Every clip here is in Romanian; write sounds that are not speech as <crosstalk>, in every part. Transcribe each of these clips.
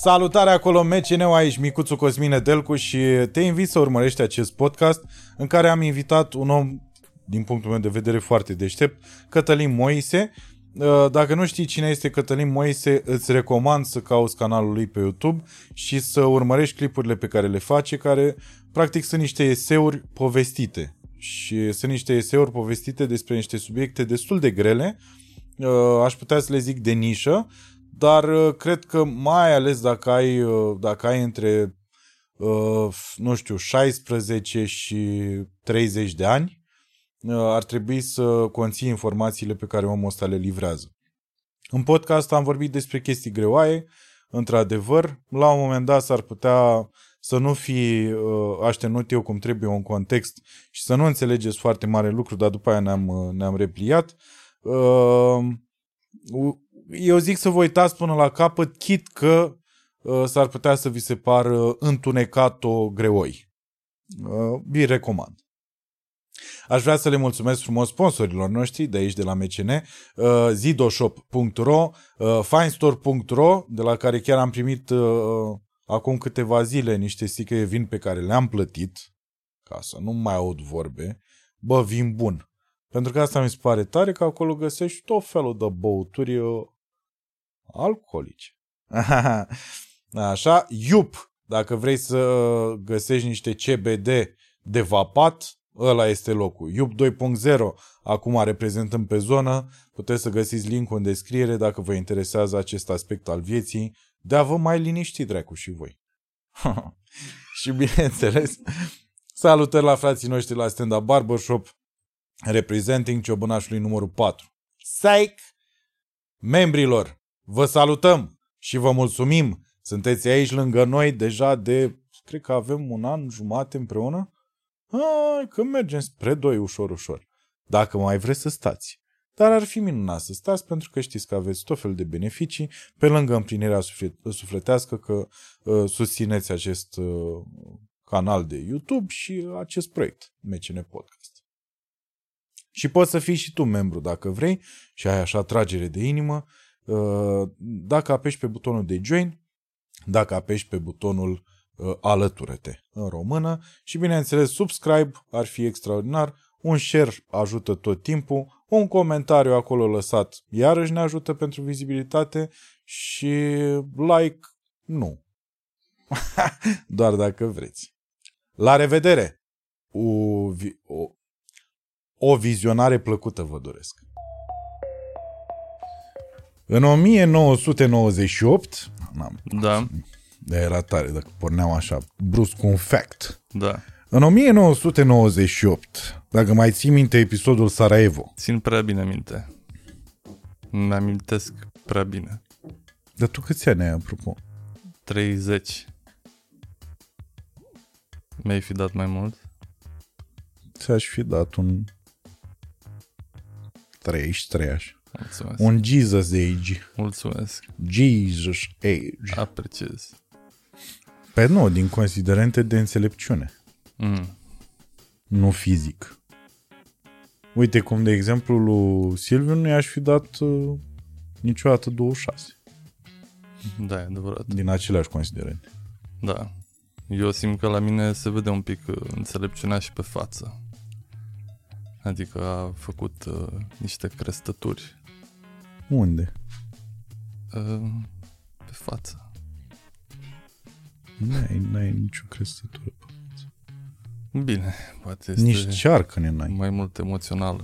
Salutare acolo, MCN aici, Micuțu Cosmine Delcu și te invit să urmărești acest podcast în care am invitat un om, din punctul meu de vedere, foarte deștept, Cătălin Moise. Uh, Dacă nu știi cine este Cătălin Moise, îți recomand să cauți canalul lui pe YouTube și să urmărești clipurile pe care le face, care practic sunt niște eseuri povestite. Și sunt niște eseuri povestite despre niște subiecte destul de grele, uh, aș putea să le zic de nișă, dar uh, cred că mai ales dacă ai, uh, dacă ai între, uh, nu știu, 16 și 30 de ani, uh, ar trebui să conții informațiile pe care omul ăsta le livrează. În podcast am vorbit despre chestii greoaie, într-adevăr, la un moment dat s-ar putea să nu fi uh, aștenut eu cum trebuie un context și să nu înțelegeți foarte mare lucru, dar după aia ne-am, uh, ne-am repliat. Uh, eu zic să vă uitați până la capăt, chit că uh, s-ar putea să vi se pară întunecat-o greoi. Uh, vi recomand. Aș vrea să le mulțumesc frumos sponsorilor noștri de aici, de la MCN, uh, zidoshop.ro, uh, finestore.ro, de la care chiar am primit uh, acum câteva zile niște sticle de vin pe care le-am plătit, ca să nu mai aud vorbe, bă, vin bun. Pentru că asta mi se pare tare, că acolo găsești tot felul de băuturi uh, alcoolice. <laughs> Așa, iup, dacă vrei să găsești niște CBD de vapat, ăla este locul. Iup 2.0, acum reprezentăm pe zonă, puteți să găsiți link în descriere dacă vă interesează acest aspect al vieții, de a vă mai liniști dracu și voi. <laughs> și bineînțeles, salutări la frații noștri la Stand Up Barbershop, representing ciobănașului numărul 4. Psych! Membrilor, vă salutăm și vă mulțumim. Sunteți aici lângă noi deja de, cred că avem un an jumate împreună. Hai că mergem spre doi ușor, ușor. Dacă mai vreți să stați. Dar ar fi minunat să stați pentru că știți că aveți tot fel de beneficii pe lângă împlinirea sufletească că uh, susțineți acest uh, canal de YouTube și acest proiect, MCN Podcast. Și poți să fii și tu membru dacă vrei și ai așa tragere de inimă. Uh, dacă apeși pe butonul de join, dacă apeși pe butonul uh, alătură-te în română și bineînțeles subscribe ar fi extraordinar, un share ajută tot timpul, un comentariu acolo lăsat iarăși ne ajută pentru vizibilitate și like nu. <laughs> Doar dacă vreți. La revedere! O, o, o vizionare plăcută vă doresc. În 1998, n-am, Da, de era tare dacă porneam așa, brusc cu un fact. da. În 1998, dacă mai ții minte episodul Sarajevo, Țin prea bine minte. Mi-amintesc prea bine. dar tu câți ani ai, apropo? 30. Mi-ai fi dat mai mult? Ți-aș fi dat un 33 așa. Mulțumesc. Un Jesus age. Mulțumesc. Jesus age. Apreciez. Pe nu, din considerente de înțelepciune, Mm. nu fizic. Uite cum, de exemplu, lui Silviu nu i-aș fi dat uh, niciodată 26 Da, e adevărat. din aceleași considerente. Da. Eu simt că la mine se vede un pic uh, înțelepciunea și pe față. Adică a făcut uh, niște crestături Unde? uh, pe față. N-ai, n-ai nicio crestătură. Bine, poate este Nici cearcă ne n-ai. mai mult emoțională.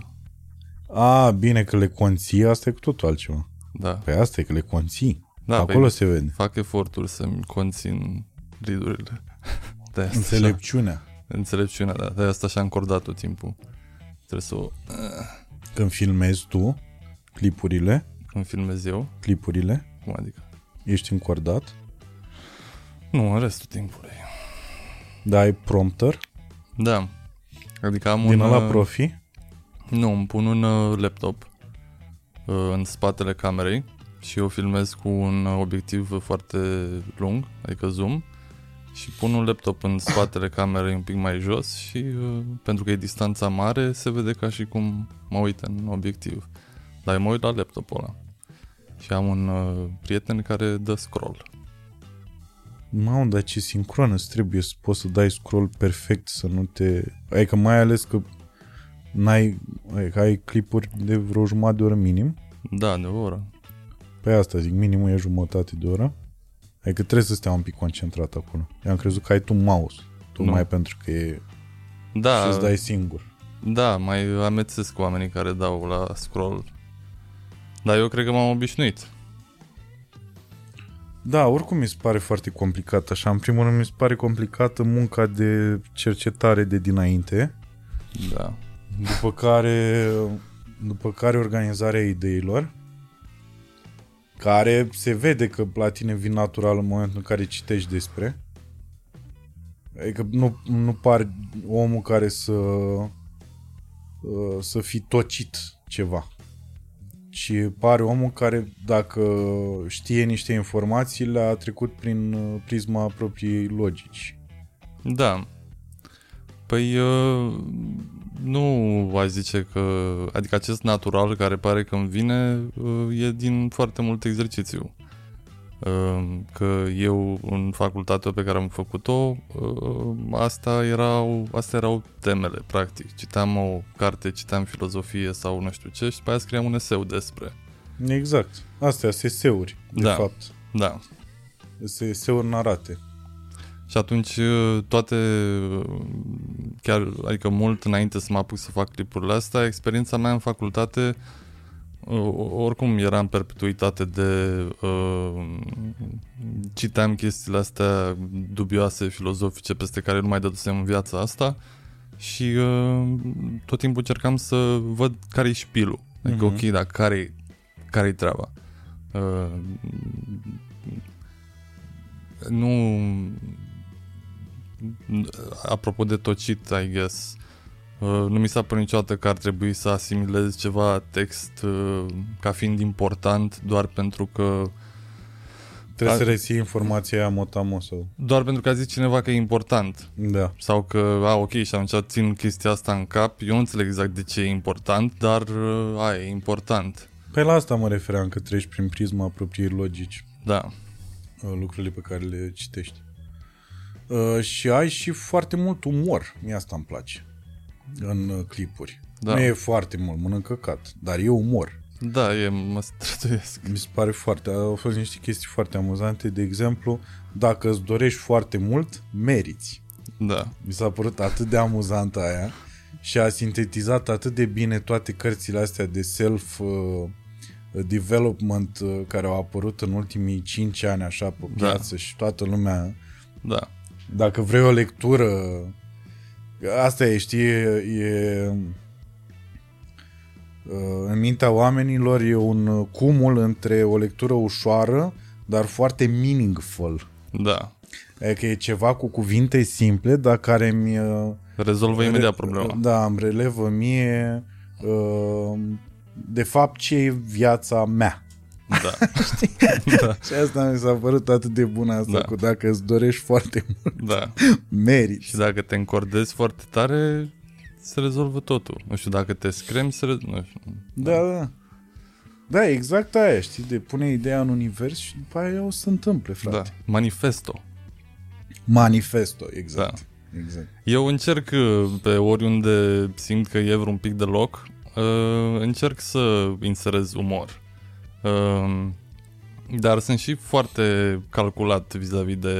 A, bine că le conții, asta e cu totul altceva. Da. Pe asta e că le conții. Da, Acolo păi, se vede. fac eforturi să-mi conțin ridurile. De asta Înțelepciunea. Așa, înțelepciunea, da. De asta și-am încordat tot timpul. Trebuie să o... Când filmezi tu clipurile, Când filmez eu, clipurile, cum adică? ești încordat, Nu, în restul timpului. dar ai prompter Da. Adică am din un... ăla uh, profi. Nu, îmi pun un uh, laptop uh, în spatele camerei și eu filmez cu un uh, obiectiv foarte lung, adică zoom, și pun un laptop în spatele camerei un pic mai jos și uh, pentru că e distanța mare se vede ca și cum mă uit în obiectiv. Dar eu mă uit la laptopul ăla. Și am un uh, prieten care dă scroll. Mamă, dar ce sincron îți trebuie să poți să dai scroll perfect, să nu te... Adică mai ales că n-ai, adică ai clipuri de vreo jumătate de oră minim. Da, de o oră. Pe asta zic, minimul e jumătate de oră. Adică trebuie să stea un pic concentrat acolo. Eu am crezut că ai tu mouse. Tu Nu. mai pentru că e... Da, Și îți dai singur. da, mai amețesc oamenii care dau la scroll. Dar eu cred că m-am obișnuit. Da, oricum mi se pare foarte complicat așa. În primul rând mi se pare complicată munca de cercetare de dinainte, Da. după care, după care organizarea ideilor, care se vede că la tine vin natural în momentul în care citești despre. Adică nu, nu par omul care să uh, să fi tocit ceva. Și pare omul care, dacă știe niște informații, le-a trecut prin uh, prisma propriei logici. Da. Păi uh, nu aș zice că... Adică acest natural care pare că îmi vine uh, e din foarte mult exercițiu. Uh, Că eu în facultatea pe care am făcut-o, uh, asta erau, astea erau temele, practic. Citeam o carte, citeam filozofie sau nu știu ce și după aia scriam un eseu despre. Exact. Astea sunt eseuri, de Da. fapt. Da. Sunt eseuri narate. Și atunci uh, toate, uh, chiar, adică mult înainte să mă apuc să fac clipurile astea, experiența mea în facultate uh, oricum era în perpetuitate de uh, citeam chestiile astea dubioase, filozofice, peste care nu mai dădusem în viața asta și uh, tot timpul încercam să văd care e șpilul. Adică, Mhm. ok, dar care care-i treaba? Uh, nu apropo de tocit, I guess uh, nu mi s-a părut niciodată că ar trebui să asimilez ceva text uh, ca fiind important doar pentru că Trebuie A- să reții informația aia motamo sau... doar pentru că a zis cineva că e important Da. sau că, a, ok, și atunci țin chestia asta în cap, eu nu înțeleg exact de ce e important, dar uh, aia e important. Pe la asta mă refeream că treci prin prisma propriei logici Da, uh, lucrurile pe care le citești. Uh, și ai și foarte mult umor. Mie asta îmi place în uh, clipuri. Da. Nu e foarte mult, mănânc căcat, dar e umor. da, e, mă străduiesc. Mi se pare foarte... Au fost niște chestii foarte amuzante. De exemplu, dacă îți dorești foarte mult, meriți. Da, Mi s-a părut atât de amuzantă aia și a sintetizat atât de bine toate cărțile astea de self uh, development uh, care au apărut în ultimii 5 ani așa pe Da. piață și toată lumea da, dacă vrei o lectură asta e, știi, e uh, în mintea oamenilor e un cumul între o lectură ușoară dar foarte meaningful. da. Adică e ceva cu cuvinte simple, dar care mi Rezolvă imediat problema. Da, îmi relevă mie uh, de fapt ce e viața mea. Da, <laughs> da, Și asta mi s-a părut atât de bună asta Da. cu dacă îți dorești foarte mult, da. <laughs> meriți. Și dacă te încordezi foarte tare, se rezolvă totul. Nu știu, dacă te scremi, se re... nu știu. Da, da. Da, exact aia, știi, de pune ideea în univers și după aia o să se întâmple, frate. Da. Manifesto. Manifesto, exact. Exact. Eu încerc uh, pe oriunde simt că e vreun pic de loc, uh, încerc să inserez umor. Uh, dar sunt și foarte calculat vis-a-vis de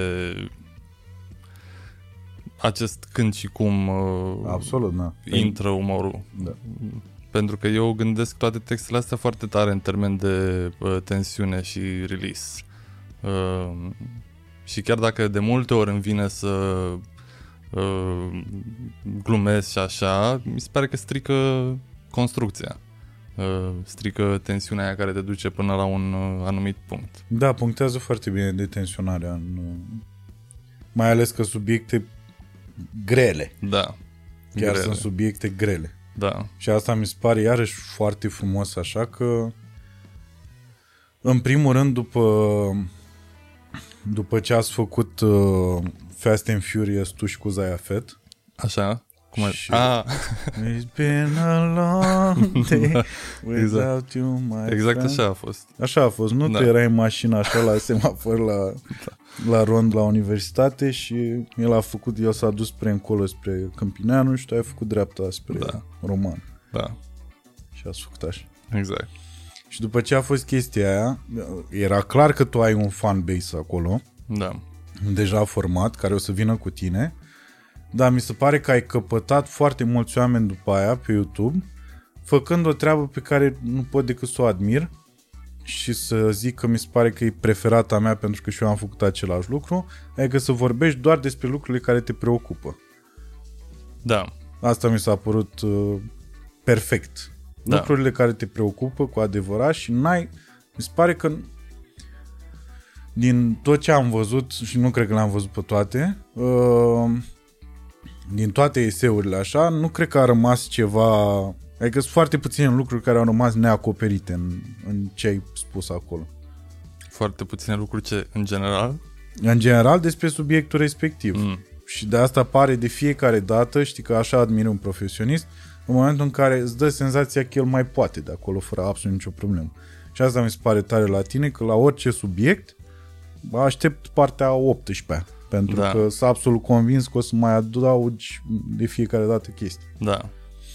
acest când și cum uh, Absolut, da. intră umorul. Da. Pentru că eu gândesc toate textele astea foarte tare în termen de uh, tensiune și release. Uh, și chiar dacă de multe ori îmi vine să uh, glumesc și așa, mi se pare că strică construcția. Uh, strică tensiunea aia care te duce până la un uh, anumit punct. Da, punctează foarte bine detenționarea în... Mai ales că subiecte grele. Da. Chiar Grele. sunt subiecte grele. Da. Și asta mi se pare iarăși foarte frumos așa că în primul rând după după ce ați făcut uh, Fast and Furious tu și cu Zaya Fett Așa. Cum ar... Și- Ah, It's been a long day without you, my exact friend. așa a fost. Așa a fost, nu Da. tu erai în mașină așa la <laughs> semafor la, la rond la universitate și el a făcut, el s-a dus spre încolo spre Câmpineanu și tu ai făcut dreapta spre Da. Roman Da, și ați făcut așa. exact. Și după ce a fost chestia aia, era clar că tu ai un fan base acolo, Da. deja format, care o să vină cu tine, dar mi se pare că ai căpătat foarte mulți oameni după aia pe YouTube, făcând o treabă pe care nu pot decât să o admir și să zic că mi se pare că e preferata mea pentru că și eu am făcut același lucru, adică să vorbești doar despre lucrurile care te preocupă. Da, Asta mi s-a părut uh, perfect. Da. Lucrurile care te preocupă cu adevărat și n-ai... Mi se pare că din tot ce am văzut, și nu cred că le-am văzut pe toate, uh, din toate eseurile așa, nu cred că a rămas ceva... Adică sunt foarte puține lucruri care au rămas neacoperite în, în ce ai spus acolo. foarte puține lucruri ce, în general, În general, despre subiectul respectiv. mm, Și de asta pare de fiecare dată, știi că așa admiri un profesionist, în momentul în care îți dă senzația că el mai poate de acolo fără absolut nicio problemă. Și asta mi se pare tare la tine, că la orice subiect aștept partea 18 pentru Da. că sunt absolut convins că o să mai adaugi de fiecare dată chestii. da.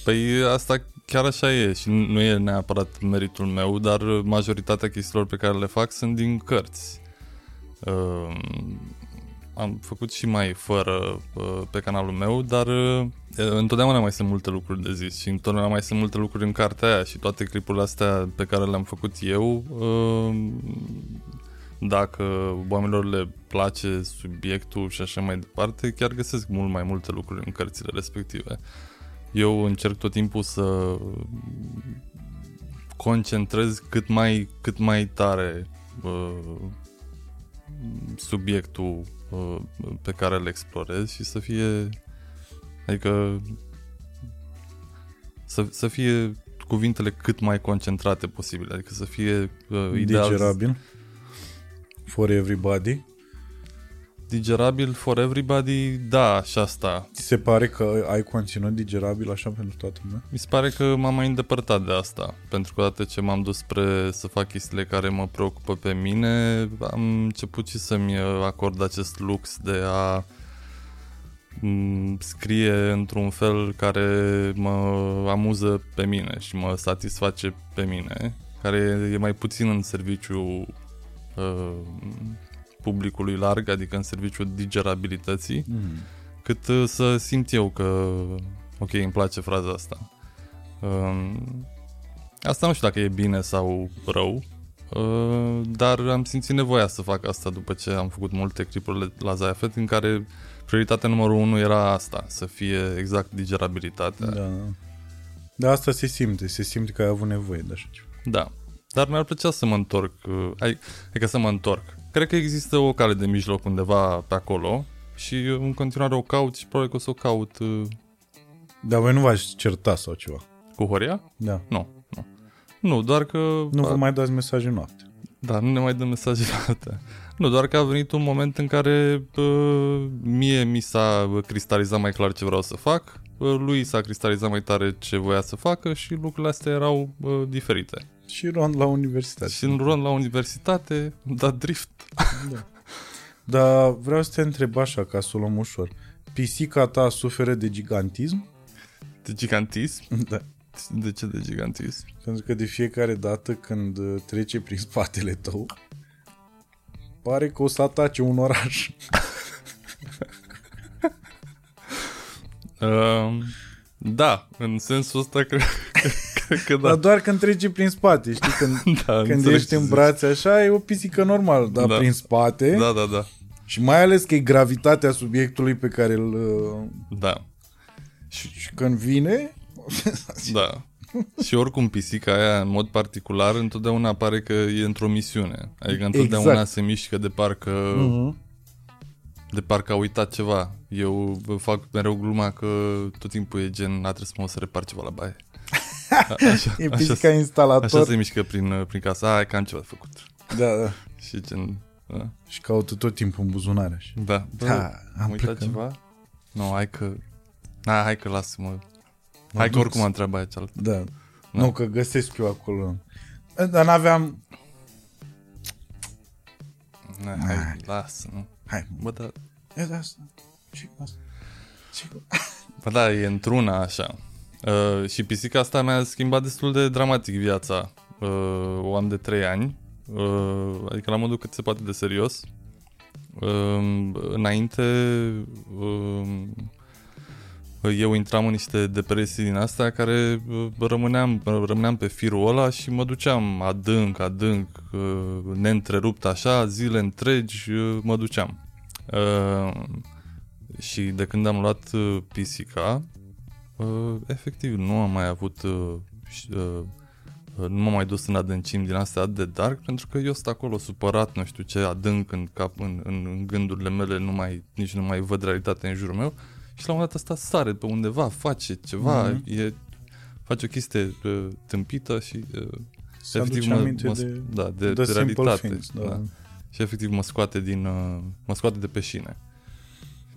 Păi asta chiar așa e și nu nu e neapărat meritul meu, dar majoritatea chestiilor pe care le fac sunt din cărți. Uh, am făcut și mai fără uh, pe canalul meu, dar uh, întotdeauna mai sunt multe lucruri de zis și întotdeauna mai sunt multe lucruri în cartea aia și toate clipurile astea pe care le-am făcut eu, uh, dacă oamenilor le place subiectul și așa mai departe, chiar găsesc mult mai multe lucruri în cărțile respective. Eu încerc tot timpul să concentrez cât mai, cât mai tare uh, subiectul uh, pe care îl explorez și să fie adică să, să fie cuvintele cât mai concentrate posibil, adică să fie uh, ideal Digerabil. For everybody. digerabil for everybody, da, și asta. Ți se pare că ai conținut digerabil așa pentru toată lumea? Mi se pare că m-am mai îndepărtat de asta, pentru că odată ce m-am dus spre să fac chestiile care mă preocupă pe mine, am început și să-mi acord acest lux de a m, scrie într-un fel care mă amuză pe mine și mă satisface pe mine, care e mai puțin în serviciu uh, publicului larg, adică în serviciul digerabilității, Mm. cât uh, să simt eu că, ok, îmi place fraza asta. Um, asta nu știu dacă e bine sau rău, uh, dar am simțit nevoia să fac asta după ce am făcut multe clipuri la Zayafet în care prioritatea numărul unu era asta, să fie exact digerabilitatea. Da. Dar asta se simte, se simte că ai avut nevoie de așa ceva. Da. Dar mi-ar plăcea să mă întorc, uh, ai, adică să mă întorc. Cred că există o cale de mijloc undeva pe acolo și uh, în continuare o caut și probabil că o să o caut uh, Dar voi nu v-ați certa sau ceva. cu Horia? Da. Nu, nu. Nu, doar că... Nu vă mai dați mesaje noapte. Da, nu ne mai dă mesaje date. Nu, doar că a venit un moment în care uh, mie mi s-a cristalizat mai clar ce vreau să fac, uh, lui s-a cristalizat mai tare ce voia să facă și lucrurile astea erau uh, diferite. Și rond la universitate. Și în rând la universitate, da drift. Dar vreau să te întreb așa, ca să o luăm ușor. Pisica ta suferă de gigantism? De gigantism? Da. De ce de gigantism? Pentru că de fiecare dată când uh, trece prin spatele tău, pare că o să atace un oraș. Uh, <laughs> da, în sensul ăsta cred, cred <laughs> <laughs> că Dar da. doar când trece prin spate, știi? Când, <laughs> da când înțeleg ești ce în zici. brațe așa, e o pisică normală, dar Da. prin spate Da, da, da. și mai ales că e gravitatea subiectului pe care îl... uh, Da, Și, și când vine... <laughs> da. Și oricum pisica aia, în mod particular, întotdeauna pare că e într-o misiune. Adică întotdeauna Exact. se mișcă de parcă, Mhm. de parcă a uitat ceva. Eu vă fac mereu gluma că tot timpul e gen, a trebuit să mă să repar ceva la baie. A- <laughs> Așa, E așa, pisica așa instalator. se mișcă prin, prin casă. A, că am ceva de făcut. Da, da. <laughs> Și gen... Da, Și caută tot timpul în buzunare. Așa. da. Bă, Da, am am uitat plecat. ceva? Nu, hai că Da, hai că lasă-mă. Mă Hai că duc oricum să- am treaba aia cealaltă. Da. Nu, că găsesc eu acolo. Dar n-aveam... Na, hai, lasă, nu. Hai, Bă, da, ia de asta. Ce asta? Ce bă, da, e într-una așa. Uh, și pisica asta mi-a schimbat destul de dramatic viața. Uh, o am de 3 ani. Uh, adică la modul cât se poate de serios. Uh, înainte uh, eu intram în niște depresii din astea care uh, rămâneam, rămâneam pe firul ăla și mă duceam adânc, adânc, uh, neîntrerupt așa, zile întregi uh, mă duceam. Uh, și de când am luat uh, pisica, uh, efectiv nu am mai avut uh, și, uh, uh, nu m-am mai dus în adâncimi din astea atât de dark pentru că eu sunt acolo supărat, nu știu ce, adânc în cap, în, în, în gândurile mele, nu mai, nici nu mai văd realitatea în jurul meu și la un moment dat asta sare pe undeva, face ceva, Mhm. e, face o chestie uh, tâmpită și uh, Să efectiv aduce aminte de, da, de, the de simple realitate. things. Da. da. Și efectiv mă scoate din uh, mă scoate de pe șine.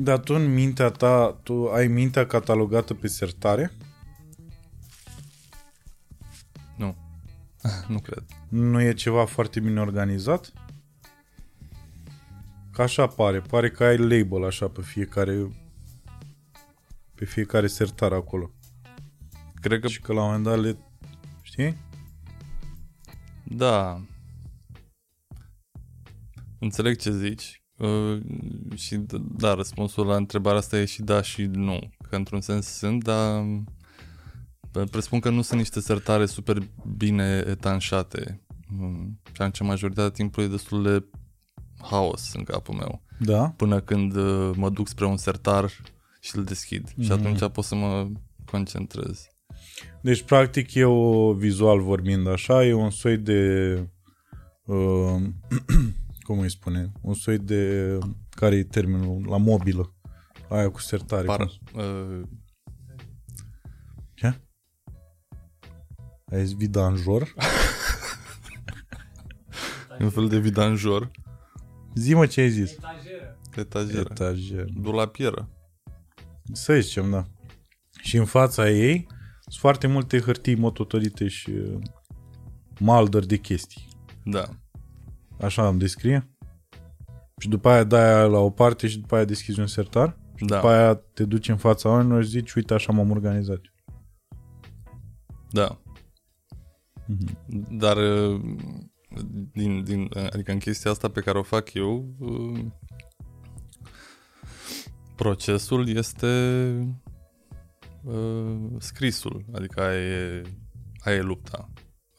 Dar tu în mintea ta, tu ai mintea catalogată pe sertare? Nu. <laughs> nu cred. Nu e ceva foarte bine organizat? Că așa pare. Pare că ai label așa pe fiecare pe fiecare sertar acolo. Cred că Și că la un moment dat le... Știi? Da. Înțeleg ce zici. Uh, și d- da, răspunsul la întrebarea asta e și da și nu. Că într-un sens sunt, dar uh, presupun că nu sunt niște sertare super bine etanșate. Mm, Și atunci majoritatea timpului e destul de haos în capul meu. Da? Până când uh, mă duc spre un sertar și îl deschid. Mm-hmm. Și Mhm. atunci pot să mă concentrez. Deci, practic, e o vizual vorbind așa, e un soi de... Uh, <clears throat> cum îi spune? Un soi de... care e termenul? La mobilă. Aia cu sertare. Par, cum- uh, Ce? Ai zis vidanjor? <laughs> un fel de vidanjor. Zi-mă ce ai zis. Etajeră. Etajeră. Etajer. Dulapieră. Să zicem, da. Și în fața ei sunt foarte multe hârtii mototărite și uh, maldări de chestii. Da. Așa îmi descrie? Și după aia dai aia la o parte și după aia deschizi un sertar? Da. După aia te duci în fața oamenilor și zici, uite, așa m-am organizat. Da. Mhm. Dar uh, din, din, adică în chestia asta pe care o fac eu uh, procesul este uh, scrisul, adică aia e, aia e lupta.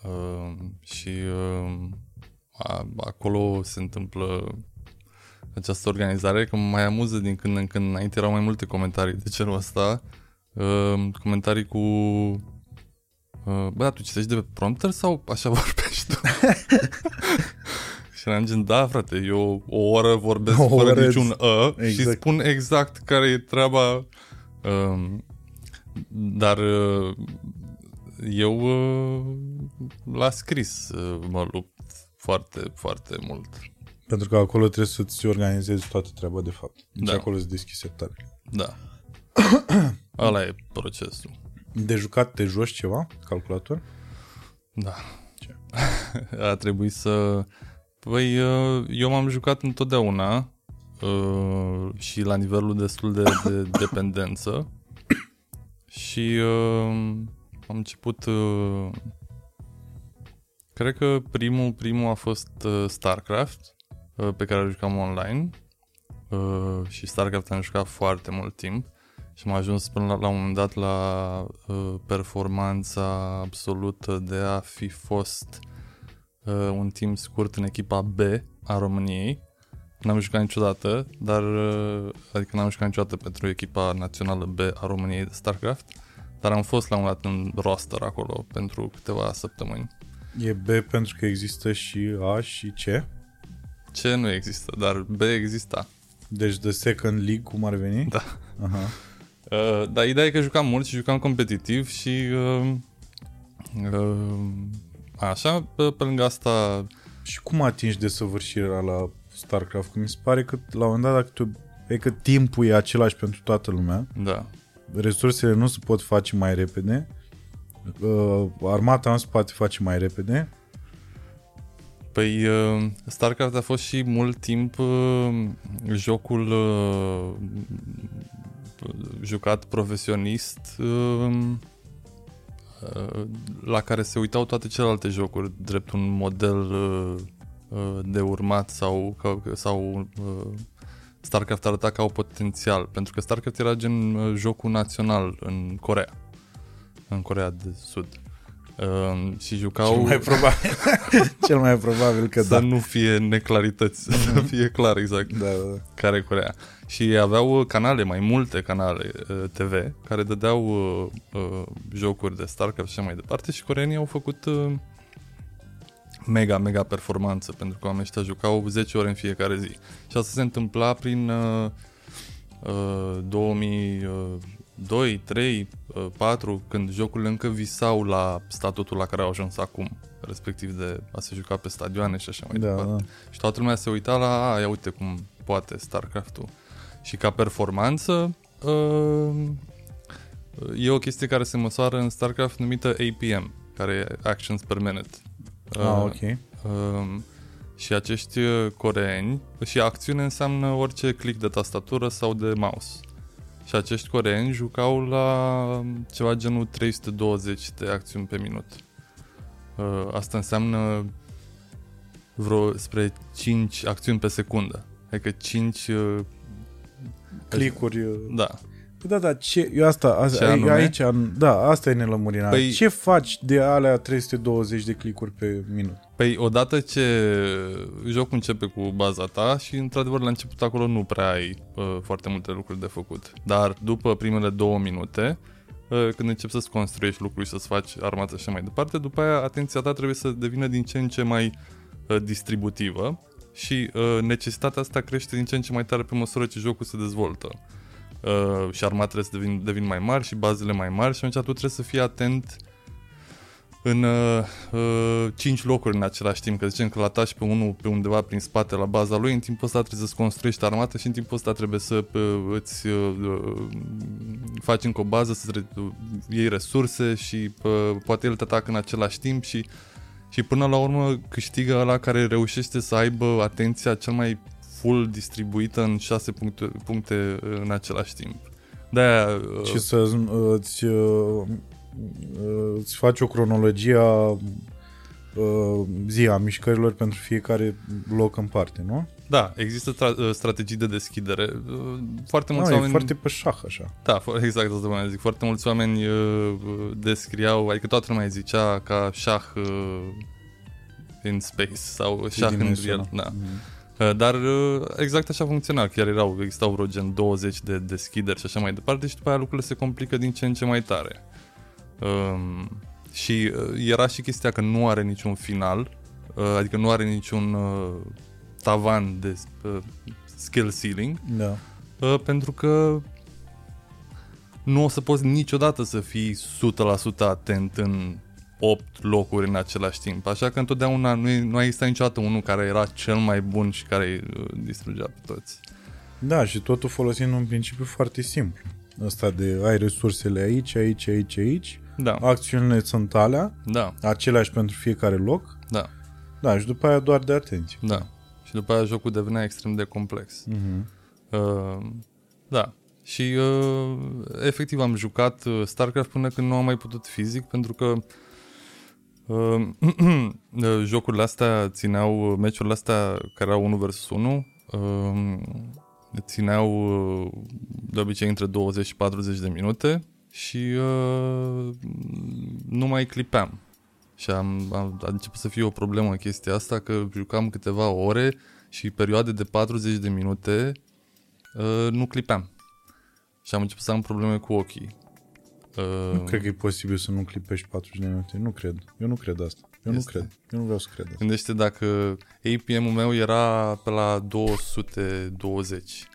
Uh, și uh, a, acolo se întâmplă această organizare, că mă mai amuză din când în când. Înainte erau mai multe comentarii de genul ăsta. Uh, comentarii cu Uh, Bă, dar tu citești de pe prompter sau așa <laughs> vorbești tu? <laughs> și eram gen, da, frate, eu o oră vorbesc O o fără oră niciun ă și exact. spun exact care e treaba. Um, dar uh, eu uh, la scris uh, mă lupt foarte, foarte mult. Pentru că acolo trebuie să-ți organizezi toată treaba de fapt. Deci Da. acolo îți deschizi sertare. Da. <coughs> Ăla e procesul. De jucat te joci ceva? Calculator? Da. <laughs> A trebuit să... Păi, uh, eu m-am jucat întotdeauna uh, și la nivelul destul de, de <coughs> dependență și uh, am început... uh, Cred că primul, primul a fost uh, StarCraft, uh, pe care îl jucam online uh, și StarCraft am jucat foarte mult timp și am ajuns până la, la un moment dat la uh, performanța absolută de a fi fost uh, un timp scurt în echipa B a României. N-am jucat niciodată, dar uh, adică n-am jucat niciodată pentru echipa națională B a României de StarCraft, dar am fost la un dat în roster acolo pentru câteva săptămâni. E B pentru că există și A și C. Ce nu există, dar B exista. Deci The Second League, cum ar veni? Da. Aha. <laughs> Uh, dar ideea e că jucam mult și jucam competitiv și uh, uh, așa, pe, pe lângă asta Și cum atingi desăvârșirea la StarCraft? Că mi se pare că la un moment dat, dacă tu, e că timpul e același pentru toată lumea, da, resursele nu se pot face mai repede, uh, armata nu se poate face mai repede. Păi uh, StarCraft a fost și mult timp uh, jocul uh, jucat profesionist uh, uh, la care se uitau toate celelalte jocuri drept un model uh, uh, de urmat sau, ca- sau uh, StarCraft arăta ca o potențial, pentru că StarCraft era gen uh, jocul național în Corea, în Corea de Sud. Uh, și jucau... Cel mai probabil, <laughs> Cel mai probabil că să da. nu fie neclarități, mm-hmm. să mhm. fie clar exact da, da, da. care Corea. Și aveau uh, canale, mai multe canale uh, TV, care dădeau uh, uh, jocuri de StarCraft și mai departe și coreenii au făcut uh, mega, mega performanță, pentru că oamenii ăștia jucau 10 ore în fiecare zi. Și asta se întâmpla prin... Uh, 2000, 2, 3, 4, când jocurile încă visau la statutul la care au ajuns acum, respectiv de a se juca pe stadioane și așa mai da, departe. Da. Și toată lumea se uita la, a, ia uite cum poate StarCraft-ul. Și ca performanță, uh, e o chestie care se măsoară în StarCraft numită APM, care e Actions Per Minute. Ah, uh, ok. Um, și acești uh, coreeni, și acțiune înseamnă orice click de tastatură sau de mouse. Și acești coreeni jucau la ceva genul 320 de acțiuni pe minut. Uh, asta înseamnă vreo spre 5 acțiuni pe secundă. Adică 5... Uh, Clicuri. uh, da. Da, da, ce, eu asta, Ce asta anume? aici, am- da, asta e nelămurirea. Păi- Păi, ce faci de alea 320 de clicuri pe minut? Păi odată ce jocul începe cu baza ta și într-adevăr la început acolo nu prea ai uh, foarte multe lucruri de făcut. Dar după primele două minute, uh, când începi să-ți construiești lucruri și să-ți faci armată și așa mai departe, după aia atenția ta trebuie să devină din ce în ce mai uh, distributivă și uh, necesitatea asta crește din ce în ce mai tare pe măsură ce jocul se dezvoltă. Uh, și armatele se devin, devin mai mari și bazele mai mari și atunci tu trebuie să fii atent în uh, uh, 5 locuri în același timp, că zicem că l atași pe unul pe undeva prin spate la baza lui, în timpul ăsta trebuie să-ți construiești armată și în timpul ăsta trebuie să uh, îți uh, uh, faci încă o bază, să re- iei resurse și uh, poate el te atacă în același timp și și până la urmă câștigă ăla care reușește să aibă atenția cel mai full distribuită în 6 puncte, puncte în același timp. De-aia... uh, Și să uh, îți, uh, uh, îți faci o cronologie a uh, zi a mișcărilor pentru fiecare loc în parte, nu? Da, există tra- uh, strategii de deschidere. Uh, Foarte mulți No, oameni... e foarte pe șah așa. Da, fo- exact asta vreau să zic. Foarte mulți oameni uh, uh, descriau, adică toată lumea zicea ca șah uh, in space sau șah în Tridimensional. real. Da. Mhm. Uh, Dar uh, exact așa funcționa, chiar erau, existau vreo gen 20 de deschideri și așa mai departe și după aia lucrurile se complică din ce în ce mai tare. Um, și uh, era și chestia că nu are niciun final, uh, adică nu are niciun uh, tavan de uh, skill ceiling, Da. uh, pentru că nu o să poți niciodată să fii 100% atent în 8 locuri în același timp. Așa că întotdeauna nu, e, nu a existat niciodată unul care era cel mai bun și care îi uh, distrugea pe toți. Da, și totul folosind un principiu foarte simplu. Ăsta de ai resursele aici, aici, aici, aici. Da, Acțiunile sunt alea, da, aceleași pentru fiecare loc. da, Da, și după aia doar de atenție. da. Și după aia jocul devenea extrem de complex. Mhm. Uh, da. Și uh, efectiv am jucat uh, StarCraft până când nu am mai putut fizic pentru că uh, <clears throat> uh, jocurile astea țineau, meciurile astea care erau 1 vs 1 uh, țineau uh, de obicei între 20 și 40 de minute și uh, nu mai clipeam. Și am, am, a început să fie o problemă chestia asta că jucam câteva ore și perioade de 40 de minute uh, nu clipeam. Și am început să am probleme cu ochii. Uh, Nu cred că e posibil să nu clipești 40 de minute. Nu cred. Eu nu cred asta. Eu Este. nu cred. Eu nu vreau să cred asta. Gândește dacă APM-ul meu era pe la 220 și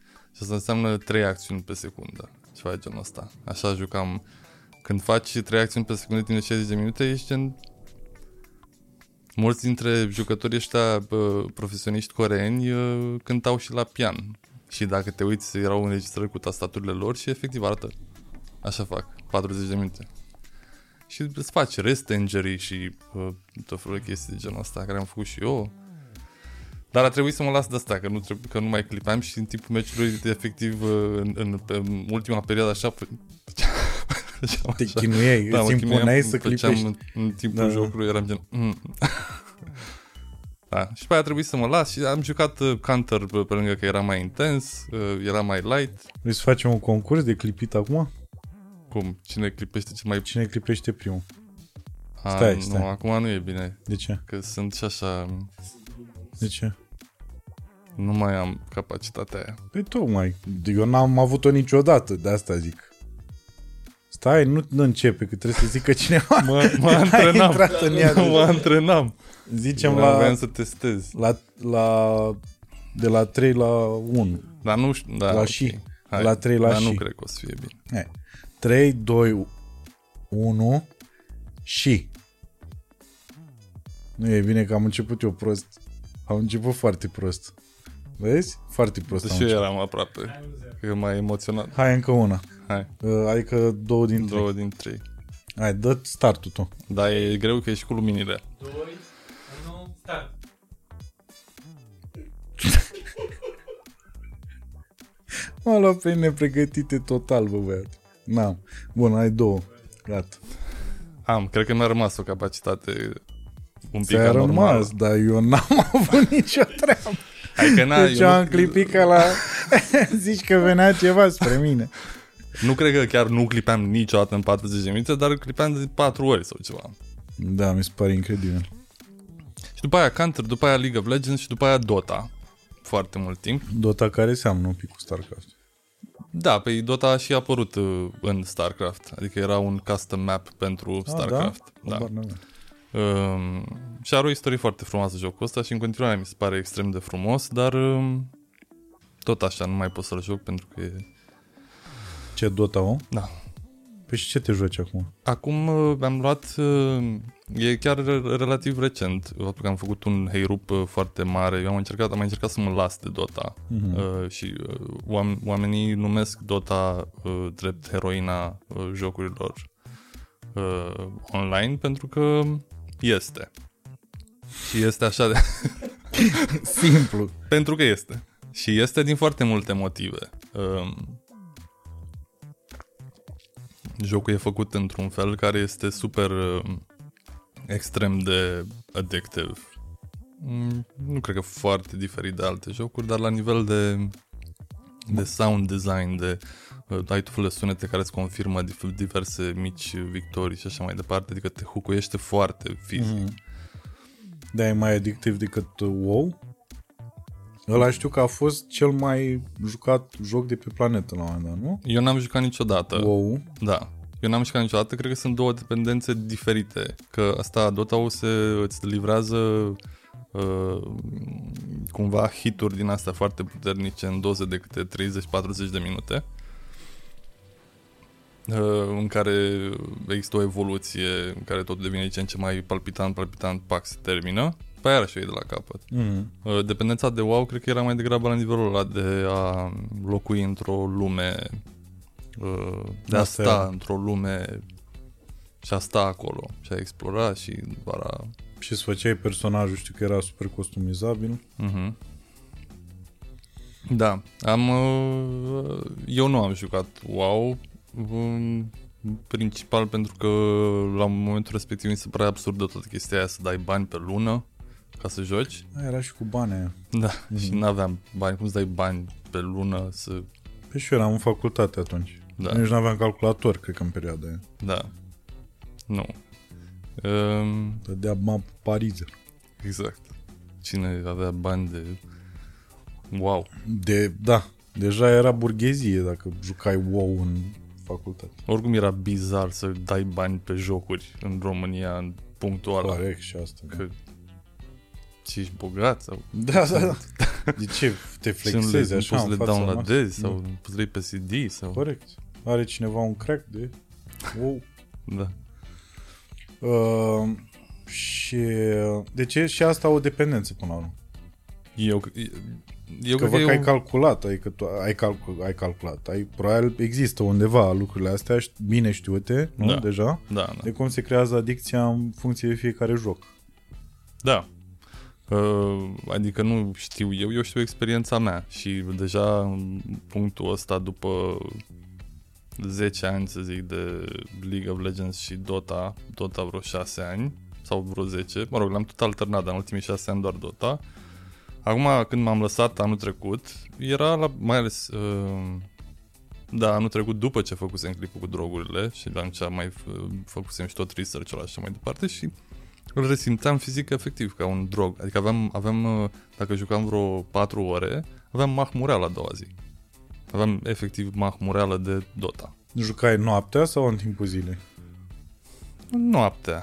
asta înseamnă 3 acțiuni pe secundă. Ceva de genul ăsta. Așa jucam. Când faci 3 acțiuni pe secundă timp de 60 de minute, ești gen... Mulți dintre jucătorii ăștia bă, profesioniști coreeni uh, cântau și la pian. Și dacă te uiți, erau înregistrări cu tastaturile lor și efectiv arată Așa fac, 40 de minute. Și îți faci rest injury și uh, tot felul de chestii de genul ăsta care am făcut și eu. Dar a trebuit să mă las de asta, că nu, trebuie, că nu mai clipam și în timpul meciului, efectiv, uh, în, în, în ultima perioadă așa, făceam <laughs> Te așa. chinuiei, Da, îți mă chinuiam, impuneai să făceam clipești. În, în timpul Da, da. jocului eram gen... Mm. <laughs> da. Și pe aia a trebuit să mă las și am jucat uh, Counter pe, pe lângă că era mai intens, uh, era mai light. Vrei să facem un concurs de clipit acum? Cum? Cine clipește cel mai... Cine clipește primul? A, Stai, nu, stai. acum nu e bine, De ce? că sunt și așa... De ce? Nu mai am capacitatea aia. Păi tocmai. Eu n-am avut-o niciodată, de asta zic. Stai, nu, nu începe, că trebuie să zică cineva. Mă, mă <laughs> Ai antrenam. intrat în ea mă deja. antrenam. Zicem Vreau- la, Voiam să testez. la, la, de la 3 la 1. Dar nu știu... Da, La ok. și. Hai. La trei la Dar nu și. cred că o să fie bine. Hai. 3, 2, 1 și. Nu e bine că am început eu prost. Am început foarte prost. Vezi? Foarte prost am Deși eu început. eram aproape. Că e mai emoționat. Hai încă una. Hai, Uh, Adică două din trei. două din trei. Hai, dă startul tu. Dar e greu că ești cu luminile. 2, 1, start. <laughs> M-a luat pe nepregătite total, bă, băiat. N-am. Bun, ai două. Gata. Am, cred că mi-a rămas o capacitate un pic Ți-a anormală. rămas, dar eu n-am <laughs> avut nicio treabă. Hai că na, Deci eu eu am nu, clipit ca la... <laughs> Zici că venea ceva spre mine. nu cred că chiar nu clipeam niciodată în 40 de minute, dar clipeam de 4 ori sau ceva. Da, mi se pare incredibil. Și după aia Counter, după aia League of Legends și după aia Dota. Foarte mult timp. Dota care seamănă un pic cu StarCraft. Da, pe Dota a și apărut uh, în StarCraft. Adică era un custom map pentru StarCraft. Ah, da? Habar n-aveam. Um, și are o istorie foarte frumoasă jocul ăsta și în continuare mi se pare extrem de frumos, dar um, tot așa nu mai pot să-l joc pentru că e... Ce Dota, o? Da. Păi și ce te joci acum? Acum uh, am luat, uh, e chiar re- relativ recent, faptul că am făcut un heirup uh, foarte mare. Eu am încercat, am mai încercat să mă las de Dota Mhm. uh, și uh, oam- oamenii numesc Dota uh, drept heroina uh, jocurilor uh, online pentru că este. Și este așa de... <laughs> Simplu. Pentru că este. Și este din foarte multe motive. Um, jocul e făcut într-un fel care este super um, extrem de addictive. Mm, Nu cred că foarte diferit de alte jocuri, dar la nivel de, de sound design, de uh, ai tot felul de sunete care îți confirmă dif- diverse mici victorii și așa mai departe, adică te hucuiește foarte fizic. Mhm. Da, e mai adictiv decât uh, WoW? Ăla știu că a fost cel mai jucat joc de pe planetă la un moment dat, nu? Eu n-am jucat niciodată. WoW. Da. Eu n-am jucat niciodată, cred că sunt două dependențe diferite. Că asta, Dota-ul se, îți livrează uh, cumva hituri din astea foarte puternice în doze de câte 30-40 de minute uh, în care există o evoluție în care tot devine din ce în ce mai palpitant, palpitant, pac, se termină. Pe aia și de la capăt. Mm. Uh, Dependența de WoW cred că era mai degrabă la nivelul ăla de a locui într-o lume uh, de a Asta sta era. într-o lume și a sta acolo și a explora și doar a... Și îți făceai personajul, știu că era super customizabil. Uh-huh. Da, am... Uh, eu nu am jucat WoW um, principal pentru că la momentul respectiv mi se părea absurdă toată chestia aia să dai bani pe lună ca să joci. A, era și cu bani aia. Da, și n-aveam bani. Cum să dai bani pe lună să... Pe și eu eram în facultate atunci. Da. Nici nu aveam calculator, cred că în perioada aia. Da. Nu. Um, Dădea map pariză. exact. Cine avea bani de... Wow. De, da, deja era burghezie dacă jucai WoW în facultate. Oricum era bizar să dai bani pe jocuri în România în punctul ăla. Corect și asta. Da, Că ce ești bogat sau da, da. da. De ce te și nu le, flexezi nu așa poți să în le fața downloadezi noastră? sau nu poți să le iei pe CD sau... Corect. Are cineva un crack de WoW? Da. Uh, și de ce și asta o dependență până la urmă. Eu, Eu Că cred văd că că e ai o- calculat, adică tu ai, calcul, ai calculat. Ai, probabil există undeva lucrurile astea ș- bine știute, nu? Da. Deja? Da, da. De cum se creează adicția în funcție de fiecare joc. Da. Uh, adică nu știu eu, eu știu experiența mea și deja în punctul ăsta după 10 ani, să zic, de League of Legends și Dota, Dota vreo 6 ani sau vreo 10, mă rog, l-am tot alternat, dar în ultimii 6 ani doar Dota. Acum, când m-am lăsat anul trecut, era la, mai ales, uh, da, anul trecut după ce făcusem clipul cu drogurile și atunci mai f- făcusem și tot research-ul așa mai departe și îl resimțeam fizic efectiv ca un drog. Adică aveam, aveam uh, dacă jucam vreo 4 ore, aveam mahmureală a doua zi. Aveam efectiv mahmureală de Dota. Jucai noaptea sau în timpul zilei? Noaptea.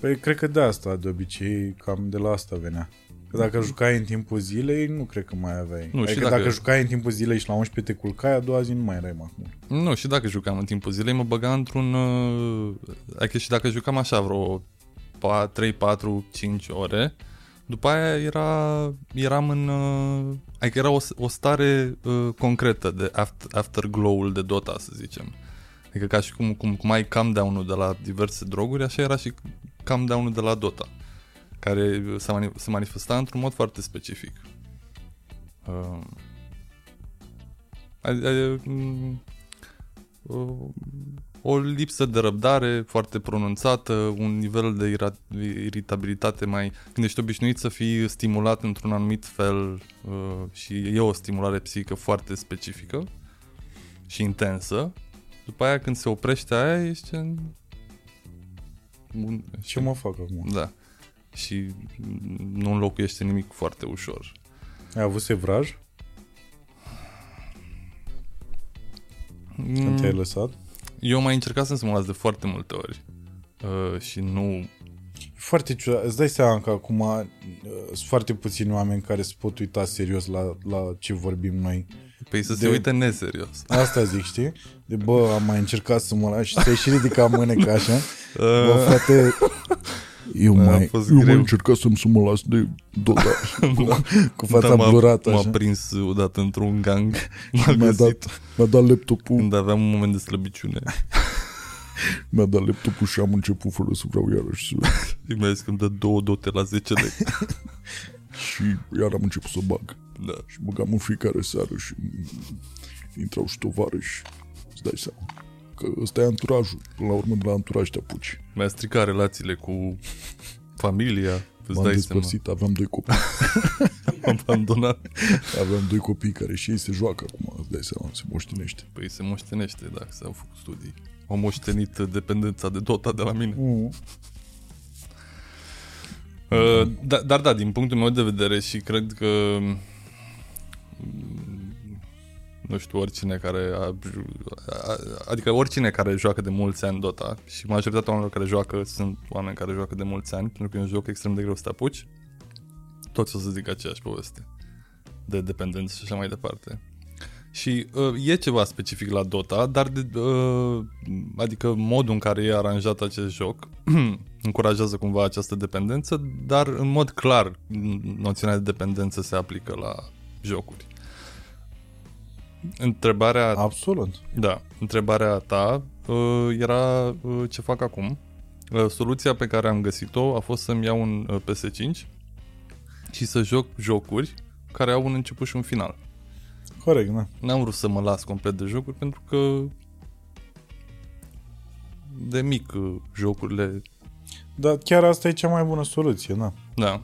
Păi cred că de asta, de obicei, cam de la asta venea. Că dacă jucai în timpul zilei, nu cred că mai aveai. Nu, și adică dacă- dacă... jucai în timpul zilei și la 11 te culcai, a doua zi nu mai erai mahmur. Nu, și dacă jucam în timpul zilei, mă băga într-un... Uh, adică și dacă jucam așa vreo 3, 4, 5 ore, după aia era, eram în... Uh, adică era o, o stare uh, concretă de after, afterglow-ul de Dota, să zicem. Adică ca și cum, cum, cum ai calm down-ul de la diverse droguri, așa era și calm down-ul de la Dota, care se, mani- se manifesta într-un mod foarte specific. Uh, adi- adi- m, uh, o lipsă de răbdare foarte pronunțată, un nivel de ira- iritabilitate mai... Când ești obișnuit să fii stimulat într-un anumit fel uh, și e o stimulare psihică foarte specifică și intensă, după aia când se oprește aia ești în... Un, Ce mă fac acum? Da. Și nu înlocuiește nimic foarte ușor. Ai avut sevraj când Mm. te-ai lăsat? Eu am mai încercat să mă las de foarte multe ori uh, și nu... Foarte ciudat. Îți dai seama că acum uh, sunt foarte puțini oameni care se pot uita serios la, la ce vorbim noi. Păi să De- se uite neserios. Asta zic, știi? De bă, am mai încercat să mă las și să-i și ridica mâneca așa. <laughs> Bă, Uh, frate, eu A mai, fost eu mai greu. încercat să-mi să mă las de Dota <laughs> cu, <laughs> cu fața da, m-a, blurată m-a așa. prins odată într-un gang. <laughs> M-a Mi-a găsit dat, mi-a dat laptopul, când aveam un moment de slăbiciune. mi-a dat laptopul și am început fără să vreau iarăși să... Și mi-a zis că îmi dă două dote la 10 lei. Și iar am început să bag. Da. Și băgam în fiecare seară și intrau și tovarăși. Îți dai seama. Că ăsta e anturajul. Până la urmă de la anturaj te apuci. Mi-a stricat relațiile cu familia. Îți M-am dai seama. despărțit, aveam doi copii. <laughs> Am abandonat. aveam doi copii care și ei se joacă acum, îți dai seama, se moștenește. Păi se moștenește dacă s-au făcut studii. Au moștenit dependența de Dota de la mine. Mm. Uh, da, dar da, din punctul meu de vedere și cred că mm, nu știu, oricine care a, a, adică oricine care joacă de mulți ani Dota și majoritatea oamenilor care joacă sunt oameni care joacă de mulți ani pentru că e un joc extrem de greu să te apuci toți o să zic aceeași poveste de dependență și așa mai departe și uh, e ceva specific la Dota, dar de, uh, adică modul în care e aranjat acest joc <clears throat> încurajează cumva această dependență, dar în mod clar noțiunea de dependență se aplică la jocuri. Întrebarea, Absolut. da, întrebarea ta uh, era uh, ce fac acum. Uh, soluția pe care am găsit-o a fost să-mi iau un uh, PS5 și să joc jocuri care au un început și un final. Corect, da. N-am vrut să mă las complet de jocuri pentru că de mic uh, jocurile Dar chiar asta e cea mai bună soluție, da. Da.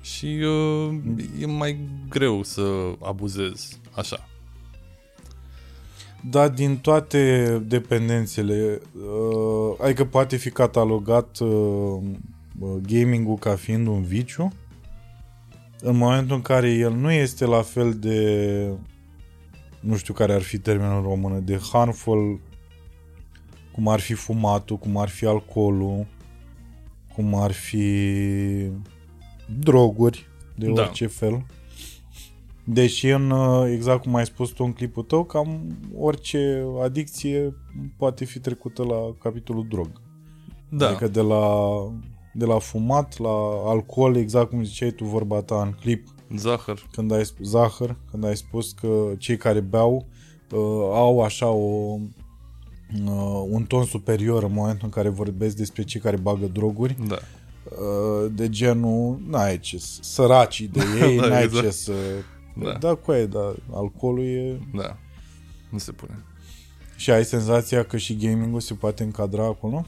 Și uh, e mai greu să abuzez așa. Dar din toate dependențele, uh, adică poate fi catalogat uh, uh, gaming-ul ca fiind un viciu, în momentul în care el nu este la fel de, nu știu care ar fi termenul română, de harmful, cum ar fi fumatul, cum ar fi alcoolul, cum ar fi droguri de Da. orice fel. Deși în, uh, exact cum ai spus tu în clipul tău, cam orice adicție poate fi trecută la capitolul drog. Da. Adică de la, de la fumat, la alcool, exact cum ziceai tu vorba ta în clip, Zahăr. când ai spus, zahăr, când ai spus că cei care beau uh, au așa o, uh, un ton superior în momentul în care vorbesc despre cei care bagă droguri, Da. uh, de genul, n-ai ce, să- săracii de <laughs> ei, Da, n-ai exact. ce să... Da. Da, da cu aia, dar alcoolul e... Da. Nu se pune. Și ai senzația că și gaming-ul se poate încadra acolo?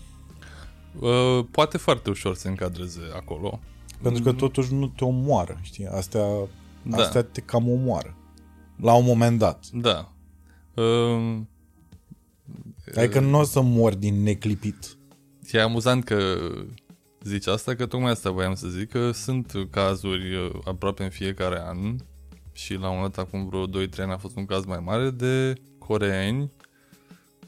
Uh, poate foarte ușor să se încadreze acolo. Pentru că totuși nu te omoară, știi? Astea, Da. astea te cam omoară. La un moment dat. Da. Uh, Adică nu o să mori din neclipit. E amuzant că zici asta, că tocmai asta voiam să zic, că sunt cazuri uh, aproape în fiecare an și la un dat acum vreo 2-3 ani a fost un caz mai mare de coreeni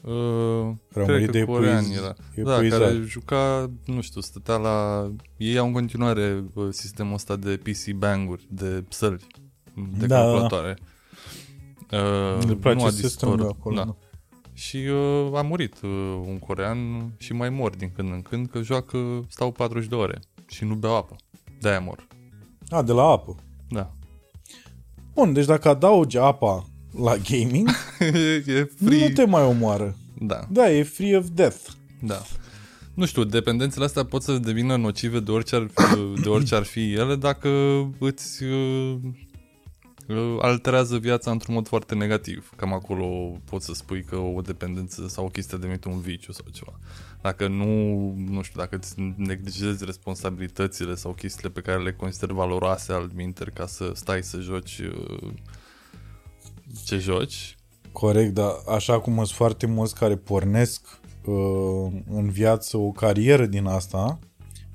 Uh, Rămârit de coreani epuiz- era. Da, epuizat. care juca, nu știu, stătea la... Ei au în continuare uh, sistemul ăsta de PC bang-uri, de săli, de Da, da, da. calculatoare. Uh, Le place nu a să se dispărut. strângă acolo. Da. Da. Și uh, a murit uh, un corean și mai mor din când în când că joacă, stau 40 de ore și nu beau apă. De-aia mor. A, de la apă. Da. Bun, deci dacă adaugi apa la gaming, <laughs> e free. nu te mai omoară. Da, Da, e free of death. da. Nu știu, dependențele astea pot să devină nocive de orice ar fi, <coughs> de orice ar fi ele dacă îți uh, uh, alterează viața într-un mod foarte negativ. Cam acolo poți să spui că o dependență sau o chestie devenit un viciu sau ceva. Dacă nu, nu știu, dacă îți neglijezi responsabilitățile sau chestiile pe care le consideri valoroase al minter ca să stai să joci uh, ce joci, Corect, dar așa cum sunt foarte mulți care pornesc uh, în viață o carieră din asta,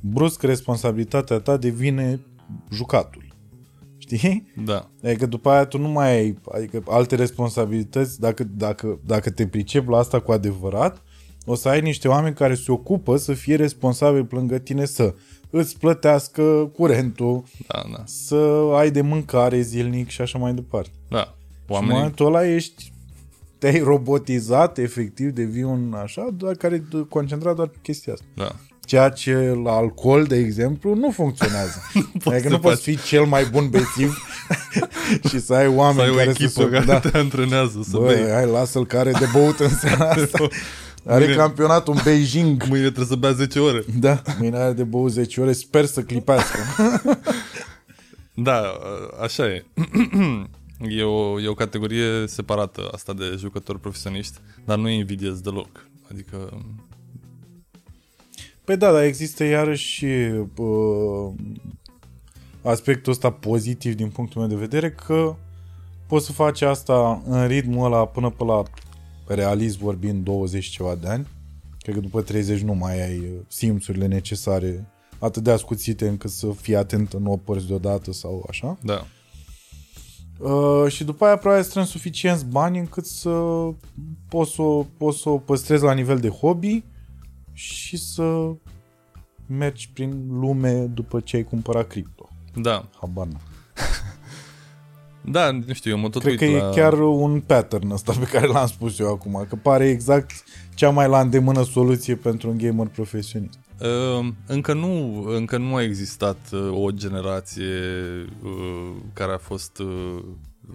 brusc responsabilitatea ta devine jucatul. Știi? da, Adică după aia tu nu mai ai adică alte responsabilități, dacă, dacă, dacă te pricepi la asta cu adevărat, o să ai niște oameni care se ocupă să fie responsabili lângă tine să îți plătească curentul, da, da, să ai de mâncare zilnic și așa mai departe. da. Oamenii... Și în Oamenii, momentul ăla ești te-ai robotizat, efectiv, devii un așa, doar care e concentrat doar pe chestia asta. da. Ceea ce la alcool, de exemplu, nu funcționează. <laughs> adică să nu poți faci. fi cel mai bun bețiv <laughs> și să ai oameni Să ai o care echipă să se... care Da. te antrenează să Bă, bei. hai, lasă-l care de băut în seara <laughs> asta. Are Mâine- campionatul în Beijing. <laughs> Mâine trebuie să bea 10 ore. Da, mâine are de băut 10 ore. Sper să clipească. <laughs> Da, așa e. <clears throat> E o, e o categorie separată asta de jucători profesioniști, dar nu invidiez deloc. Adică, Păi da, dar există iarăși uh, aspectul ăsta pozitiv din punctul meu de vedere că poți să faci asta în ritmul ăla până pe la realist vorbind 20 ceva de ani. Cred că după 30 nu mai ai uh, simțurile necesare atât de ascuțite încât să fii atent în o părți deodată sau așa. da, Uh, și după aia probabil strâns suficienți bani încât să poți să, o- poți să o păstrezi la nivel de hobby și să mergi prin lume după ce ai cumpărat cripto. da. Habar n-am. Da, nu știu, eu mă tot Cred uit că la... e chiar un pattern ăsta pe care l-am spus eu acum, că pare exact cea mai la îndemână soluție pentru un gamer profesionist. Uh, încă, nu, încă nu a existat uh, o generație uh, care a fost uh,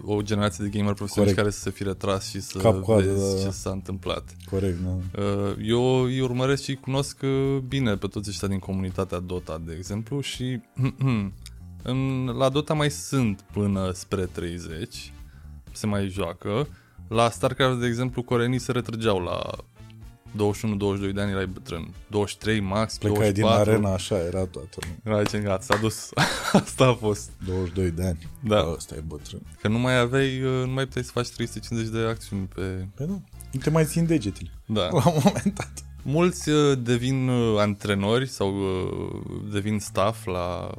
o generație de gamer profesioniști Corect. care să se fi retras și să Cap-coadă, vezi da, da. ce s-a întâmplat. Corect, da. Uh, Eu îi urmăresc și îi cunosc uh, bine pe toți ăștia din comunitatea Dota, de exemplu, și <clears throat> în, la Dota mai sunt până spre 30, se mai joacă. La StarCraft, de exemplu, coreenii se retrăgeau la 21-22 de ani, erai bătrân. 23 max, Plecai 24. din arena, așa era toată lumea. Era ce gata, s-a dus. <laughs> Asta a fost. 22 de ani. Da. Ăsta e bătrân. Că nu mai aveai, uh, nu mai puteai să faci 350 de acțiuni pe... Păi da, nu te mai țin degetele. Da. <laughs> La un moment dat. Mulți uh, devin uh, antrenori sau uh, devin staff la...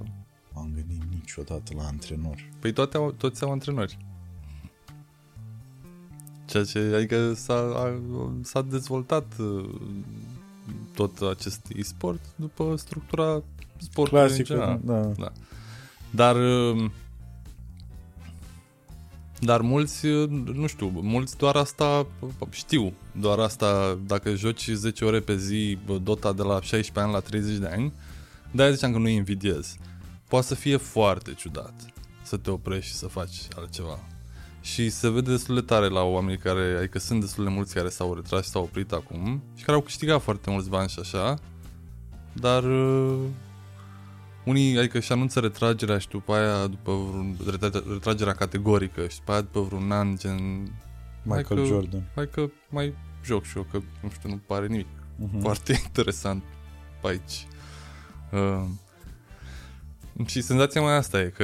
M-am gândit niciodată la antrenor. Păi toate au, toți au antrenori. Ceea ce, adică s-a, a, s-a dezvoltat uh, tot acest e-sport după structura sportului în Clasic, general. da. Da. Dar uh, dar mulți, uh, nu știu, mulți doar asta știu, doar asta, dacă joci 10 ore pe zi bă, Dota de la 16 ani la 30 de ani, de-aia ziceam că nu-i invidiez. Poate să fie foarte ciudat. să te oprești și să faci altceva. Și se vede destul de tare la oamenii care, adică sunt destul de mulți care s-au retras și s-au oprit acum și care au câștigat foarte mulți bani și așa, dar uh, unii, adică și anunță retragerea și după aia, după vreun, retrage- retragerea categorică și după aia după vreun an, gen, Michael că- Jordan. hai că mai joc și eu, că nu știu, nu pare nimic Mhm. foarte <laughs> interesant pe aici. Uh, și senzația mai asta e că,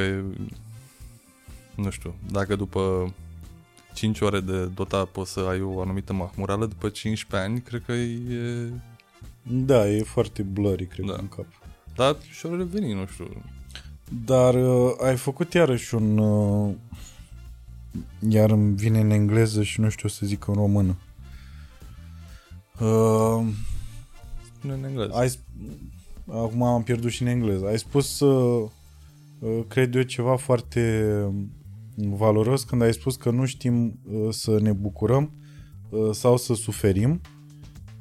nu știu, dacă după 5 ore de Dota poți să ai o anumită mahmurală, după 15 ani, cred că e... Da, e foarte blurry, cred, Da. în cap. Dar și-o reveni, nu știu. Dar uh, ai făcut iarăși un... Uh, iar îmi vine în engleză și nu știu să zic în română. Uh, Spune în engleză. ai, sp- acum am pierdut și în engleză. Ai spus, uh, uh, cred eu, ceva foarte um, valoros când ai spus că nu știm uh, să ne bucurăm uh, sau să suferim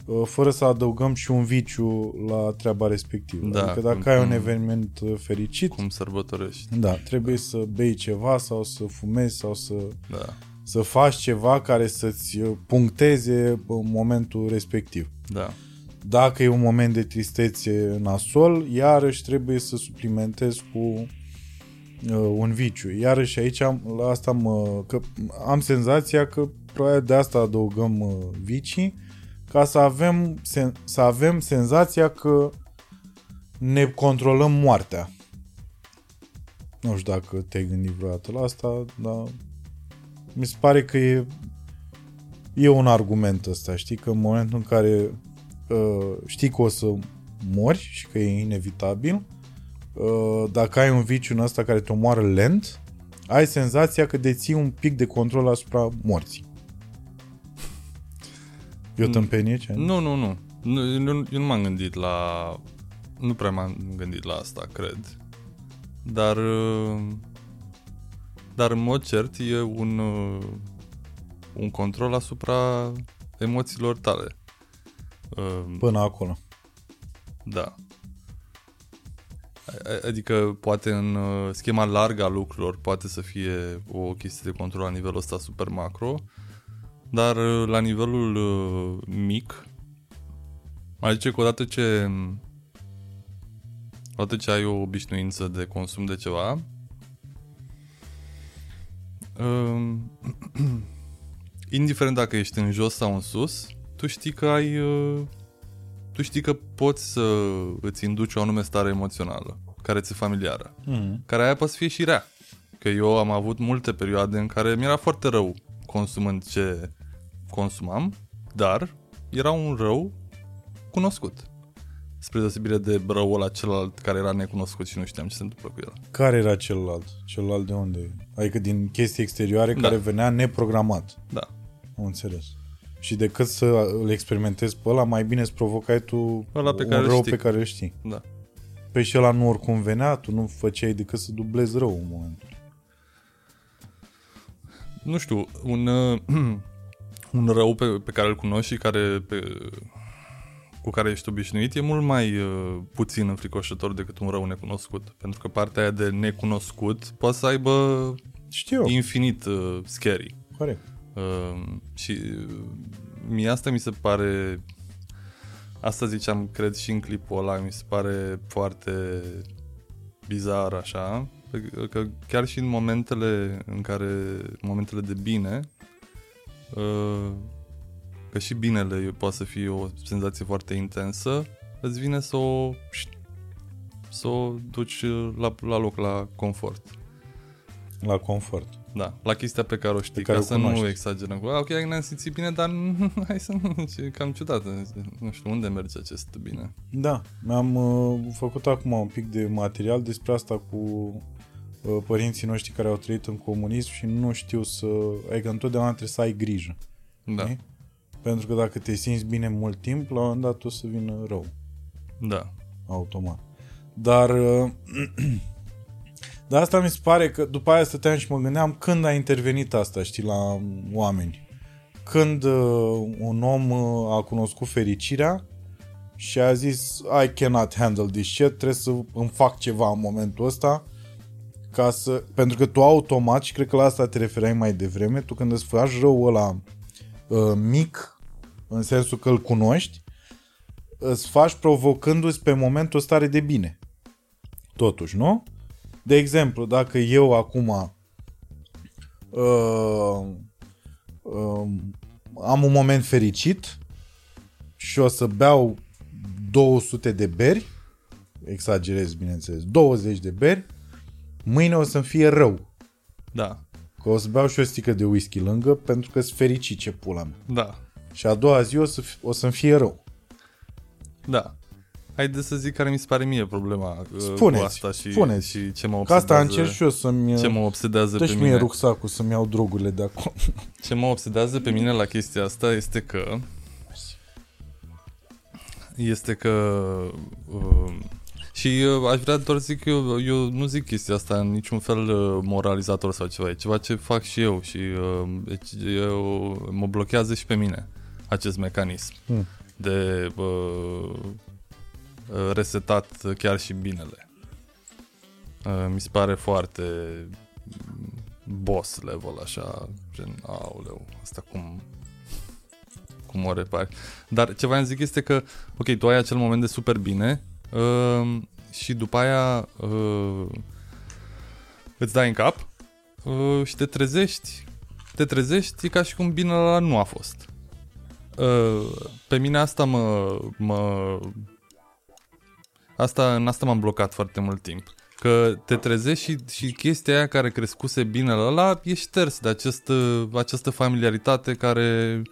uh, fără să adăugăm și un viciu la treaba respectivă. Da, adică dacă cum- ai un eveniment uh, fericit, Cum sărbătorești. da, trebuie să bei ceva sau să fumezi sau să, Da, să faci ceva care să-ți uh, puncteze uh, momentul respectiv. da. Dacă e un moment de tristețe nasol, iarăși trebuie să suplimentezi cu uh, un viciu. Iarăși aici am, la asta mă, că am senzația că probabil de asta adăugăm uh, vicii ca să avem, sen, să avem senzația că ne controlăm moartea. Nu știu dacă te-ai gândit vreodată la asta, dar mi se pare că e, e un argument ăsta, știi? Că în momentul în care uh, știi că o să mori și că e inevitabil, uh, dacă ai un viciu în ăsta care te omoară lent, ai senzația că deții un pic de control asupra morții. E o tâmpenie ce? Nu, nu, nu. nu eu, nu- eu nu m-am gândit la... Nu prea m-am gândit la asta, cred. Dar... uh, Dar în mod cert e un... uh, Un control asupra emoțiilor tale. Uh, Până acolo. Da. A- Adică poate în uh, schema largă a lucrurilor poate să fie o chestie de control la nivelul ăsta super macro, dar uh, la nivelul uh, mic, mai zice că odată ce odată ce ai o obișnuință de consum de ceva, um, <clears throat> indiferent dacă ești în jos sau în sus, tu știi că ai uh, tu știi că poți să îți induci o anume stare emoțională, care ți-e familiară, Mm. care aia poate să fie și rea. Că eu am avut multe perioade în care mi-era foarte rău consumând ce consumam, dar era un rău cunoscut. Spre deosebire de răul ăla celălalt care era necunoscut și nu știam ce se întâmplă cu el. Care era celălalt? Celălalt de unde? Adică din chestii exterioare Da. care venea neprogramat. Da. Am înțeles. Și decât să îl experimentezi pe ăla, mai bine îți provocai tu Ăla pe un care îl rău știi. pe care îl știi. Da. Pe și ăla nu oricum venea, tu nu făceai decât să dublezi rău în momentul. nu știu, un, uh, <clears throat> un rău pe, pe care îl cunoști și care, pe, cu care ești obișnuit e mult mai uh, puțin înfricoșător decât un rău necunoscut. Pentru că partea aia de necunoscut poate să aibă Știu eu, infinit uh, scary. corect. Uh, și uh, mie asta mi se pare asta ziceam, cred și în clipul ăla mi se pare foarte bizar așa că- că chiar și în momentele în care în momentele de bine uh, că și binele poate să fie o senzație foarte intensă îți vine să o să o duci uh, la, la loc, la confort La confort. da, la chestia pe care o știi, care ca o să nu cunoști. exagerăm cu, "A, ok, ne-am simțit bine, dar <laughs> hai să nu, e cam ciudat, nu știu, unde merge acest bine? Da, mi-am uh, făcut acum un pic de material despre asta cu uh, părinții noștri care au trăit în comunism și nu știu să... Adică întotdeauna trebuie să ai grijă. Da, știi? Pentru că dacă te simți bine mult timp, la un moment dat o să vină rău. da, automat. Dar uh, <clears throat> dar asta mi se pare că după aia stăteam și mă gândeam când a intervenit asta, știi, la oameni. Când uh, un om uh, a cunoscut fericirea și a zis I cannot handle this shit, trebuie să îmi fac ceva în momentul ăsta ca să, pentru că tu automat, și cred că la asta te referai mai devreme, tu când îți faci rău ăla uh, mic, în sensul că îl cunoști, îți faci provocându-ți pe moment o stare de bine. Totuși, nu? De exemplu, dacă eu acum uh, uh, am un moment fericit și o să beau 200 de beri, exagerez, bineînțeles, 20 de beri, mâine o să-mi fie rău. Da, Că o să beau și o stică de whisky lângă pentru că sunt fericit ce pula mea. da, Și a doua zi o, să fi, o să-mi fie rău. da. Haideți să zic care mi se pare mie problema uh, Spuneți, cu asta și, spuneți. și ce mă Că asta obsedează, încerc și eu să-mi... ce mă obsedează Dă pe și mie mine. rucsacul să-mi iau drogurile de acolo. <laughs> Ce mă obsedează pe mine la chestia asta este că este că uh, și uh, aș vrea doar să zic că eu, eu nu zic chestia asta în niciun fel uh, moralizator sau ceva, e ceva ce fac și eu și uh, deci eu, mă blochează și pe mine acest mecanism Hmm. de uh, uh, resetat chiar și binele. Uh, mi se pare foarte boss level, așa, gen, aoleu, asta cum, cum o repari. Dar ce voiam să zic este că, ok, tu ai acel moment de super bine uh, și după aia uh, îți dai în cap uh, și te trezești, te trezești, e ca și cum binele ăla nu a fost. Uh, pe mine asta mă, mă Asta, în asta m-am blocat foarte mult timp. Că te trezești și, și chestia aia care crescuse binele ăla e șters de acest, această familiaritate care...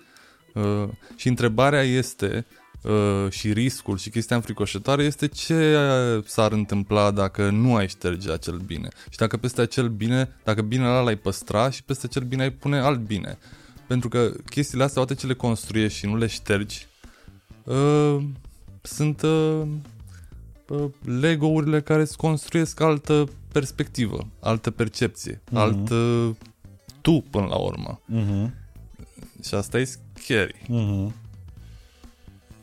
Uh, și întrebarea este uh, și riscul și chestia înfricoșătoare este ce s-ar întâmpla dacă nu ai șterge acel bine. Și dacă peste acel bine, dacă binele ăla l-ai păstra și peste acel bine ai pune alt bine. Pentru că chestiile astea, toate ce le construiești și nu le ștergi, uh, sunt uh, uh, Lego-urile care îți construiesc altă perspectivă, altă percepție, mm-hmm. alt uh, tu până la urmă. Uh-huh. Și asta e scary. Uh-huh.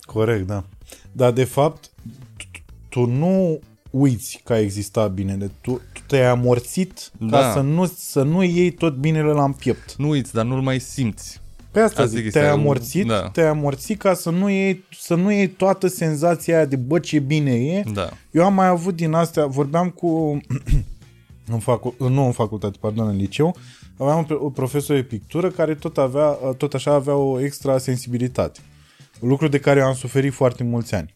Corect, da. Dar de fapt, tu- tu nu uiți că a existat binele. Tu, tu te-ai amorțit Da. ca să nu, să nu iei tot binele la în piept. Nu uiți, dar nu-l mai simți. Pe asta Asta zic, este te-ai un- amorțit, da. te-ai amorțit ca să nu, iei, să nu iei toată senzația aia de bă ce bine e. Da. Eu am mai avut din astea, vorbeam cu, <clears throat> în facu, nu în facultate, pardon, în liceu, aveam un, pro- un profesor de pictură care tot, avea, tot așa avea o extra sensibilitate. Un lucru de care eu am suferit foarte mulți ani.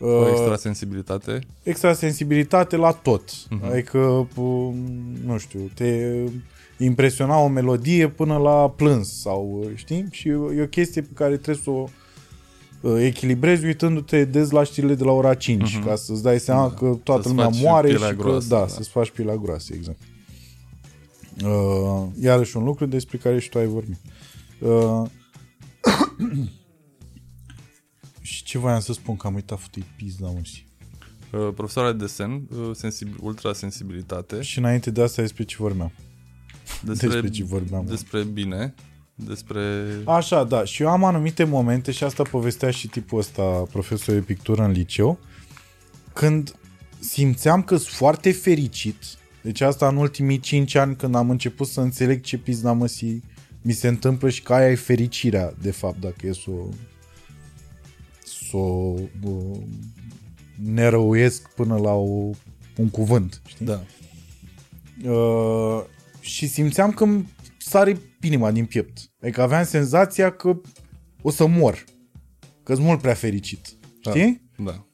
O Uh, extra sensibilitate. extra sensibilitate la tot. Mhm. Uh-huh. Adică, p- nu știu, te impresiona o melodie până la plâns sau, știi? Și e o chestie pe care trebuie să o uh, echilibrezi uitându-te des la știrile de la ora 5 Mhm. ca să-ți dai seama Da. că toată Să-ți lumea faci moare și pielea că, groasă, da, da. să-ți faci pielea groasă, exact. Uh, iarăși un lucru despre care și tu ai vorbit. Uh, <coughs> și ce voiam să spun că am uitat futui pizda musi. Uh, profesoara de desen, uh, sensibil, ultrasensibilitate. Și înainte de asta despre ce vorbeam. Despre, Despre ce vorbeam. despre bine, despre... Așa, da. Și eu am anumite momente și asta povestea și tipul ăsta, profesor de pictură în liceu, când simțeam că sunt foarte fericit. Deci asta în ultimii 5 ani când am început să înțeleg ce pizda măsii mi se întâmplă și că aia e fericirea, de fapt, dacă e să o să o uh, nerăuiesc până la o, un cuvânt, știi? Da. Uh, și simțeam că îmi sare inima din piept. Adică aveam senzația că o să mor. că sunt mult prea fericit. Da. Știi? Da.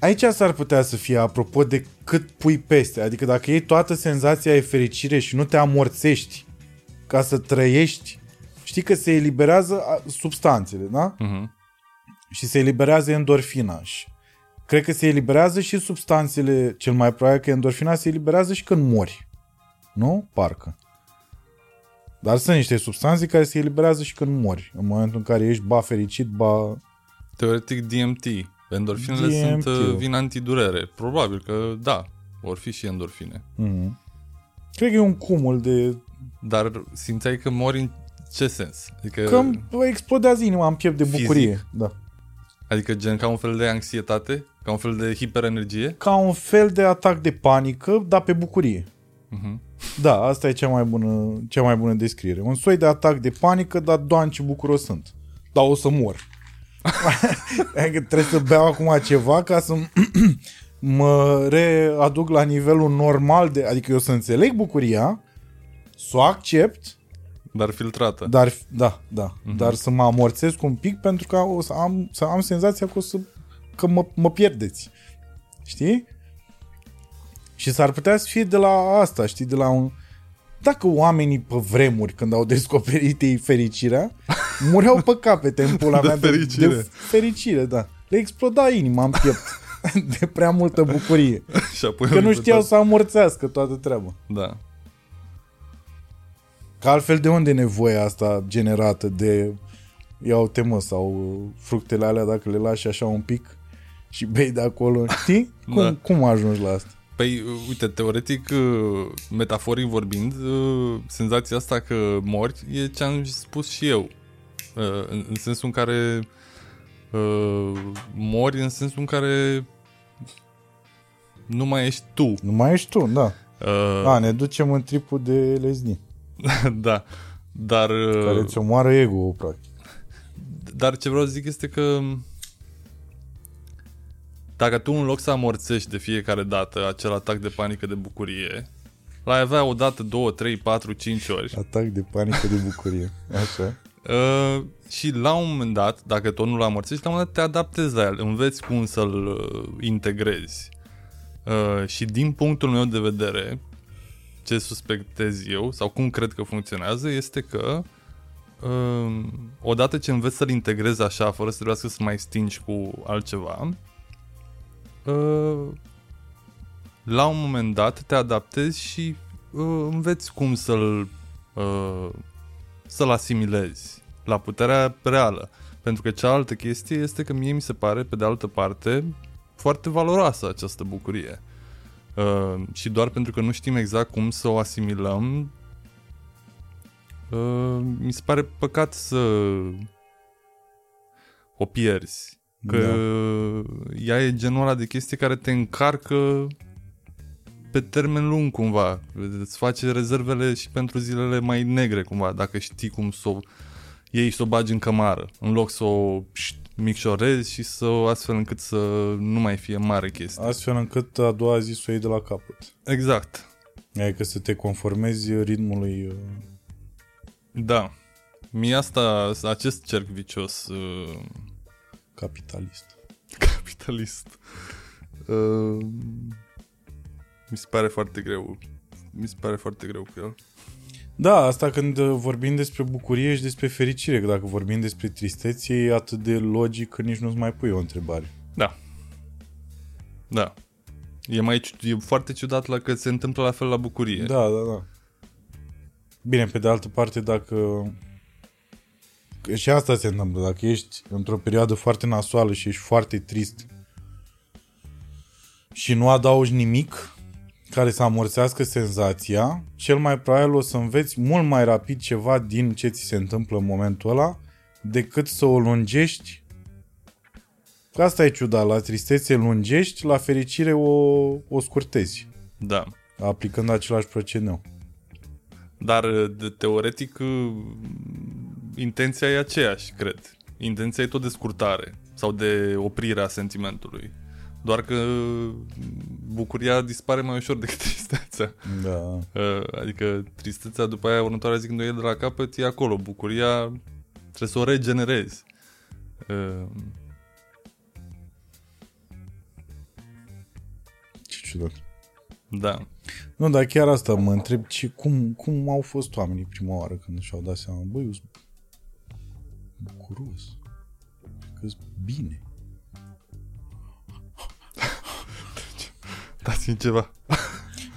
Aici s-ar putea să fie apropo de cât pui peste. Adică dacă iei toată senzația de fericire și nu te amorțești ca să trăiești, știi că se eliberează a, substanțele, da? Mhm. și se eliberează endorfina. Și cred că se eliberează și substanțele, cel mai probabil că endorfina se eliberează și când mori. Nu? Parcă. Dar sunt niște substanțe care se eliberează și când mori. În momentul în care ești ba fericit, ba... Teoretic DMT. Endorfinele DMT-ul. sunt uh, vin antidurere. Probabil că da, vor fi și endorfine. Mm. Cred că e un cumul de... Dar simțeai că mori în ce sens? Adică, Că îmi explodează inima în piept de Fizic? bucurie. Da. adică gen ca un fel de anxietate? Ca un fel de hiperenergie? Ca un fel de atac de panică, dar pe bucurie. Mhm. Da, asta e cea mai bună, cea mai bună descriere. Un soi de atac de panică, dar doamne ce bucuros sunt. Dar o să mor. <laughs> adică trebuie să beau acum ceva ca să <clears throat> mă readuc la nivelul normal de... Adică eu să înțeleg bucuria, să o accept, Dar filtrată. dar, da, da, dar să mă amorțesc un pic pentru că o să am, să am senzația că, o să, că mă, mă pierdeți. Știi? Și s-ar putea să fie de la asta, știi, de la un... Dacă oamenii pe vremuri, când au descoperit ei fericirea, <laughs> mureau pe capete în pula De mea fericire. De, de fericire, da. Le exploda inima în piept <laughs> de prea multă bucurie. <laughs> și apoi Că au nu inventat- știau să amorțească toată treaba. Da. Că altfel de unde e nevoia asta generată de ia o temă sau fructele alea dacă le lași așa un pic <laughs> și bei de acolo, știi? <laughs> Cum, Da. cum ajungi la asta? Păi, uh, uite, teoretic, uh, metaforic vorbind, uh, senzația asta că mori e ce am spus și eu. Uh, În în sensul în care uh, mori, în sensul în care nu mai ești tu. Nu mai ești tu, da. Uh, A, ne ducem în tripul de lesni, <laughs> da. Dar, uh, care ți omoară ego practic. dar ce vreau să zic este că dacă tu în loc să amorțești de fiecare dată acel atac de panică de bucurie, l-ai avea o dată, două, trei, patru, cinci ori Atac de panică de bucurie. Așa. uh, și la un moment dat, dacă tot nu-l amorțești, la un moment dat te adaptezi la el, înveți cum să-l uh, integrezi. Uh, și din punctul meu de vedere, ce suspectez eu, sau cum cred că funcționează, este că uh, odată ce înveți să-l integrezi așa, fără să trebuiască să mai stingi cu altceva, uh, la un moment dat te adaptezi și uh, înveți cum să-l uh, să-l asimilezi la puterea reală. Pentru că cealaltă chestie este că mie mi se pare, pe de altă parte, foarte valoroasă această bucurie. Uh, și doar pentru că nu știm exact cum să o asimilăm, uh, mi se pare păcat să o pierzi. Că Da. ea e genul ăla de chestie care te încarcă pe termen lung cumva. Îți face rezervele și pentru zilele mai negre cumva, dacă știi cum să o iei și să o bagi în cămară, în loc să o șt, micșorezi și să o astfel încât să nu mai fie mare chestie. Astfel încât a doua zi să o iei de la capăt. Exact. Adică să te conformezi ritmului uh, Da. Mie asta, acest cerc vicios uh, capitalist. capitalist uh, mi se pare foarte greu. Mi se pare foarte greu cu el. Da, asta când uh, vorbim despre bucurie și despre fericire, că dacă vorbim despre tristețe e atât de logic că nici nu-ți mai pui o întrebare. Da. Da. E, mai, ciu- e foarte ciudat la că se întâmplă la fel la bucurie. Da, da, da. Bine, pe de altă parte, dacă... că Și asta se întâmplă. Dacă ești într-o perioadă foarte nasoală și ești foarte trist și nu adaugi nimic care să amorțească senzația, cel mai probabil o să înveți mult mai rapid ceva din ce ți se întâmplă în momentul ăla decât să o lungești. Că Asta e ciudat. La tristețe lungești, la fericire o, o scurtezi, da. aplicând același procedeu. Dar, de, teoretic, uh, intenția e aceeași, cred. Intenția e tot de scurtare sau de oprire a sentimentului. Doar că bucuria dispare mai ușor <laughs> decât tristețea. Da. Uh, Adică tristețea după aia următoarea zi când o iei de la capăt e acolo. Bucuria trebuie să o regenerezi. Uh, Ce ciudat. Da. Nu, dar chiar asta mă întreb ce, cum, cum au fost oamenii prima oară când și-au dat seama, băi, eu sunt bucuros. că bine. Dați-mi ceva.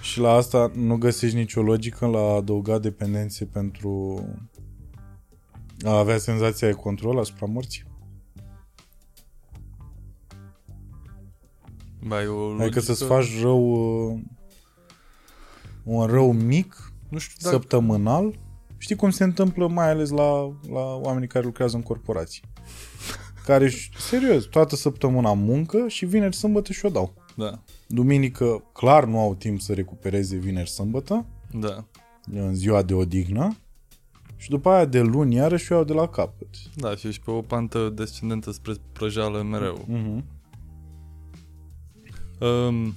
Și la asta nu găsești nicio logică la a adăuga dependențe pentru a avea senzația de control asupra morții. Ba, e o Adică logică- să-ți faci rău uh, un rău mic, Nu știu da. dacă... săptămânal. Știi cum se întâmplă mai ales la, la oamenii care lucrează în corporații. care, își- serios, toată săptămâna muncă și vineri, sâmbătă și o dau. Da, Duminică, clar, nu au timp să recupereze vineri, sâmbătă, da, în ziua de odihnă. Și după aia de luni, iarăși o iau de la capăt. da, și ești pe o pantă descendentă spre prăjală mereu. Mhm. Um,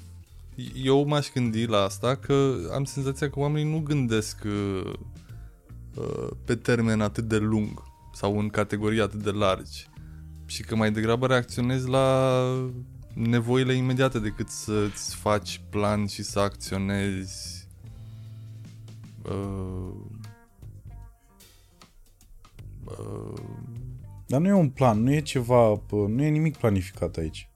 eu m-aș gândi la asta că am senzația că oamenii nu gândesc uh, uh, pe termen atât de lung sau în categorii atât de largi și că mai degrabă reacționezi la nevoile imediate decât să-ți faci plan și să acționezi uh, uh, Dar nu e un plan, nu e ceva, pă, nu e nimic planificat aici.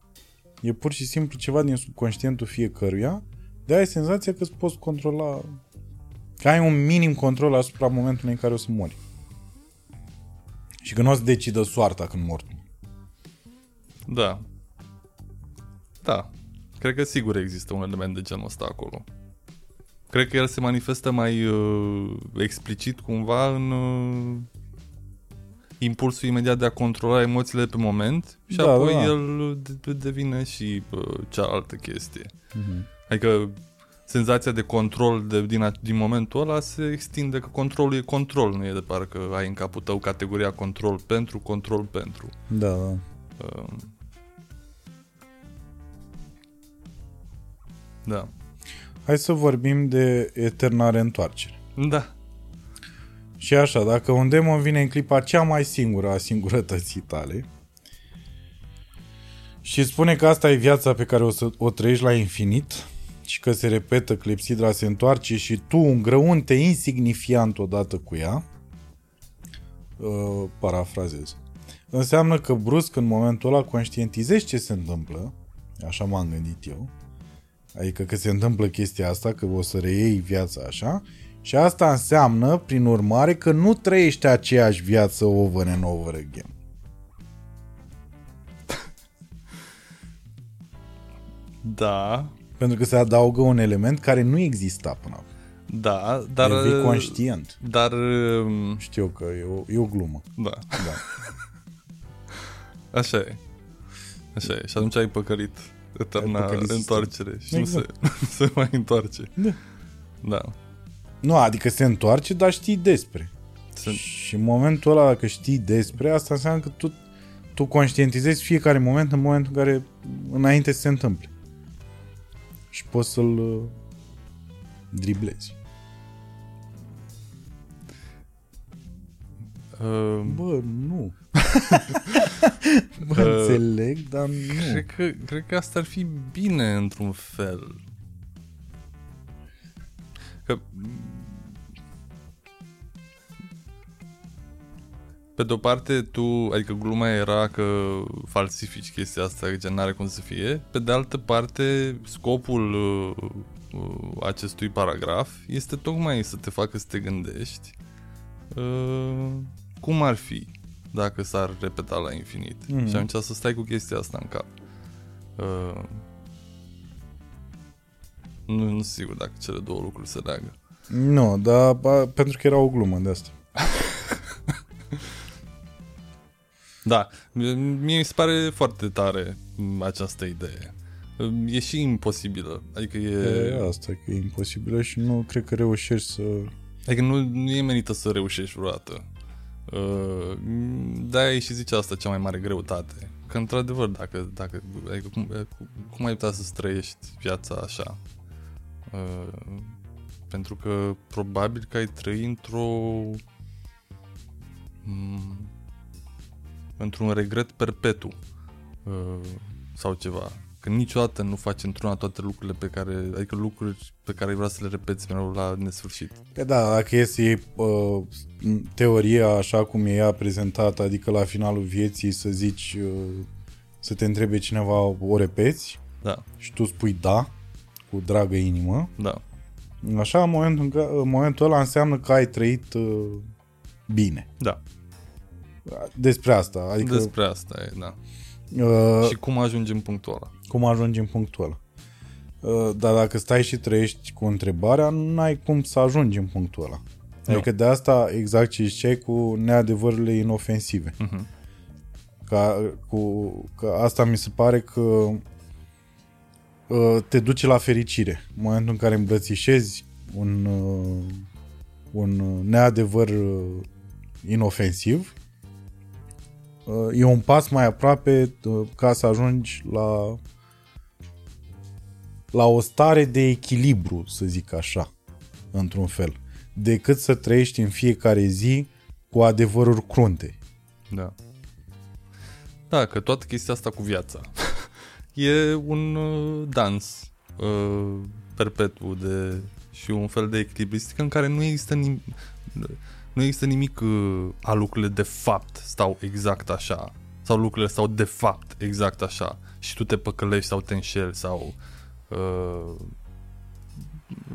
E pur și simplu ceva din subconștientul fiecăruia, de ai senzația că îți poți controla, că ai un minim control asupra momentului în care o să mori. Și că nu o să decidă soarta când mor. tu. Da. Da. Cred că sigur există un element de genul ăsta acolo. Cred că el se manifestă mai uh, explicit cumva în uh, impulsul imediat de a controla emoțiile pe moment și Da, apoi da, da. el de- devine și uh, cealaltă chestie. Mhm. Adică senzația de control de, din, a- din momentul ăla se extinde că controlul e control, nu e de parcă ai în capul tău categoria control pentru, control pentru. Da, da. Uh, da. Hai să vorbim de eterna reîntoarcere. Da. Și așa, dacă un demon vine în clipa cea mai singură a singurătății tale și îți spune că asta e viața pe care o să o trăiești la infinit și că se repetă, clepsidra se întoarce și tu un grăunte insignifiant odată cu ea, uh, parafrazez, înseamnă că brusc în momentul ăla conștientizezi ce se întâmplă, așa m-am gândit eu, Adică că se întâmplă chestia asta, că o să reiei viața așa și asta înseamnă, prin urmare, că nu trăiești aceeași viață over and over again. Da. Pentru că se adaugă un element care nu exista până acum. Da, dar... Dar, Devii conștient. Dar... um, Știu că e o, e o glumă. Da. Da. <laughs> Așa e. Așa e. Și atunci ai păcălit eterna Ai păcălit întoarcere și Exact. nu, se, <laughs> nu se mai întoarce. Da. Da. Nu, adică se întoarce, dar știi despre. Se, Și în momentul ăla, dacă știi despre, asta înseamnă că tu, tu conștientizezi fiecare moment în momentul în care înainte să se întâmple. Și poți să-l uh, driblezi. uh, Bă, nu. <laughs> Bă, Uh, înțeleg, dar nu. cred, că, cred că asta ar fi bine într-un fel. Că Pe de-o parte, tu, adică gluma era că falsifici chestia asta, că gen n-are cum să fie. Pe de altă parte, scopul uh, uh, acestui paragraf este tocmai să te facă să te gândești uh, cum ar fi dacă s-ar repeta la infinit. Mhm. Mm-hmm. Și atunci să stai cu chestia asta în cap. Uh, nu, nu sunt sigur dacă cele două lucruri se leagă. Nu, dar ba, pentru că era o glumă de asta. <laughs> Da, mie mi se pare foarte tare m, această idee. E și imposibilă. Adică e... E asta, că e imposibilă și nu cred că reușești să... Adică nu, nu e menită să reușești vreodată. Uh, Da, e și zice asta cea mai mare greutate. Că într-adevăr, dacă, dacă adică cum, cum ai putea să trăiești viața așa? Uh, pentru că probabil că ai trăi într-o m, într-un regret perpetu uh, sau ceva. Că niciodată nu faci într-una toate lucrurile pe care, adică lucruri pe care ai vrea să le repeți mereu la nesfârșit. Că da, dacă e să iei uh, teoria așa cum e ea prezentată, adică la finalul vieții să zici, uh, să te întrebe cineva, o repeți? Da, Și tu spui da, cu dragă inimă. da, Așa, în momentul, în, ca, în momentul ăla înseamnă că ai trăit uh, bine. da. Despre asta. Adică Despre asta e, da. uh, Și cum ajungi în punctul ăla? cum ajungi în punctul ăla. Uh, dar dacă stai și trăiești cu întrebarea, n-ai cum să ajungi în punctul ăla. Adică de asta exact ce ziceai cu neadevărurile inofensive. Mhm. Ca, cu, că asta mi se pare că uh, te duce la fericire. În momentul în care îmbrățișezi un, uh, un neadevăr uh, inofensiv, uh, e un pas mai aproape uh, ca să ajungi la la o stare de echilibru, să zic așa, într-un fel, decât să trăiești în fiecare zi cu adevăruri crunte. Da. Da, că toată chestia asta cu viața <laughs> e un uh, dans uh, perpetu de și un fel de echilibristică în care nu există nim- nu există nimic uh, a lucrurile de fapt stau exact așa sau lucrurile stau de fapt exact așa și tu te păcălești sau te înșeli sau uh,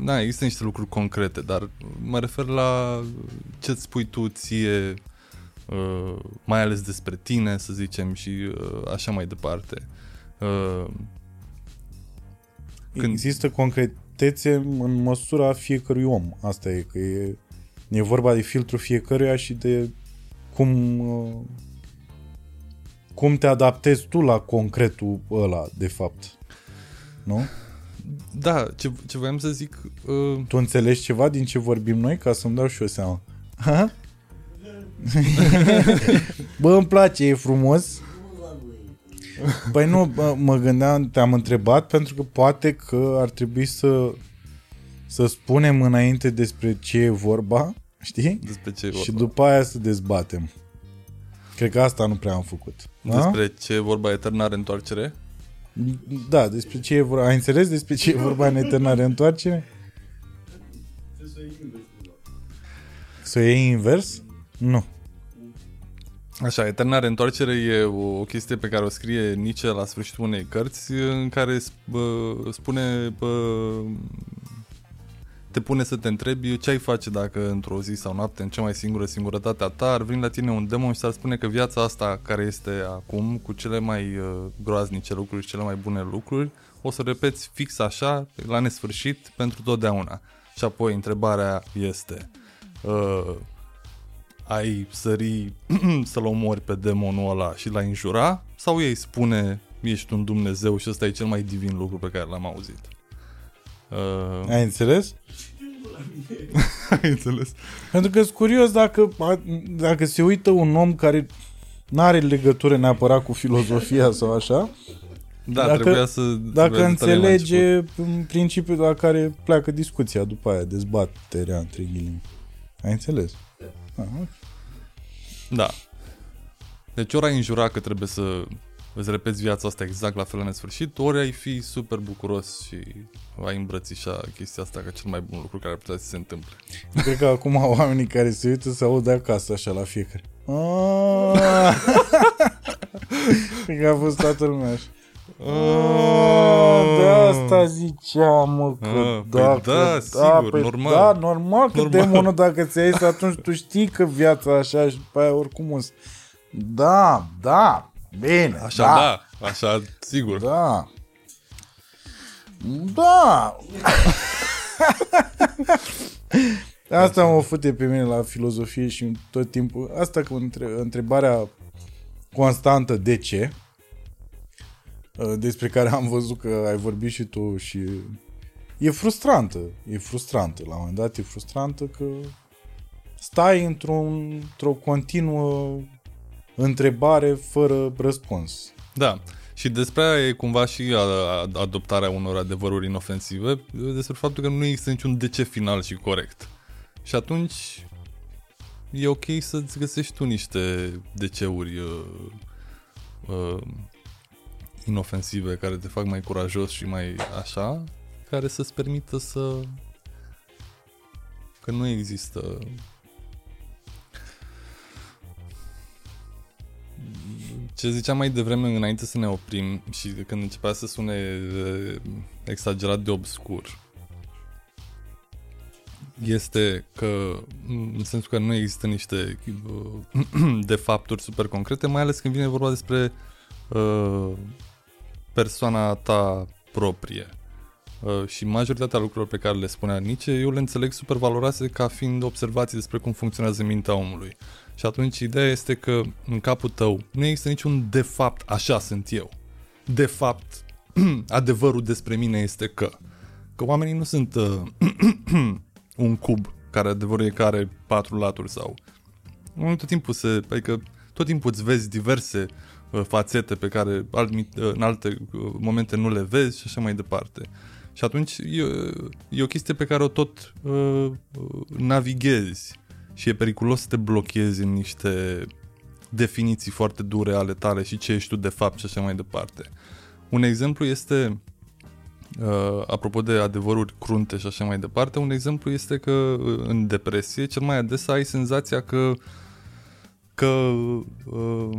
da, există niște lucruri concrete, dar mă refer la ce-ți spui tu ție uh, mai ales despre tine, să zicem, și uh, așa mai departe. Uh, Când... Există concretețe în măsura fiecărui om. Asta e, că e, e vorba de filtrul fiecăruia și de cum, uh, cum te adaptezi tu la concretul ăla, de fapt. Nu? Da, ce, ce voiam să zic... Uh... Tu înțelegi ceva din ce vorbim noi ca să-mi dau și eu seama? Ha? <laughs> Bă, îmi place, e frumos. Păi nu, bă, mă gândeam, te-am întrebat pentru că poate că ar trebui să să spunem înainte despre ce e vorba, știi? Despre ce e vorba. Și după aia să dezbatem. Cred că asta nu prea am făcut. Despre da? ce e vorba eterna reîntoarcere? Da, despre ce e vorba. Ai înțeles despre ce e vorba în eterna reîntoarcere? Să o iei invers? Nu. Așa, Eterna Reîntoarcere e o chestie pe care o scrie Nietzsche la sfârșitul unei cărți în care bă, spune bă, te pune să te întrebi ce ai face dacă într-o zi sau noapte, în cea mai singură singurătatea ta, ar veni la tine un demon și ar spune că viața asta care este acum, cu cele mai uh, groaznice lucruri și cele mai bune lucruri, o să repeți fix așa, la nesfârșit, pentru totdeauna. Și apoi întrebarea este, uh, ai sări <clears throat> să-l omori pe demonul ăla și l-ai înjura? Sau ei spune, ești un Dumnezeu și ăsta e cel mai divin lucru pe care l-am auzit? Uh... Ai înțeles? <laughs> Ai înțeles? Pentru că sunt curios dacă, dacă se uită un om care nu are legătură neapărat cu filozofia sau așa, da, dacă, trebuia să... Dacă înțelege în principiu la care pleacă discuția după aia, dezbaterea între ghilimii. Ai înțeles? Ah, okay. Da. Deci ori ai înjura că trebuie să îți repeți viața asta exact la fel la nesfârșit, ori ai fi super bucuros și ai îmbrățișa chestia asta ca cel mai bun lucru care ar putea să se întâmple. <laughs> Cred că acum oamenii care se uită să audă acasă așa la fiecare. Ah! <laughs> Cred că a fost toată lumea așa. Oh, de asta ziceam, mă, că ah, dacă... Păi da, sigur, păi normal. Da, normal că normal. demonul dacă ți ai atunci tu știi că viața așa și după aia oricum o Da, da, bine, Așa, da, da așa, sigur. Da. Da. <laughs> Asta mă fute pe mine la filozofie și tot timpul. Asta cu între, întrebarea constantă de ce Uh, despre care am văzut că ai vorbit și tu și e frustrantă. E frustrantă. La un moment dat e frustrantă că stai într-un, într-o continuă întrebare fără răspuns. Da. Și despre aia e cumva și adoptarea unor adevăruri inofensive, despre faptul că nu există niciun de ce final și corect. Și atunci e ok să-ți găsești tu niște deceuri uh, uh, inofensive care te fac mai curajos și mai așa, care să-ți permită să... că nu există ce ziceam mai devreme înainte să ne oprim și când începea să sune exagerat de obscur este că în sensul că nu există niște <clears throat> de fapturi super concrete, mai ales când vine vorba despre uh, persoana ta proprie. Uh, și majoritatea lucrurilor pe care le spunea Nietzsche, eu le înțeleg super valoroase ca fiind observații despre cum funcționează mintea omului. Și atunci ideea este că în capul tău nu există niciun de fapt așa sunt eu. De fapt, <clears throat> adevărul despre mine este că. Că oamenii nu sunt uh, <clears throat> un cub care adevărul e care are patru laturi sau... Oamenii tot timpul se... Adică tot timpul îți vezi diverse uh, fațete pe care alt, uh, în alte uh, momente nu le vezi și așa mai departe. Și atunci e, e o chestie pe care o tot uh, navighezi și e periculos să te blochezi în niște definiții foarte dure ale tale și ce ești tu de fapt și așa mai departe. Un exemplu este, uh, apropo de adevăruri crunte și așa mai departe, un exemplu este că uh, în depresie cel mai adesea ai senzația că că uh,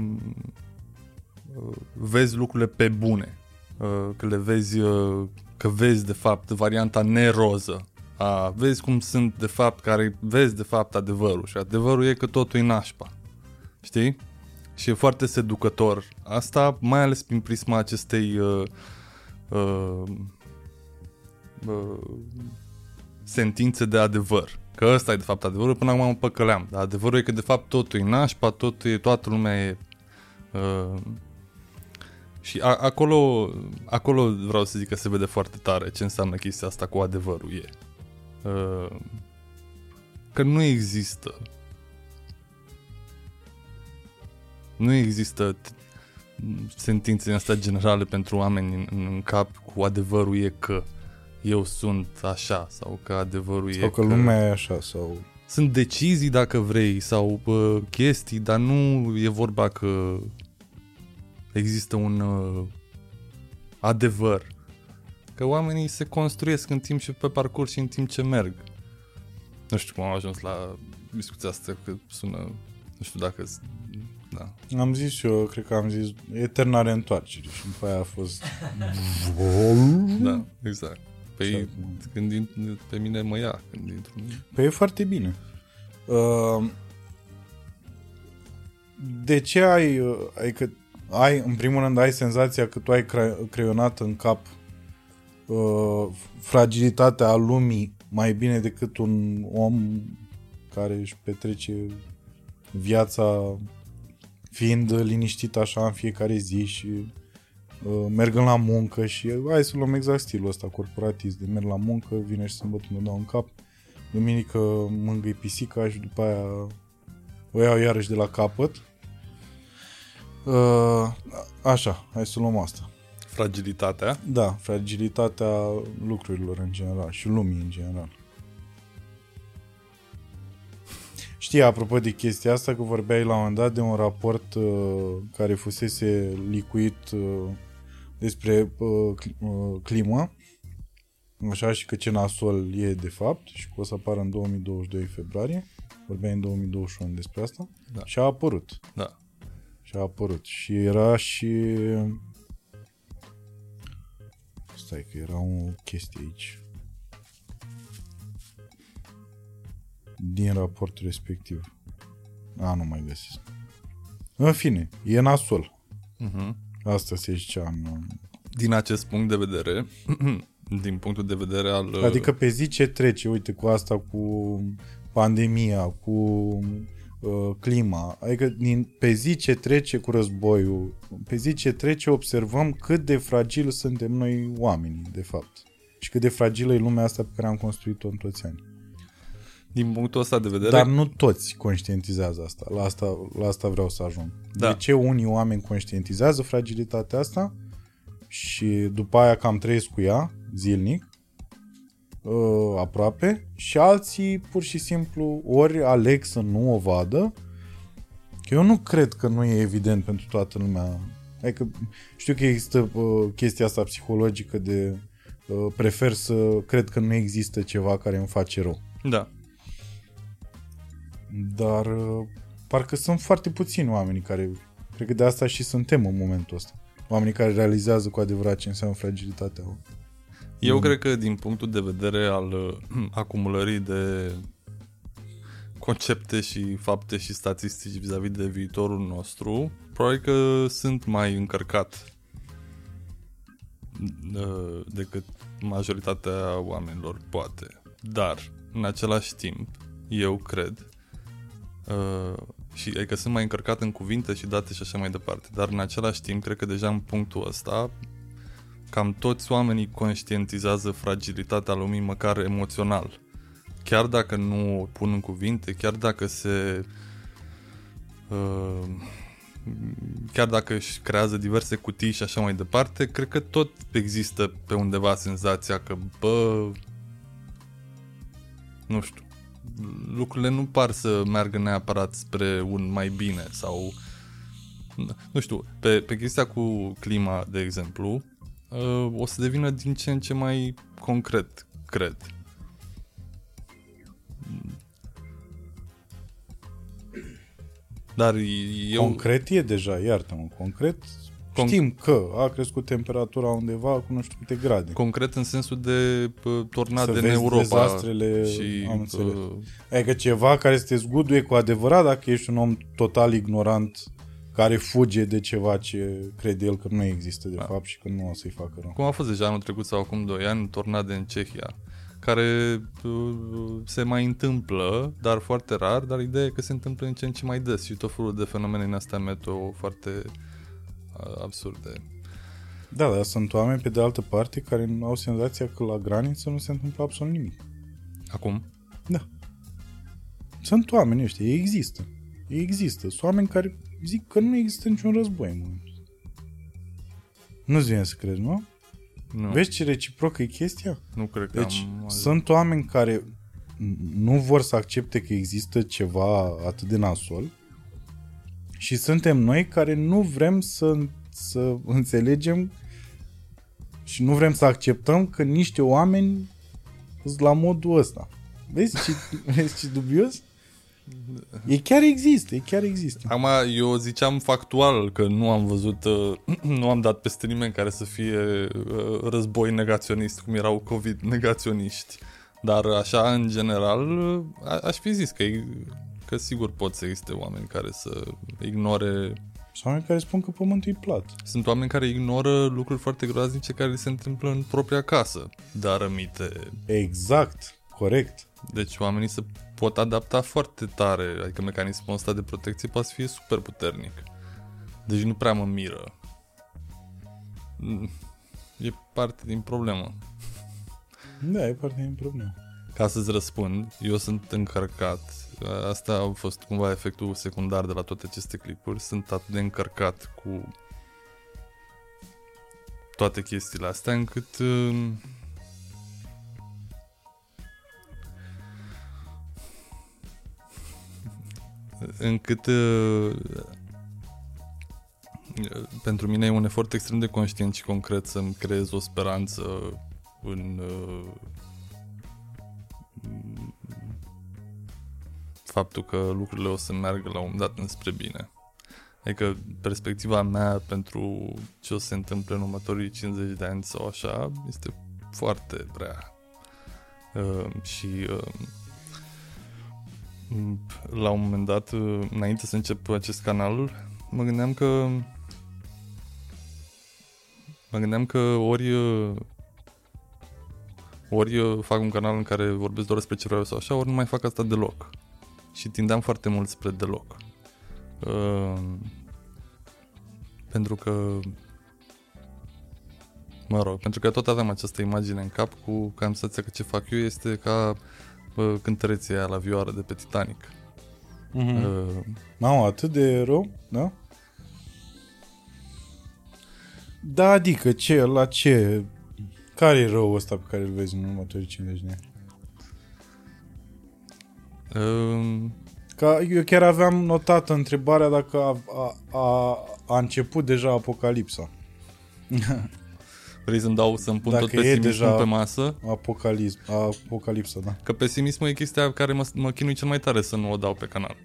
vezi lucrurile pe bune, uh, că le vezi, uh, că vezi de fapt varianta neroză a, vezi cum sunt de fapt, care vezi de fapt adevărul și adevărul e că totul e nașpa. Știi? Și e foarte seducător. Asta mai ales prin prisma acestei uh, uh, uh, sentințe de adevăr. Că ăsta e de fapt adevărul, până acum mă păcăleam. Dar adevărul e că de fapt totul e nașpa, totul e, toată lumea e... Uh, și a, acolo, acolo vreau să zic că se vede foarte tare ce înseamnă chestia asta cu adevărul e. Uh, că nu există. Nu există sentințe astea generale pentru oameni în, în cap cu adevărul e că eu sunt așa sau că adevărul sau e că, că lumea e așa sau sunt decizii dacă vrei sau uh, chestii, dar nu e vorba că există un uh, adevăr Că oamenii se construiesc în timp și pe parcurs și în timp ce merg. Nu știu cum am ajuns la discuția asta, că sună... Nu știu dacă... Da. Am zis și eu, cred că am zis eterna reîntoarcere și după aia a fost... da, exact. Păi când pe mine mă ia când intru. Păi e foarte bine. Uh, de ce ai, uh, adică ai, în primul rând, ai senzația că tu ai creionat în cap uh, fragilitatea lumii mai bine decât un om care își petrece viața fiind liniștit așa în fiecare zi și uh, mergând la muncă și hai să luăm exact stilul ăsta corporatist de merg la muncă, vine și sâmbătă mă dau în cap, duminică mângâi pisica și după aia o iau iarăși de la capăt. Uh, așa, hai să luăm asta. Fragilitatea? Da, fragilitatea lucrurilor în general și lumii în general. Știi, apropo de chestia asta, că vorbeai la un moment dat de un raport uh, care fusese licuit uh, despre uh, uh, climă, așa și că ce nasol e de fapt și că o să apară în 2022 februarie, vorbeai în 2021 despre asta, da. și a apărut. Da. Și a apărut. Și era și Stai că era o chestie aici. Din raportul respectiv. A, nu mai găsesc. În fine, e nasol. Uh-huh. Asta se zicea în... Din acest punct de vedere, <clears throat> din punctul de vedere al... Adică pe zi ce trece, uite, cu asta, cu pandemia, cu Uh, clima. Adică din, pe zi ce trece cu războiul, pe zi ce trece observăm cât de fragil suntem noi oamenii, de fapt. Și cât de fragilă e lumea asta pe care am construit-o în toți ani. Din punctul ăsta de vedere... Dar nu toți conștientizează asta. La asta, la asta vreau să ajung. Da. De ce unii oameni conștientizează fragilitatea asta și după aia cam trăiesc cu ea zilnic uh, aproape și alții pur și simplu ori aleg să nu o vadă. Că eu nu cred că nu e evident pentru toată lumea. Adică știu că există uh, chestia asta psihologică de uh, prefer să cred că nu există ceva care îmi face rău. Da. Dar uh, parcă sunt foarte puțini oamenii care cred că de asta și suntem în momentul ăsta. Oamenii care realizează cu adevărat ce înseamnă fragilitatea eu mm. cred că din punctul de vedere al uh, <clears throat> acumulării de concepte și fapte și statistici vis-a-vis de viitorul nostru, probabil că sunt mai încărcat uh, decât majoritatea oamenilor, poate. Dar, în același timp, eu cred uh, Și adică sunt mai încărcat în cuvinte și date și așa mai departe. Dar în același timp, cred că deja în punctul ăsta, cam toți oamenii conștientizează fragilitatea lumii, măcar emoțional. Chiar dacă nu o pun în cuvinte, chiar dacă se... Uh, chiar dacă își creează diverse cutii și așa mai departe, cred că tot există pe undeva senzația că, bă, nu știu, lucrurile nu par să meargă neapărat spre un mai bine sau nu știu, pe, pe chestia cu clima, de exemplu, uh, o să devină din ce în ce mai concret, cred. Dar eu... Concret e deja, iartă-mă, concret Con- știm că a crescut temperatura undeva cu nu știu câte grade. Concret în sensul de uh, tornade Să în vezi Europa. dezastrele, și, am înțeles. uh, Adică ceva care să te zguduie cu adevărat dacă ești un om total ignorant care fuge de ceva ce crede el că nu există de Da. fapt și că nu o să-i facă rău. cum a fost deja anul trecut sau acum 2 ani, tornade în Cehia, care uh, se mai întâmplă, dar foarte rar, dar ideea e că se întâmplă în ce în ce mai des și tot felul de fenomene în astea meteo foarte uh, absurde. Da, dar sunt oameni pe de altă parte care au senzația că la graniță nu se întâmplă absolut nimic. Acum? Da. Sunt oameni ăștia, ei există. Ei există. Sunt oameni care zic că nu există niciun război în momentul ăsta. Nu-ți vine să crezi, nu? Nu, Vezi ce reciprocă e chestia? nu cred că Deci am... sunt oameni care nu vor să accepte că există ceva atât de nasol și suntem noi care nu vrem să, să înțelegem și nu vrem să acceptăm că niște oameni sunt la modul ăsta. Vezi ce, <laughs> vezi ce dubios? E chiar există, e chiar există. Acum, eu ziceam factual că nu am văzut, uh, <clears throat> nu am dat peste nimeni care să fie uh, război negaționist, cum erau COVID negaționiști. Dar așa, în general, uh, a- aș fi zis că, e- că sigur pot să existe oameni care să ignore... Sunt oameni care spun că pământul e plat. Sunt oameni care ignoră lucruri foarte groaznice care li se întâmplă în propria casă, dar amite. Exact, corect. Deci oamenii se pot adapta foarte tare, adică mecanismul ăsta de protecție poate să fie super puternic. Deci nu prea mă miră. Mm, E parte din problemă. Da, e parte din problemă. Ca să-ți răspund, eu sunt încărcat. Asta a fost cumva efectul secundar de la toate aceste clipuri. Sunt atât de încărcat cu toate chestiile astea încât uh, încât uh, pentru mine e un efort extrem de conștient și concret să-mi creez o speranță în uh, faptul că lucrurile o să meargă la un moment dat înspre bine. Adică perspectiva mea pentru ce o să se întâmple în următorii 50 de ani sau așa este foarte prea. Uh, și uh, m, la un moment dat, uh, înainte să încep acest canal, mă gândeam că mă gândeam că ori uh, ori uh, fac un canal în care vorbesc doar despre ce vreau sau așa, ori nu mai fac asta deloc. Și tindeam foarte mult spre deloc. Uh, pentru că mă rog, pentru că tot aveam această imagine în cap cu că am senzația că ce fac eu este ca uh, cântăreția aia la vioară de pe Titanic. Mm-hmm. Uh, Mamă, atât de rău, da? Da, adică ce, la ce, care e rău ăsta pe care îl vezi în următorii 50 de ani? uh, Ca, eu chiar aveam notată întrebarea dacă a, a, a, a început deja apocalipsa. <laughs> vrei să-mi dau să-mi pun Dacă tot e pesimismul deja- pe masă? Apocalism, apocalipsa, da. Că pesimismul e chestia care mă, mă chinui cel mai tare să nu o dau pe canal.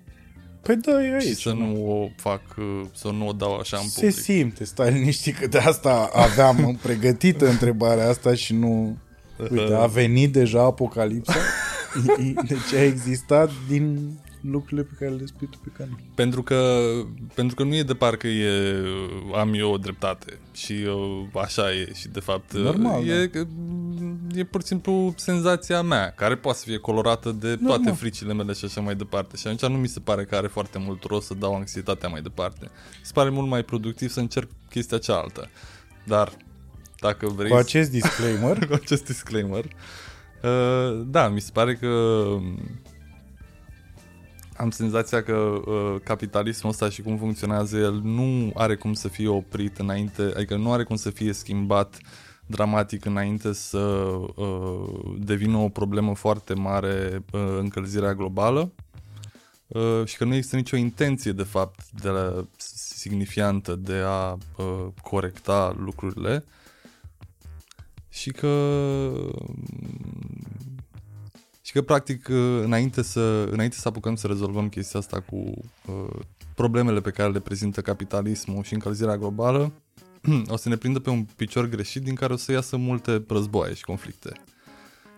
Păi da, e aici. și să nu? nu o fac, uh, să nu o dau așa în Se public. simte, stai liniștit că de asta aveam <laughs> pregătită întrebarea asta și nu... Uite, a venit deja apocalipsa? <laughs> deci a existat din lucrurile pe care le spui tu pe canal. Pentru că, pentru că nu e de parcă e, am eu o dreptate și uh, așa e și de fapt uh, Normal, e, e pur și simplu senzația mea, care poate să fie colorată de Nu, toate nu. fricile mele și așa mai departe. Și atunci nu mi se pare că are foarte mult rost să dau anxietatea mai departe. Mi se pare mult mai productiv să încerc chestia cealaltă. Dar dacă vrei Cu acest disclaimer, <laughs> cu acest disclaimer. Uh, da, mi se pare că um, am senzația că uh, capitalismul ăsta și cum funcționează el nu are cum să fie oprit înainte, adică nu are cum să fie schimbat dramatic înainte să uh, devină o problemă foarte mare uh, încălzirea globală. Uh, și că nu există nicio intenție de fapt de la, signifiantă de a uh, corecta lucrurile. Și că și că practic înainte să, înainte să apucăm să rezolvăm chestia asta cu uh, problemele pe care le prezintă capitalismul și încălzirea globală, <clears throat> o să ne prindă pe un picior greșit din care o să iasă multe războaie și conflicte.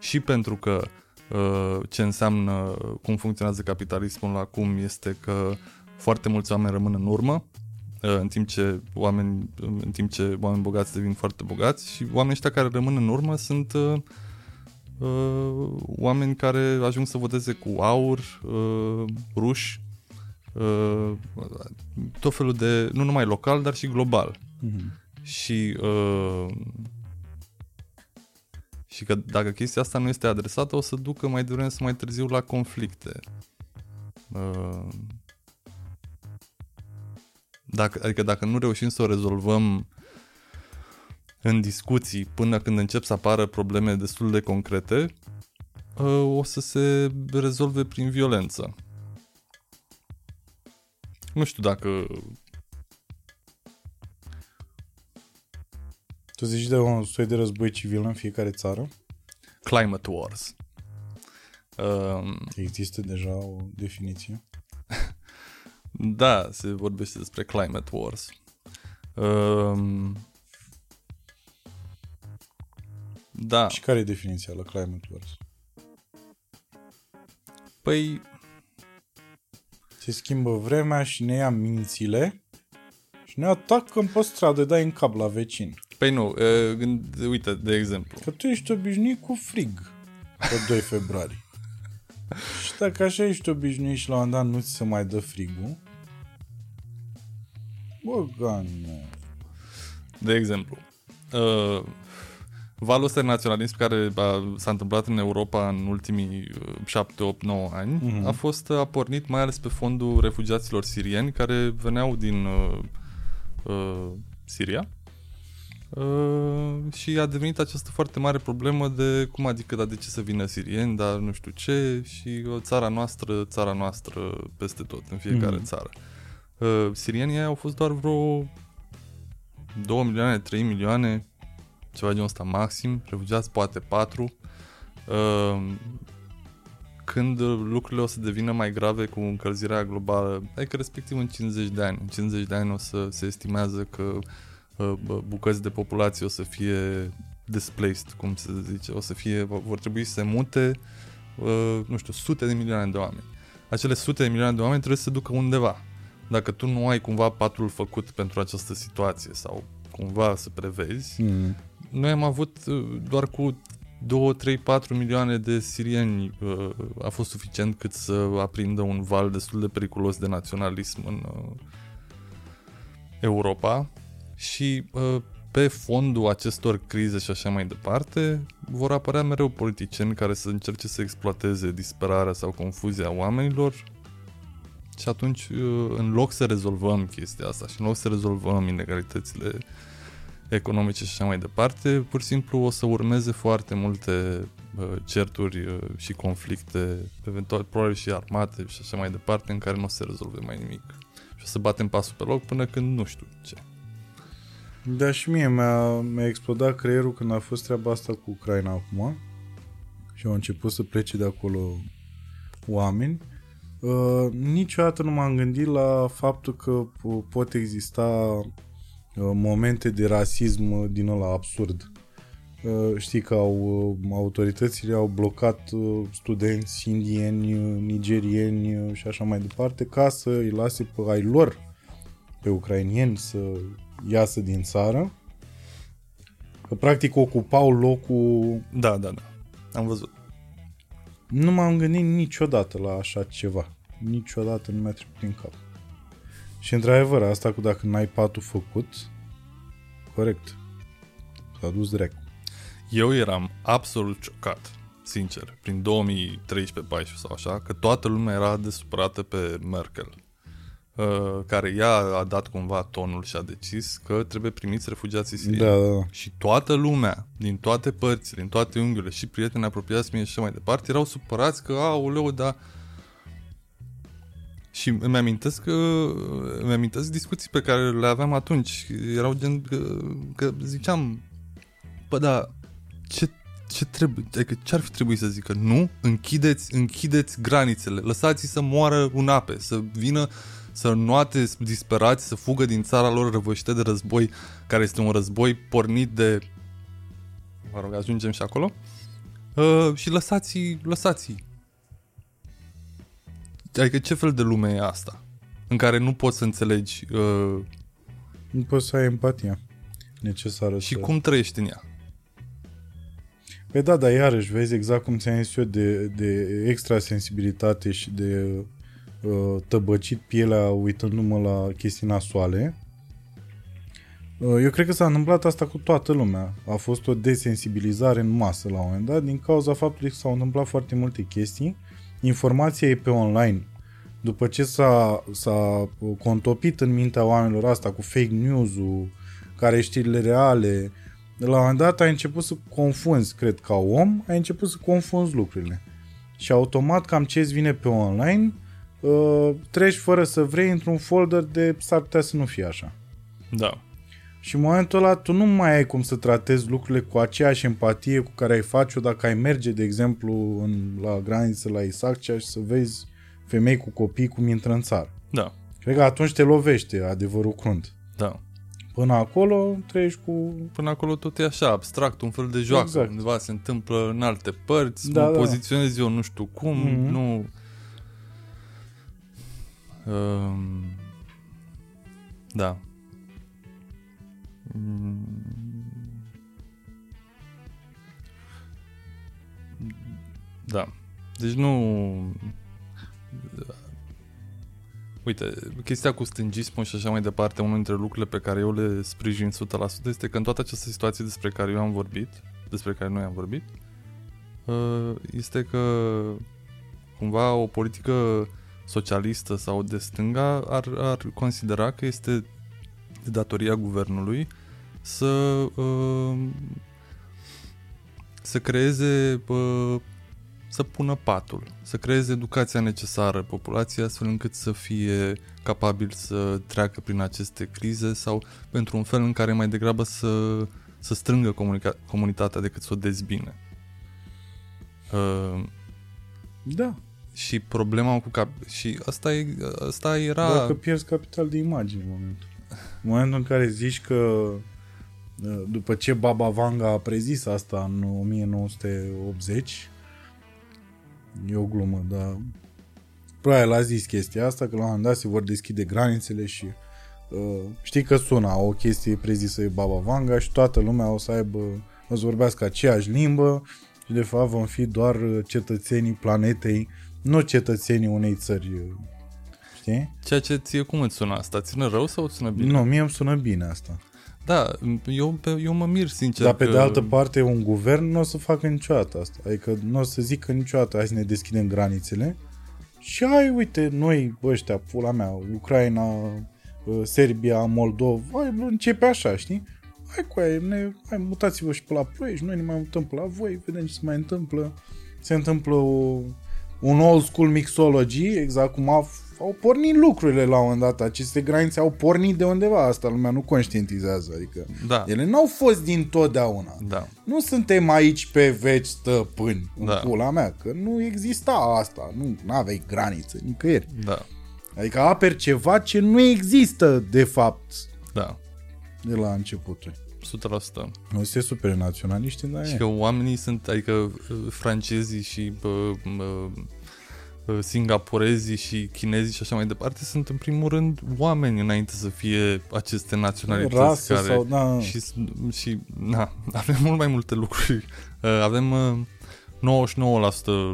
Și pentru că uh, ce înseamnă cum funcționează capitalismul acum este că foarte mulți oameni rămân în urmă, uh, în timp ce oameni, în timp ce oameni bogați devin foarte bogați și oamenii ăștia care rămân în urmă sunt uh, uh, oameni care ajung să voteze cu aur, uh, ruși, uh, tot felul de, nu numai local, dar și global. Mhm. Și uh, și că dacă chestia asta nu este adresată, o să ducă mai devreme sau mai târziu la conflicte. Uh, dacă, adică dacă nu reușim să o rezolvăm în discuții până când încep să apară probleme destul de concrete, uh, o să se rezolve prin violență. Nu știu dacă tu zici de un soi de război civil în fiecare țară? climate wars. Um, Există deja o definiție. <laughs> da, se vorbește despre climate wars. Um, da, Și care e definiția la climate wars? păi Se schimbă vremea și ne ia mințile și ne atacă pe stradă, dai în cap la vecin. Păi nu, uh, gând, uite, de exemplu. Că tu ești obișnuit cu frig pe 2 februarie. <laughs> și dacă așa ești obișnuit și la un moment dat nu ți se mai dă frigul, bă, gane. De exemplu, uh, valul ăsta de naționalism care a, s-a întâmplat în Europa în ultimii uh, 7, 8, 9 ani Mhm. a fost a pornit mai ales pe fondul refugiaților sirieni care veneau din uh, uh, Siria uh, și a devenit această foarte mare problemă de cum adică, dar de ce să vină sirieni, dar nu știu ce și uh, țara noastră, țara noastră peste tot, în fiecare Mhm. țară. Uh, sirienii au fost doar vreo 2 milioane, 3 milioane, ceva de genul ăsta maxim, refugiați poate 4. Uh, când lucrurile o să devină mai grave cu încălzirea globală, adică respectiv în 50 de ani. În 50 de ani o să se estimează că uh, bă, bucăți de populație o să fie displaced, cum se zice, o să fie, vor trebui să se mute, uh, nu știu, sute de milioane de oameni. Acele sute de milioane de oameni trebuie să se ducă undeva. Dacă tu nu ai cumva patul făcut pentru această situație sau cumva să prevezi, Mm. Noi am avut uh, doar cu 2, 3, 4 milioane de sirieni uh, a fost suficient cât să aprindă un val destul de periculos de naționalism în uh, Europa. Și uh, pe fondul acestor crize și așa mai departe vor apărea mereu politicieni care să încerce să exploateze disperarea sau confuzia oamenilor. Și atunci uh, în loc să rezolvăm chestia asta și în loc să rezolvăm inegalitățile economice și așa mai departe, pur și simplu o să urmeze foarte multe uh, certuri uh, și conflicte, eventual probabil și armate și așa mai departe, în care nu o să se rezolve mai nimic. Și o să batem pasul pe loc până când nu știu ce. Da, și mie mi-a, mi-a explodat creierul când a fost treaba asta cu Ucraina acum și au început să plece de acolo oameni. Uh, niciodată nu m-am gândit la faptul că uh, pot exista uh, momente de rasism uh, din ăla absurd. Uh, știi că au, uh, autoritățile au blocat uh, studenți indieni, uh, nigerieni uh, și așa mai departe ca să îi lase pe ai lor, pe ucrainieni, să iasă din țară Că practic ocupau locul... Da, da, da. Am văzut. Nu m-am gândit niciodată la așa ceva. Niciodată nu mi-a trecut prin cap. Și într-adevăr, asta cu dacă n-ai patul făcut, corect. S-a dus drept. Eu eram absolut șocat, sincer, prin 2013-14 sau așa, că toată lumea era desupărată pe Merkel, uh, care ea a dat cumva tonul și a decis că trebuie primiți refugiații sirieni. Da, da, da. Și toată lumea, din toate părțile, din toate unghiurile și prieteni apropiați mie și așa mai departe, erau supărați că, aoleu, dar... Și îmi amintesc, că, îmi amintesc discuții pe care le aveam atunci. Erau gen că, că ziceam, bă, da, ce, ce trebuie, adică ce ar fi trebuit să zică? Nu, închideți, închideți granițele, lăsați să moară un ape, să vină să nuate disperați, să fugă din țara lor răvășită de război, care este un război pornit de... Mă rog, ajungem și acolo. Uh, și lăsați lăsați Adică ce fel de lume e asta? În care nu poți să înțelegi uh, Nu poți să ai empatia necesară. și să... cum trăiești în ea. Păi da, dar iarăși vezi exact cum ți-am zis eu de, de extra sensibilitate și de uh, tăbăcit pielea uitându-mă la chestii nasoale. Uh, eu cred că s-a întâmplat asta cu toată lumea. A fost o desensibilizare în masă la un moment dat din cauza faptului că s-au întâmplat foarte multe chestii. Informația e pe online. După ce s-a, s-a contopit în mintea oamenilor asta cu fake news-ul, care știrile reale, de la un moment dat ai început să confunzi, cred, ca om, ai început să confunzi lucrurile. Și automat cam ce îți vine pe online, uh, treci fără să vrei într-un folder de s-ar putea să nu fie așa. Da. Și în momentul ăla tu nu mai ai cum să tratezi lucrurile cu aceeași empatie cu care ai face-o dacă ai merge, de exemplu, în, la graniță, la Isaccea și să vezi femei cu copii cum intră în țară. Da. Cred că atunci te lovește adevărul crunt. Da. Până acolo trăiești cu... Până acolo tot e așa, abstract, un fel de joacă. Exact. Undeva se întâmplă în alte părți, Da, mă da. poziționez eu nu știu cum, Mhm. nu... Um, da. Mm. Da. Deci nu... Uite, chestia cu stângismul și așa mai departe, unul dintre lucrurile pe care eu le sprijin 100% este că în toată această situație despre care eu am vorbit, despre care noi am vorbit, uh, este că cumva o politică socialistă sau de stânga ar, ar considera că este de datoria guvernului să uh, să creeze uh, să pună patul, să creeze educația necesară populației astfel încât să fie capabil să treacă prin aceste crize sau pentru un fel în care mai degrabă să, să strângă comunica- comunitatea decât să o dezbine. Uh, Da, și problema cu cap- și asta, e, asta era Dacă pierzi capital de imagine în momentul. În momentul în care zici că uh, după ce Baba Vanga a prezis asta în 1980 e o glumă, dar probabil a zis chestia asta că la un moment dat se vor deschide granițele și uh, știi că sună o chestie prezisă de Baba Vanga și toată lumea o să aibă o să vorbească aceeași limbă și de fapt vom fi doar cetățenii planetei, nu cetățenii unei țări uh, știi? ceea ce ție cum îți sună asta? Ține rău sau îți sună bine? Nu, mie îmi sună bine asta. Da, eu, eu mă mir sincer Dar pe că... de altă parte, un guvern nu o să facă niciodată asta. Adică nu o să zică niciodată hai să ne deschidem granițele și hai, uite, noi ăștia, pula mea, Ucraina, uh, Serbia, Moldova, hai, începe așa, știi? Hai cu aia, ne, hai, mutați-vă și pe la Ploiești, noi ne mai mutăm pe la voi, vedem ce se mai întâmplă. Se întâmplă o, un old school mixology, exact cum au, au pornit lucrurile la un moment dat. Aceste granițe au pornit de undeva, asta lumea nu conștientizează, adică Da, ele n-au fost din totdeauna. da, Nu suntem aici pe veci stăpâni, în Da. pula mea, că nu exista asta, nu aveai graniță nicăieri. da, Adică aperi ceva ce nu există, de fapt, da, de la începuturi. 100%. Nu se super naționaliști, dar Și e. că oamenii sunt, adică uh, francezii și uh, uh, uh, singapurezii și chinezii și așa mai departe sunt în primul rând oameni înainte să fie aceste naționalități Rasă care... sau... Da, Și, și na, <laughs> avem mult mai multe lucruri. Uh, Avem uh, 99%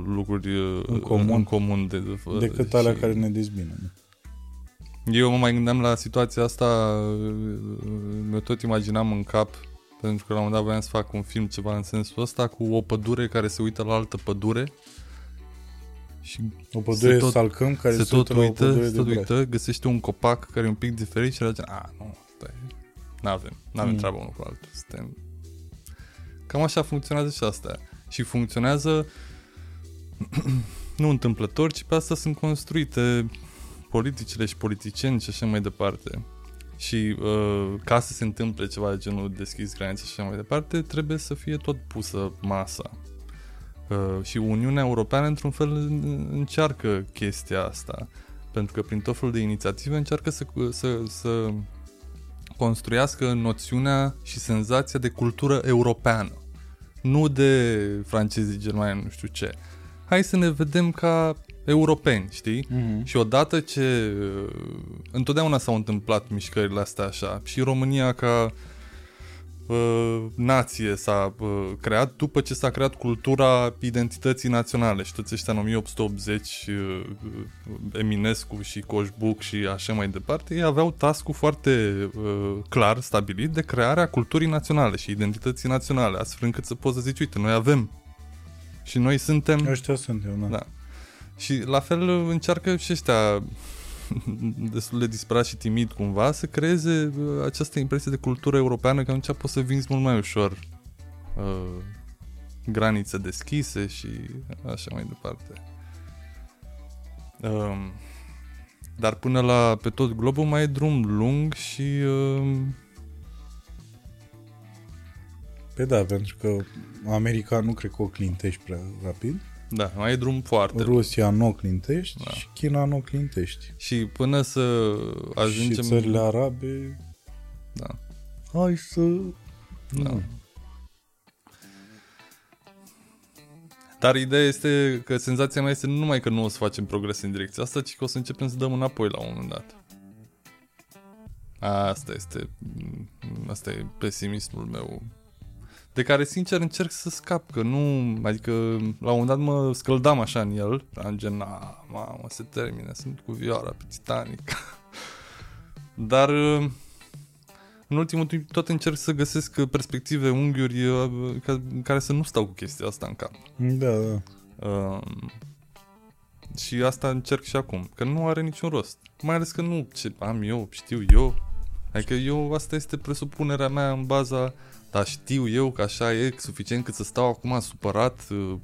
lucruri uh, În comun. în comun de, decât alea care ne dezbină. Eu mă mai gândeam la situația asta, uh, mi tot imaginam în cap, pentru că la un moment dat voiam să fac un film ceva în sensul ăsta, cu o pădure care se uită la altă pădure și O pădure Se tot- salcâm care se se, tot uită la o uită, pădure se de tot braș. uită, găsește un copac care e un pic diferit și zice, a, nu, stai, n-avem, n-avem Mm. treabă unul cu altul, suntem... Cam așa funcționează și asta. Și funcționează <clears throat> nu întâmplător, ci pe asta sunt construite politicile și politicieni și așa mai departe. Și uh, ca să se întâmple ceva de genul deschis granițe și așa mai departe, trebuie să fie tot pusă masa. Uh, și Uniunea Europeană, într-un fel, în- încearcă chestia asta. Pentru că prin tot felul de inițiative încearcă să, să, să construiască noțiunea și senzația de cultură europeană. Nu de francezii, germani, nu știu ce. Hai să ne vedem ca europeni, știi? Mhm. Și odată ce uh, întotdeauna s-au întâmplat mișcările astea așa și România ca uh, nație s-a uh, creat după ce s-a creat cultura identității naționale și toți ăștia în 1880 uh, Eminescu și Coșbuc și așa mai departe, ei aveau task foarte uh, clar stabilit de crearea culturii naționale și identității naționale, astfel încât să poți să zici, uite, noi avem și noi suntem Ăștia sunt eu, da. Da. Și la fel încearcă și ăștia <laughs> destul de disperat și timid cumva să creeze uh, această impresie de cultură europeană că atunci poți să vinzi mult mai ușor uh, granițe deschise și așa mai departe. Um, dar până la pe tot globul mai e drum lung și uh, Pe da, pentru că America nu cred că o clintești prea rapid. Da, mai e drum foarte lung. Rusia nu o clintești Da. și China nu o clintești. Și până să ajungem... Și țările arabe, Da. hai să... Da. Nu. Dar ideea este că senzația mea este nu numai că nu o să facem progres în direcția asta, ci că o să începem să dăm înapoi la un moment dat. Asta este, asta e pesimismul meu. De care, sincer, încerc să scap, că nu, adică, la un moment dat mă scăldam așa în el, am gen, na, mamă, se termină, sunt cu vioara pe Titanic. <laughs> Dar, în ultimul timp, tot încerc să găsesc perspective, unghiuri uh, ca- în care să nu stau cu chestia asta în cap. Da, da. Um, și asta încerc și acum, că nu are niciun rost. Mai ales că nu ce am eu, știu eu. Adică eu, asta este presupunerea mea în baza, dar știu eu că așa e suficient cât să stau acum supărat, uh,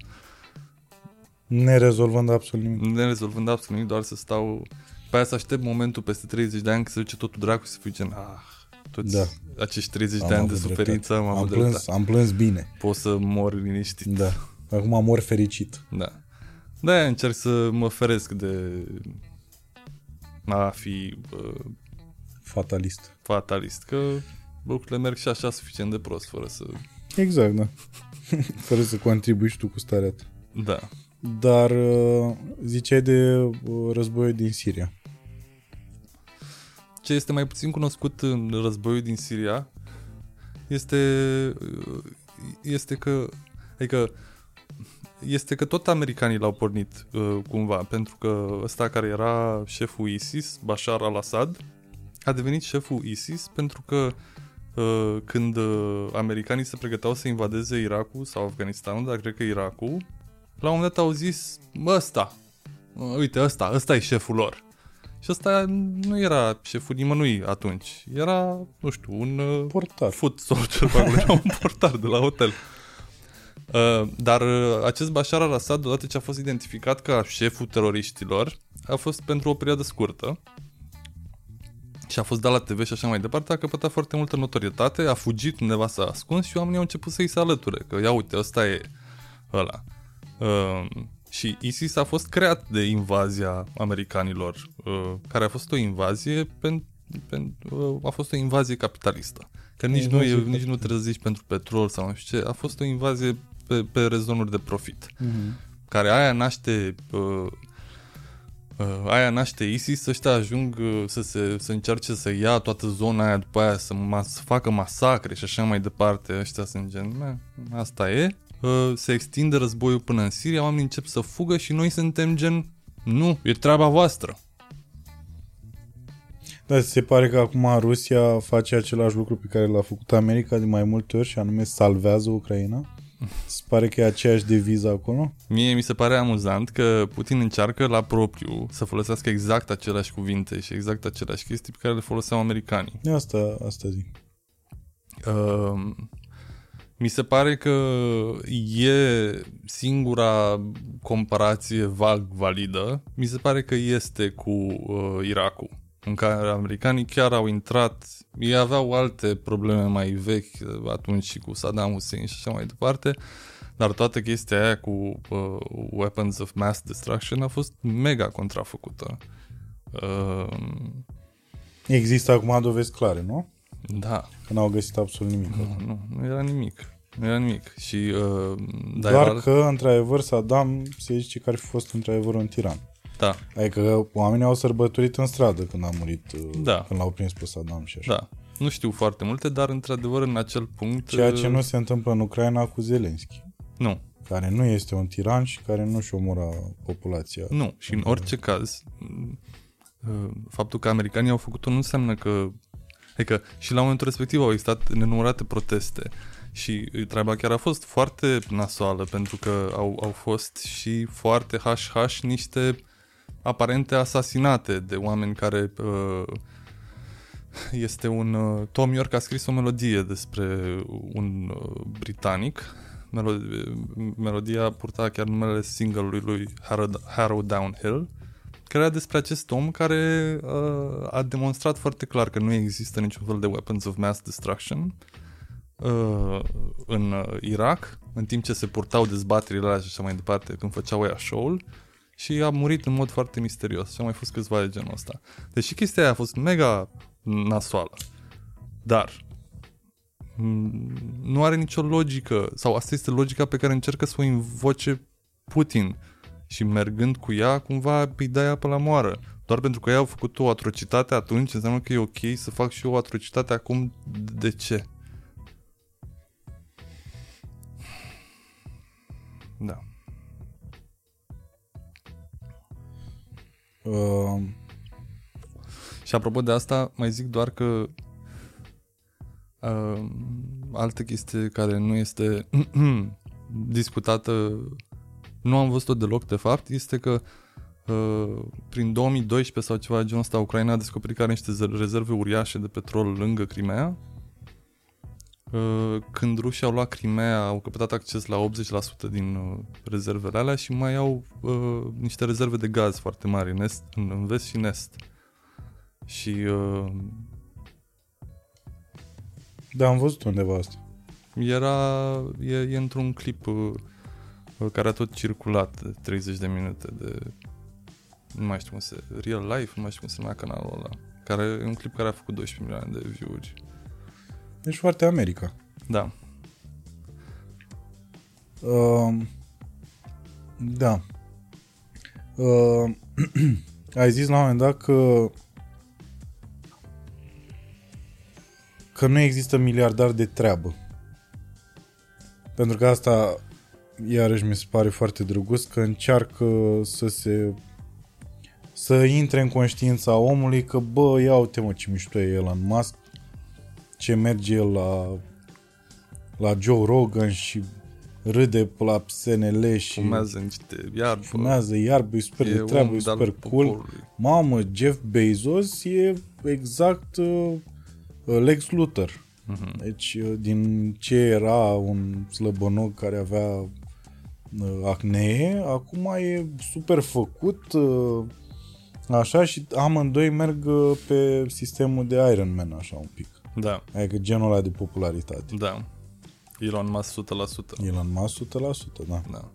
Nerezolvând absolut nimic. nerezolvând absolut nimic, doar să stau... Pe aia să aștept momentul peste 30 de ani când se duce totul dracu și să fiu gen, ah, toți Da. acești 30 Am de ani de avut suferință am Am avut plâns, dreptate. am plâns bine. Pot să mor liniștit. Da. Acum mor fericit. Da. Da, încerc să mă feresc de a fi uh, Fatalist. fatalist, că lucrurile merg și așa suficient de prost, fără să... Exact, da. <laughs> Fără să contribui și tu cu starea ta. Da. Dar uh, ziceai de uh, războiul din Siria. Ce este mai puțin cunoscut în războiul din Siria este, uh, este că, adică, este că tot americanii l-au pornit uh, cumva, pentru că ăsta care era șeful ISIS, Bashar al-Assad, a devenit șeful ISIS pentru că uh, când uh, americanii se pregăteau să invadeze Irakul sau Afganistanul, dar cred că Irakul, la un moment dat au zis, "Bă, ăsta, uh, uite ăsta, ăsta e șeful lor. Și ăsta nu era șeful nimănui atunci. Era, nu știu, un uh, Portar. food soldier, pe acolo, era un portar de la hotel. Uh, dar uh, acest Bashar al-Assad, odată ce a fost identificat ca șeful teroriștilor, a fost pentru o perioadă scurtă și a fost dat la TV și așa mai departe, a căpătat foarte multă notorietate, a fugit undeva s-a ascuns și oamenii au început să-i se alăture, că ia uite, ăsta e ăla. Uh, și ISIS a fost creat de invazia americanilor, uh, care a fost o invazie pen, pen, uh, a fost o invazie capitalistă. Că nici nu, e, Invazie nici nu capitalistă. trebuie să zici pentru petrol sau nu știu ce, a fost o invazie pe, pe rezonuri de profit Mm-hmm. care aia naște uh, uh, aia naște ISIS, ăștia ajung uh, să, se, să încerce să ia toată zona aia după aia, să, mas- să facă masacre și așa mai departe. Ăștia sunt gen, "Meh, asta e. Uh, se extinde războiul până în Siria, oamenii încep să fugă și noi suntem gen, nu, e treaba voastră. Da, se pare că acum Rusia face același lucru pe care l-a făcut America de mai multe ori și anume salvează Ucraina. Se pare că e aceeași deviză acolo. Mie mi se pare amuzant că Putin încearcă la propriu să folosească exact aceleași cuvinte și exact aceleași chestii pe care le foloseau americanii. De asta, asta zic. Uh, mi se pare că e singura comparație vag validă. Mi se pare că este cu uh, Irakul, în care americanii chiar au intrat, ei aveau alte probleme mai vechi uh, atunci și cu Saddam Hussein și așa mai departe, dar toată chestia aia cu uh, weapons of mass destruction a fost mega contrafăcută. Uh, Există acum dovezi clare, nu? da, Că n-au găsit absolut nimic. nu, nu, nu era nimic. Nu era nimic. Și, uh, dar Doar era- că, într-adevăr, Saddam se zice că ar fi fost într-adevăr un tiran. Da, Adică oamenii au sărbătorit în stradă când a murit, uh, Da. când l-au prins pe Saddam și așa. da. Nu știu foarte multe, dar într-adevăr în acel punct... Ceea ce uh, nu se întâmplă în Ucraina cu Zelensky, Nu, care nu este un tiran și care nu-și omoră populația. nu. Și în orice caz, uh, faptul că americanii au făcut-o nu înseamnă că... Adică și la momentul respectiv au existat nenumărate proteste și treaba chiar a fost foarte nasoală pentru că au, au fost și foarte hash-hash niște aparente asasinate de oameni care uh, este un uh, Tom York a scris o melodie despre un uh, britanic. Melo- melodia purta chiar numele single-ului lui Harrow, Harrow Downhill care era despre acest om care uh, a demonstrat foarte clar că nu există niciun fel de weapons of mass destruction uh, în uh, Irak, în timp ce se purtau dezbaterile alea și așa mai departe, când făceau ea show-ul, și a murit în mod foarte misterios. Și au mai fost câțiva de genul ăsta. Deci chestia aia a fost mega nasoală. Dar m, nu are nicio logică, sau asta este logica pe care încercă să o invoce Putin și mergând cu ea, cumva îi dai apă la moară. Doar pentru că ei au făcut o atrocitate atunci, înseamnă că e ok să fac și eu o atrocitate acum. De ce? Da. Uh, Și apropo de asta, mai zic doar că uh, altă chestie care nu este <clears throat> discutată, nu am văzut-o deloc de fapt, este că uh, prin 2012 sau ceva de genul ăsta, Ucraina a descoperit că are niște zer- rezerve uriașe de petrol lângă Crimea. Uh, când rușii au luat Crimea, au căpătat acces la 80% din uh, rezervele alea și mai au uh, niște rezerve de gaz foarte mari în, est, în, în vest și în est. Și uh, da, am văzut undeva asta. era, e, e într-un clip uh, uh, care a tot circulat de 30 de minute de, nu mai știu cum se, Real Life, nu mai știu cum se numea canalul ăla, care e un clip care a făcut 12 milioane de view-uri. Deci foarte America. Da, Uh, da. Uh, <clears throat> ai zis la un moment dat că că nu există miliardari de treabă. Pentru că asta iarăși mi se pare foarte drăguț că încearcă să se să intre în conștiința omului că bă, ia uite mă ce mișto e Elon Musk ce merge el la la Joe Rogan și râde pe la SNL și fumează niște iarbă. fumează iarbă, e super e de treabă, om e de-al super cool. poporului. Mamă, Jeff Bezos e exact uh, Lex Luthor. Mhm. Deci, uh, din ce era un slăbănoc care avea uh, acnee, acum e super făcut, uh, așa, și amândoi merg uh, pe sistemul de Iron Man, așa un pic. Da, Adică genul ăla de popularitate. da. Elon Musk 100%. Elon Musk 100%, da. Da.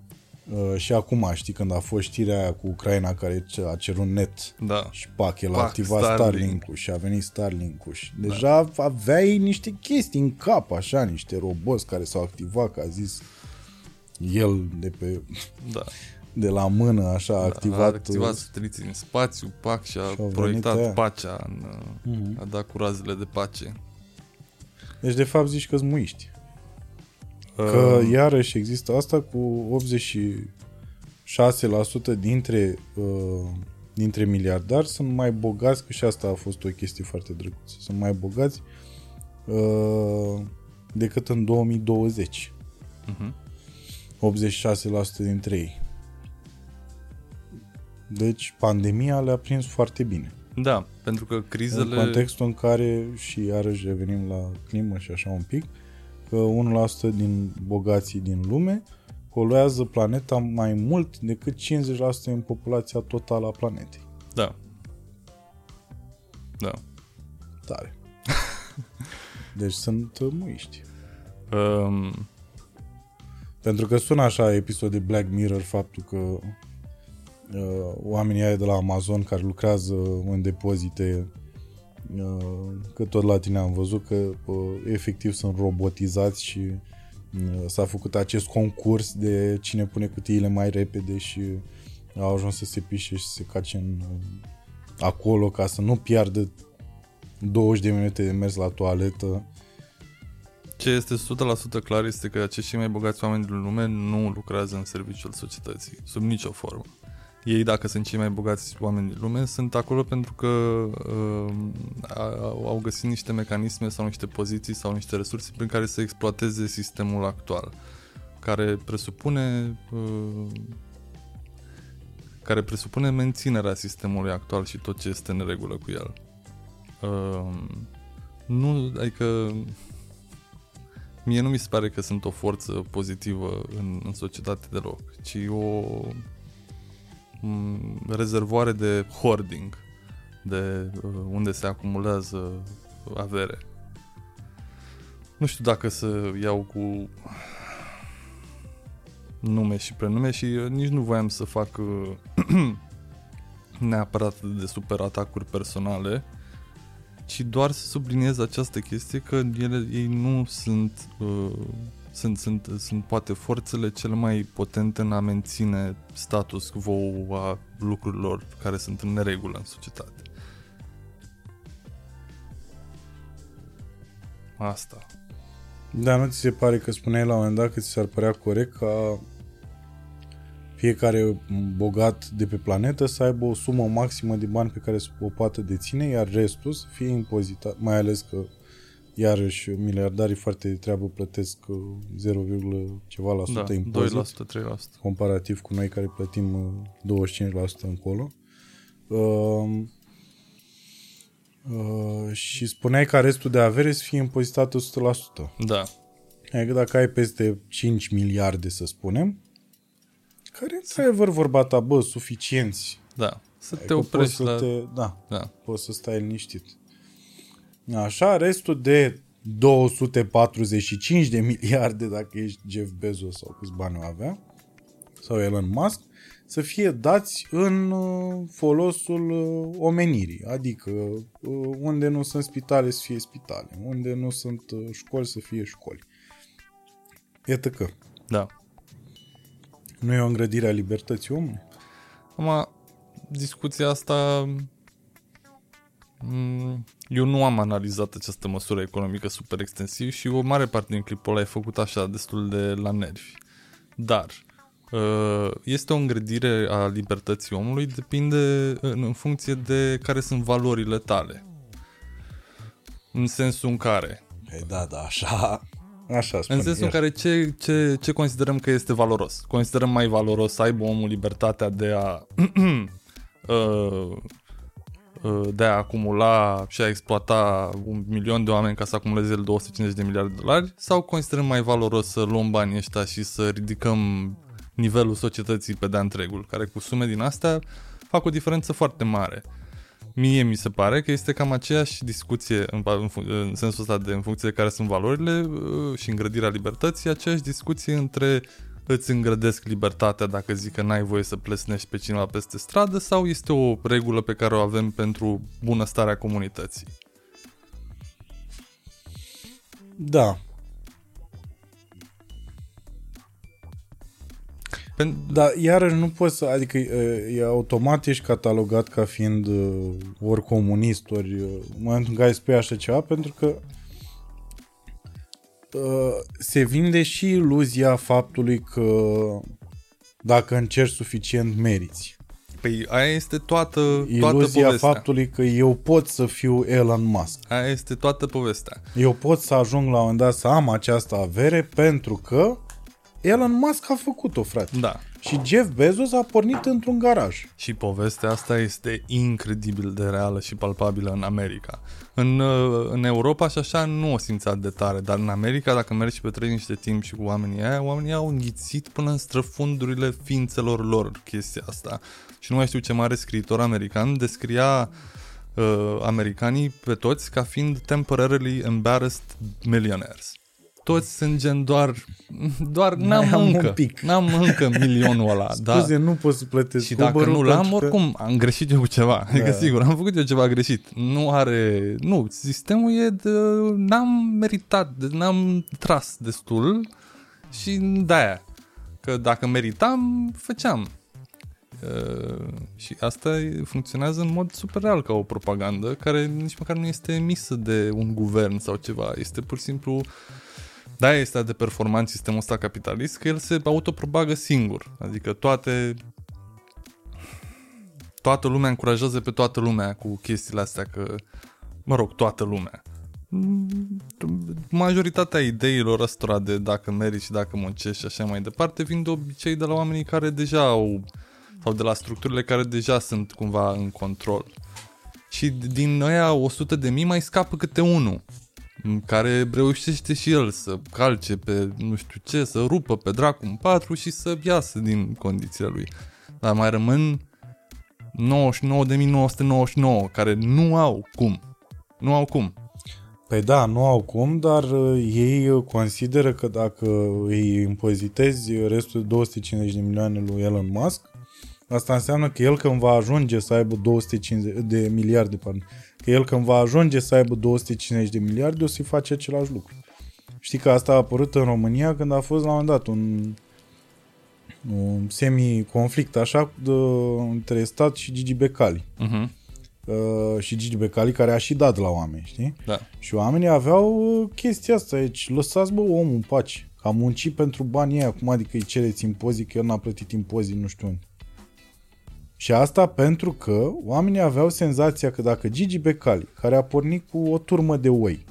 Uh, și acum, știi, când a fost știrea aia cu Ucraina care ce- a cerut net Da. și pac, el a Pac, activat Starlink. Starlink-ul și a venit Starlink-ul și deja aveai niște chestii în cap, așa, niște roboți care s-au activat, că a zis el de pe... Da. de la mână, așa, a activat... a activat sateliții în spațiu, pac și a Și au venit proiectat aia. pacea, în, Mhm. a dat cu razele de pace. Deci, de fapt, zici că-s muiști. Că Uh, iarăși există asta cu 86% dintre, uh, dintre miliardari sunt mai bogați, că și asta a fost o chestie foarte drăguță, sunt mai bogați uh, decât în 2020. mhm. 86% dintre ei. Deci pandemia le-a prins foarte bine. Da, pentru că În crizele... contextul în care, și iarăși revenim la climă și așa un pic, că 1% din bogații din lume poluează planeta mai mult decât 50% din populația totală a planetei. Da. Da. Tare. <laughs> Deci sunt uh, muiști. Um, Pentru că sună așa episod de Black Mirror faptul că uh, oamenii aia de la Amazon care lucrează în depozite uh, că tot la tine am văzut că uh, efectiv sunt robotizați și uh, s-a făcut acest concurs de cine pune cutiile mai repede și au ajuns să se pișe și să se cace în, uh, acolo ca să nu piardă 20 de minute de mers la toaletă. ce este 100% clar este că acești cei mai bogați oameni din lume nu lucrează în serviciul societății, sub nicio formă. Ei, dacă sunt cei mai bogați oameni din lume, sunt acolo pentru că uh, au au găsit niște mecanisme sau niște poziții sau niște resurse prin care să exploateze sistemul actual, care presupune uh, care presupune menținerea sistemului actual și tot ce este în regulă cu el. Uh, nu, adică mie nu mi se pare că sunt o forță pozitivă în, în societate deloc, ci o m, rezervoare de hoarding, de uh, unde se acumulează avere. Nu știu dacă să iau cu nume și prenume și uh, nici nu voiam să fac uh, <clears throat> neapărat de super atacuri personale, ci doar să subliniez această chestie că ele, ei nu sunt, uh, sunt, sunt, sunt poate forțele cele mai potente în a menține status quo a lucrurilor care sunt în neregulă în societate. Asta. Da, nu ți se pare că spuneai la un moment dat că ți s-ar părea corect ca fiecare bogat de pe planetă să aibă o sumă maximă de bani pe care să o poată deține, iar restul să fie impozitat, mai ales că iarăși miliardarii foarte de treabă plătesc uh, 0, ceva la Da, sută impozit 2%, 3%. comparativ cu noi care plătim uh, 25% încolo. Uh, uh, și spuneai ca restul de avere să fie impozitată 100%. Da. Adică dacă ai peste 5 miliarde, să spunem, care într-adevăr vorba ta, bă, suficienți. Da. Să te Adică poți oprești să la... te, da, Da. poți să stai liniștit. Așa, restul de 245 de miliarde, dacă ești Jeff Bezos sau câți bani o avea, sau Elon Musk, să fie dați în uh, folosul uh, omenirii. Adică uh, unde nu sunt spitale să fie spitale, unde nu sunt uh, școli să fie școli. Iată că Da. nu e o îngrădire a libertății omului. Acum, discuția asta... m, Eu nu am analizat această măsură economică super extensiv și o mare parte din clipul ăla e făcut așa, destul de la nervi. Dar uh, este o îngrădire a libertății omului, depinde în, în funcție de care sunt valorile tale. În sensul în care Păi da, da, așa, așa spune. în sensul în el. care ce, ce, ce considerăm că este valoros? Considerăm mai valoros să aibă omul libertatea de a <clears throat> uh, uh, de a acumula și a exploata un milion de oameni ca să acumuleze el 250 de miliarde de dolari sau considerăm mai valoros să luăm banii ăștia și să ridicăm nivelul societății pe de-a întregul, care cu sume din astea fac o diferență foarte mare. Mie mi se pare că este cam aceeași discuție în, în, fun- în sensul ăsta de în funcție de care sunt valorile uh, și îngrădirea libertății, aceeași discuție între îți îngrădesc libertatea dacă zic că n-ai voie să plesnești pe cineva peste stradă sau este o regulă pe care o avem pentru bunăstarea comunității. Da. Pen- Dar iarăși nu poți să, adică e, e automat ești catalogat ca fiind uh, ori comunist, ori uh, în momentul în care spui așa ceva, pentru că uh, se vinde și iluzia faptului că dacă încerci suficient meriți. Păi aia este toată, toată Iluzia povestea. faptului că eu pot să fiu Elon Musk. Aia este toată povestea. Eu pot să ajung la un moment dat să am această avere pentru că Elon Musk a făcut-o, frate. Da. Și Jeff Bezos a pornit într-un garaj. Și povestea asta este incredibil de reală și palpabilă în America. În, uh, în Europa și așa nu o simți atât de tare, dar în America, dacă mergi pe trei niște timp și cu oamenii aia, oamenii au înghițit până în străfundurile ființelor lor chestia asta. Și nu mai știu ce mare scriitor american descria uh, americanii pe toți ca fiind temporarily embarrassed millionaires. Toți sunt gen doar, doar n-am am un încă, pic. n-am încă milionul ăla. <laughs> da. Scuze, nu pot să plătesc Și dacă Uber-ul nu l-am, pentru că- oricum am greșit eu cu ceva. Adică Da. sigur, am făcut eu ceva greșit. Nu are... Nu, sistemul e de... N-am meritat, de, n-am tras destul și de-aia. Că dacă meritam, făceam. Uh, și asta e- funcționează în mod super real ca o propagandă care nici măcar nu este emisă de un guvern sau ceva. Este pur și simplu da, este de performant sistemul ăsta capitalist, că el se autopropagă singur. Adică toate toată lumea încurajează pe toată lumea cu chestiile astea că, mă rog, toată lumea. Mm, Majoritatea ideilor ăstora de dacă meriți și dacă muncești și așa mai departe vin de obicei de la oamenii care deja au sau de la structurile care deja sunt cumva în control. Și din ăia 100 de mii mai scapă câte unul m, care reușește și el să calce pe nu știu ce, să rupă pe dracu în patru și să iasă din condițiile lui. Dar mai rămân 99.999 care nu au cum. Nu au cum. Păi da, nu au cum, dar uh, ei uh, consideră că dacă îi impozitezi restul de 250 de milioane lui Elon Musk, asta înseamnă că el când va ajunge să aibă 250 de miliarde, pardon, că el când va ajunge să aibă 250 de miliarde o să-i face același lucru. Știi că asta a apărut în România când a fost la un moment dat un, un semi-conflict așa de, între stat și Gigi Becali. Uh-huh. Uh, și Gigi Becali care a și dat la oameni, știi? Da. Și oamenii aveau uh, chestia asta aici. Lăsați, bă, omul în pace. Că a muncit pentru banii ăia. Cum adică îi cereți impozit, că el n-a plătit impozit nu știu unde. Și asta pentru că oamenii aveau senzația că dacă Gigi Becali, care a pornit cu o turmă de oi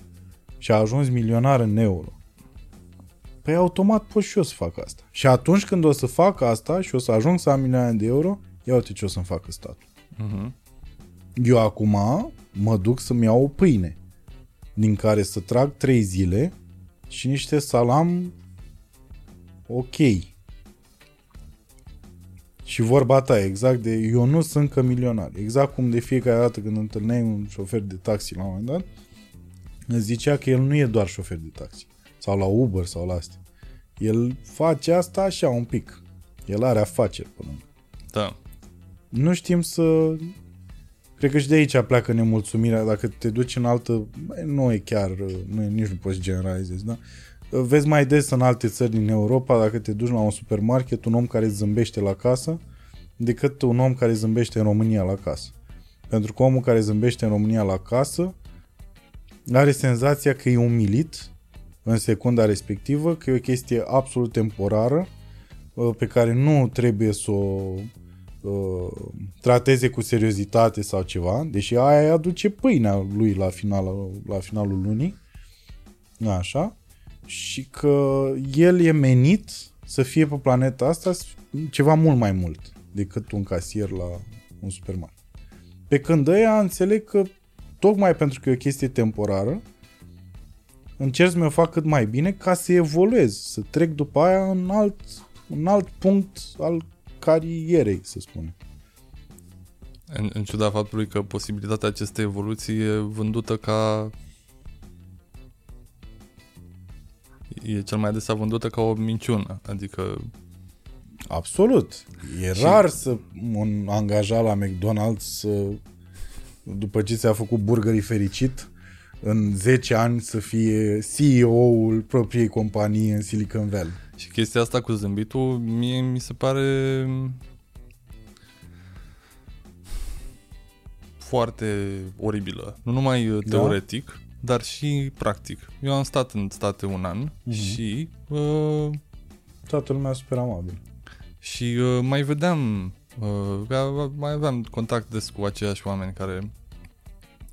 și a ajuns milionar în euro, păi automat pot și eu să fac asta. Și atunci când o să fac asta și o să ajung să am milioane de euro, ia uite ce o să-mi facă statul. Uh-huh. Eu acum mă duc să-mi iau o pâine din care să trag trei zile și niște salam ok. Și vorba ta, exact de eu nu sunt încă milionar. Exact cum de fiecare dată când întâlneai un șofer de taxi la un moment dat, îți zicea că el nu e doar șofer de taxi. Sau la Uber sau la astea. El face asta așa un pic. El are afaceri până. Da. Nu știm să Cred că și de aici pleacă nemulțumirea dacă te duci în altă... băi, Nu e chiar... Nu e, nici nu poți generalizezi, da? Vezi mai des în alte țări din Europa, dacă te duci la un supermarket, un om care zâmbește la casă, decât un om care zâmbește în România la casă. Pentru că omul care zâmbește în România la casă are senzația că e umilit în secunda respectivă, că e o chestie absolut temporară, pe care nu trebuie să o uh, trateze cu seriozitate sau ceva, deși aia îi aduce pâinea lui la, final, la finalul lunii, așa, și că el e menit să fie pe planeta asta ceva mult mai mult decât un casier la un supermarket. Pe când ăia înțeleg că tocmai pentru că e o chestie temporară, încerc să mi-o fac cât mai bine ca să evoluez, să trec după aia în alt, în alt punct al carierei, să spunem. În, în ciuda faptului că posibilitatea acestei evoluții e vândută ca... E cel mai adesea vândută ca o minciună. Adică Absolut. E și... rar să un angajat la McDonald's să, după ce ți-a făcut burgerii fericit, în 10 ani să fie CEO-ul propriei companii în Silicon Valley. Și chestia asta cu zâmbitul, mie mi se pare foarte oribilă. Nu numai uh, Da? Teoretic, dar și practic. Eu am stat în state un an Mhm. și uh, Toată lumea super amabil. și uh, mai vedeam, uh, că mai aveam contact des cu aceiași oameni care...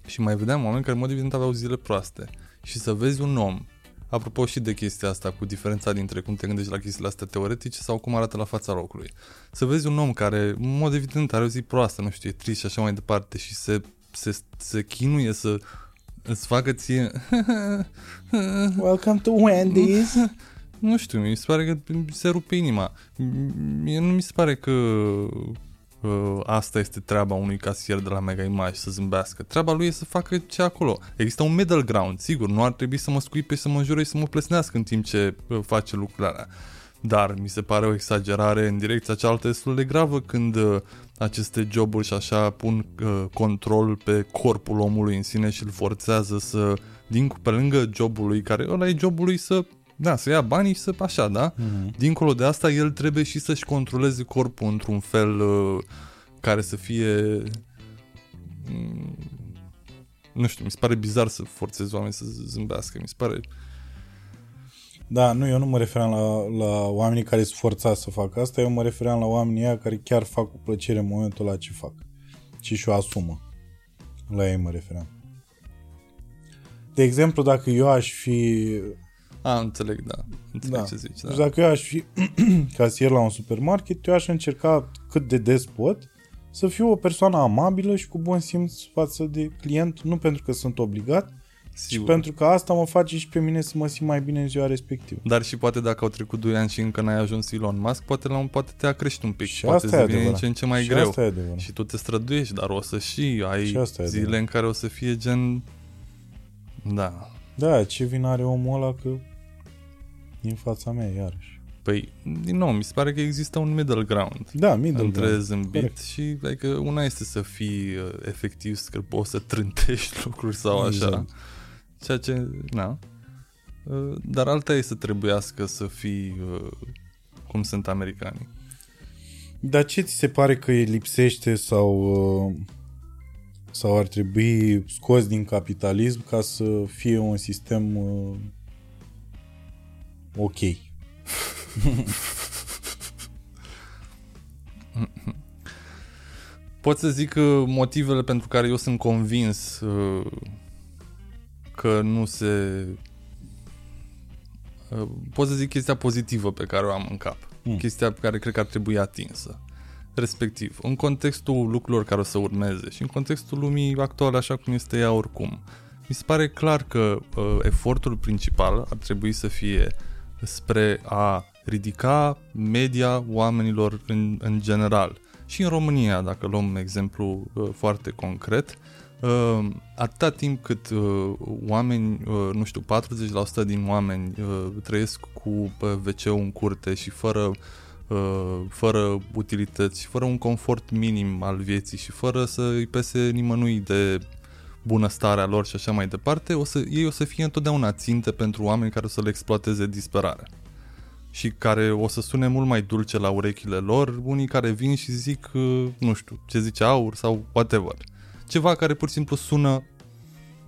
Și mai vedeam oameni care, în mod evident, aveau zile proaste. Și să vezi un om, apropo și de chestia asta, cu diferența dintre cum te gândești la chestiile astea teoretice sau cum arată la fața locului. Să vezi un om care, în mod evident, are o zi proastă, nu știu, e trist și așa mai departe și se, se, se chinuie să îți facă ție... <laughs> Welcome to Wendy's. <laughs> Nu știu, mi se pare că se rupe inima. Mie nu mi se pare că uh, asta este treaba unui casier de la Mega Image să zâmbească. Treaba lui e să facă ce acolo. Există un middle ground, sigur, nu ar trebui să mă scuipe și să mă înjure și să mă plesnească în timp ce uh, face lucrurile alea. Dar mi se pare o exagerare în direcția cealaltă destul de gravă când uh, aceste joburi și așa pun uh, control pe corpul omului în sine și îl forțează să, din pe lângă jobul lui, care ăla e jobul lui să da, să ia banii și să așa, da? Mhm. Dincolo de asta, el trebuie și să-și controleze corpul într-un fel uh, care să fie... mm, nu știu, mi se pare bizar să forțezi oameni să zâmbească. Mi se pare... Da, nu, eu nu mă referam la, la oamenii care sunt forțați să facă asta, eu mă referam la oamenii aia care chiar fac cu plăcere în momentul la ce fac. Și și-o asumă. La ei mă refeream. De exemplu, dacă eu aș fi... A, înțeleg, da. Înțeleg Da. ce zici, Deci da. dacă eu aș fi <clears throat> casier la un supermarket, eu aș încerca cât de des pot să fiu o persoană amabilă și cu bun simț față de client, nu pentru că sunt obligat, ci Sigur. pentru că asta mă face și pe mine să mă simt mai bine în ziua respectivă. Dar și poate dacă au trecut 2 ani și încă n-ai ajuns Elon Musk, poate la un poate te acrești un pic. Și poate asta e să devine adevărat. în ce în ce mai și greu. asta e adevărat. Și tu te străduiești, dar o să și ai Și asta e zile adevărat. în care o să fie gen... Da. Da, ce vin are omul ăla că din fața mea, iarăși. Păi, din nou, mi se pare că există un middle ground. Da, middle între ground. zâmbit Corect. și adică una este să fii uh, efectiv că poți să trântești <laughs> lucruri sau așa. Exact. Ceea ce, na. Uh, Dar alta e să trebuiască să fii uh, cum sunt americanii. Dar ce ți se pare că îi lipsește sau uh, sau ar trebui scos din capitalism ca să fie un sistem uh, ok? <laughs> Pot să zic uh, motivele pentru care eu sunt convins uh, că nu se... Uh, pot să zic chestia pozitivă pe care o am în cap. Mm. Chestia pe care cred că ar trebui atinsă. Respectiv, în contextul lucrurilor care o să urmeze și în contextul lumii actuale așa cum este ea oricum. Mi se pare clar că uh, efortul principal ar trebui să fie spre a ridica media oamenilor în, în general. Și în România, dacă luăm exemplu uh, foarte concret, uh, atâta timp cât uh, oameni, uh, nu știu, 40% din oameni uh, trăiesc cu uh, WC-ul în curte și fără uh, fără utilități, fără un confort minim al vieții și fără să îi pese nimănui de bunăstarea lor și așa mai departe, o să, ei o să fie întotdeauna ținte pentru oameni care o să le exploateze disperarea și care o să sune mult mai dulce la urechile lor, unii care vin și zic, uh, nu știu, ce zice aur sau whatever. Ceva care pur și simplu sună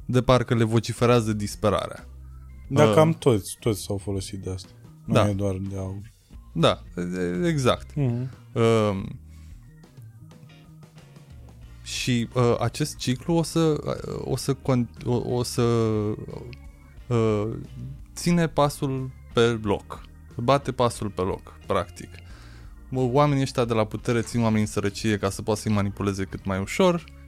de parcă le vociferează disperarea. Dar Uh. cam toți, toți s-au folosit de asta. Nu Da. e doar de aur. Da, e- exact. Mm-hmm. Uh, și uh, acest ciclu o să uh, o să con- o, o să uh, ține pasul pe loc. Bate pasul pe loc, practic. Bă, Oamenii ăștia de la putere țin oamenii în sărăcie ca să poată să-i manipuleze cât mai ușor uh,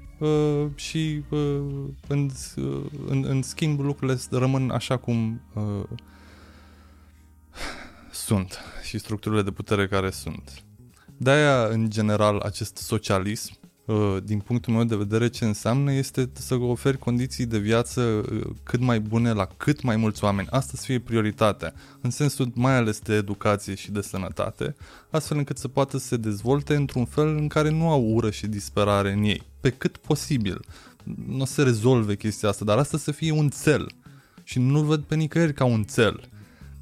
și uh, în, uh, în, în schimb lucrurile rămân așa cum uh, sunt și structurile de putere care sunt. De-aia, în general, acest socialism, uh, din punctul meu de vedere, ce înseamnă este să oferi condiții de viață uh, cât mai bune la cât mai mulți oameni. Asta să fie prioritatea, în sensul mai ales de educație și de sănătate, astfel încât să poată să se dezvolte într-un fel în care nu au ură și disperare în ei, pe cât posibil. Nu o să se rezolve chestia asta, dar asta să fie un cel. Și nu-l văd pe nicăieri ca un cel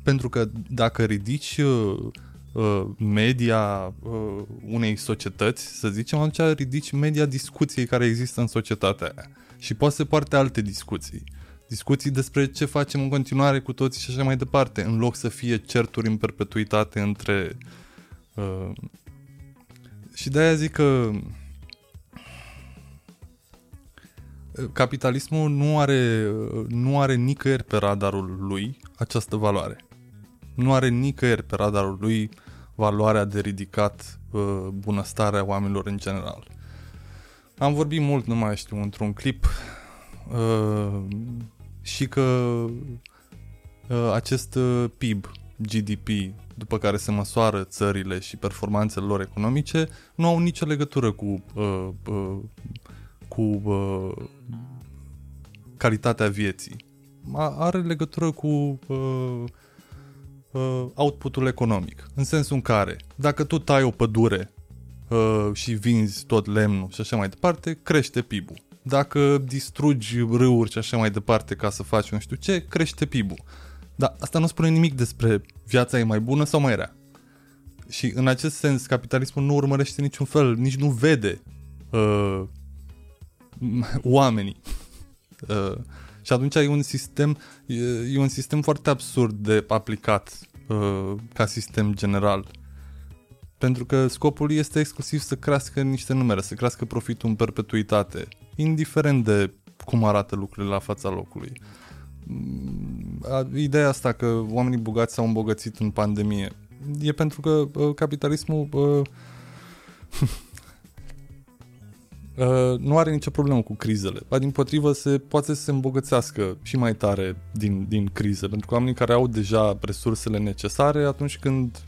Pentru că dacă ridici uh, uh, media uh, unei societăți, să zicem, atunci ridici media discuției care există în societatea aia. Și poate să poarte alte discuții. Discuții despre ce facem în continuare cu toții și așa mai departe, în loc să fie certuri în perpetuitate între... Uh, și de-aia zic că capitalismul nu are, nu are nicăieri pe radarul lui această valoare. Nu are nicăieri pe radarul lui valoarea de ridicat uh, bunăstarea oamenilor în general. Am vorbit mult, nu mai știu, într-un clip uh, și că uh, acest PIB, GDP, după care se măsoară țările și performanțele lor economice, nu au nicio legătură cu uh, uh, cu uh, calitatea vieții. Are legătură cu uh, uh, outputul economic. În sensul în care, dacă tu tai o pădure uh, și vinzi tot lemnul și așa mai departe, crește PIB-ul. Dacă distrugi râuri și așa mai departe ca să faci nu știu ce, crește PIB-ul. Dar asta nu spune nimic despre viața e mai bună sau mai rea. Și în acest sens, capitalismul nu urmărește niciun fel, nici nu vede uh, oamenii. <laughs> Uh, și atunci e un sistem, e, e un sistem foarte absurd de aplicat uh, ca sistem general. Pentru că scopul este exclusiv să crească niște numere, să crească profitul în perpetuitate, indiferent de cum arată lucrurile la fața locului. Mm, ideea asta că oamenii bogați s-au îmbogățit în pandemie e pentru că uh, capitalismul uh, Uh, <laughs> nu are nicio problemă cu crizele. Ba din potrivă, se, poate să se îmbogățească și mai tare din, din crize, pentru că oamenii care au deja resursele necesare, atunci când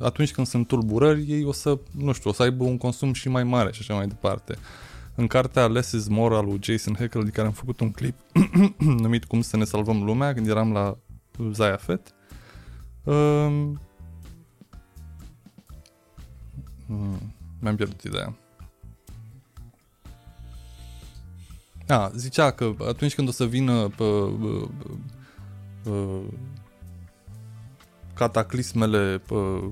atunci când sunt tulburări, ei o să, nu știu, o să aibă un consum și mai mare și așa mai departe. În cartea Less is More al lui Jason Heckel, de care am făcut un clip <clears throat> numit Cum să ne salvăm lumea, când eram la Zaya Fett, um, hmm, mi-am pierdut ideea. Da, zicea că atunci când o să vină pe, pe, pe, cataclismele pe,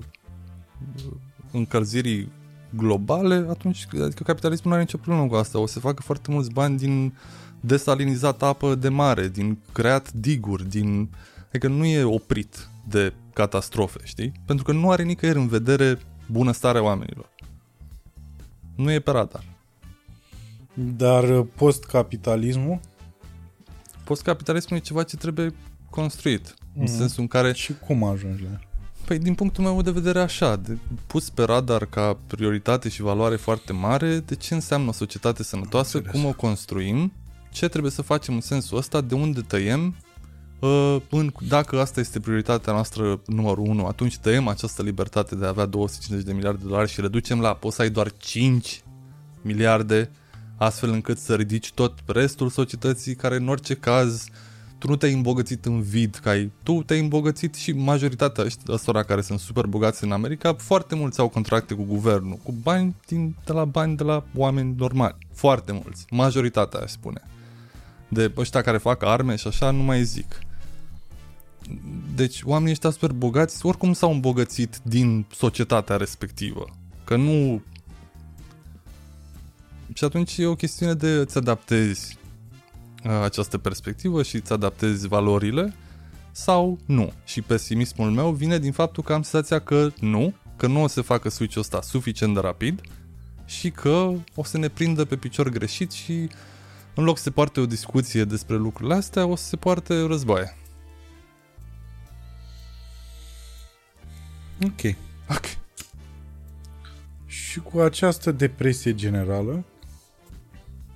încălzirii globale, atunci adică capitalismul nu are nicio problemă cu asta. O să facă foarte mulți bani din desalinizat apă de mare, din creat diguri, din... Adică nu e oprit de catastrofe, știi? Pentru că nu are nicăieri în vedere bunăstarea oamenilor. Nu e pe radar. Dar uh, post-capitalismul? Post-capitalismul e ceva ce trebuie construit. Mm-hmm. În mhm. sensul în care... Și cum ajungi la Păi din punctul meu de vedere așa, de, pus pe radar ca prioritate și valoare foarte mare, de ce înseamnă o societate sănătoasă, cum o construim, ce trebuie să facem în sensul ăsta, de unde tăiem, uh, în, dacă asta este prioritatea noastră numărul 1, atunci tăiem această libertate de a avea 250 de miliarde de dolari și reducem la poți să ai doar 5 miliarde astfel încât să ridici tot restul societății care în orice caz tu nu te-ai îmbogățit în vid, că ai, tu te-ai îmbogățit și majoritatea ăstora care sunt super bogați în America, foarte mulți au contracte cu guvernul, cu bani din, de la bani de la oameni normali. Foarte mulți. Majoritatea, aș spune. De ăștia care fac arme și așa, nu mai zic. Deci oamenii ăștia super bogați oricum s-au îmbogățit din societatea respectivă. Că nu și atunci e o chestiune de îți adaptezi această perspectivă și îți adaptezi valorile sau nu. Și pesimismul meu vine din faptul că am senzația că nu, că nu o să facă switch-ul ăsta suficient de rapid și că o să ne prindă pe picior greșit și în loc să se poarte o discuție despre lucrurile astea, o să se poarte războaie. Ok. Ok. Și cu această depresie generală,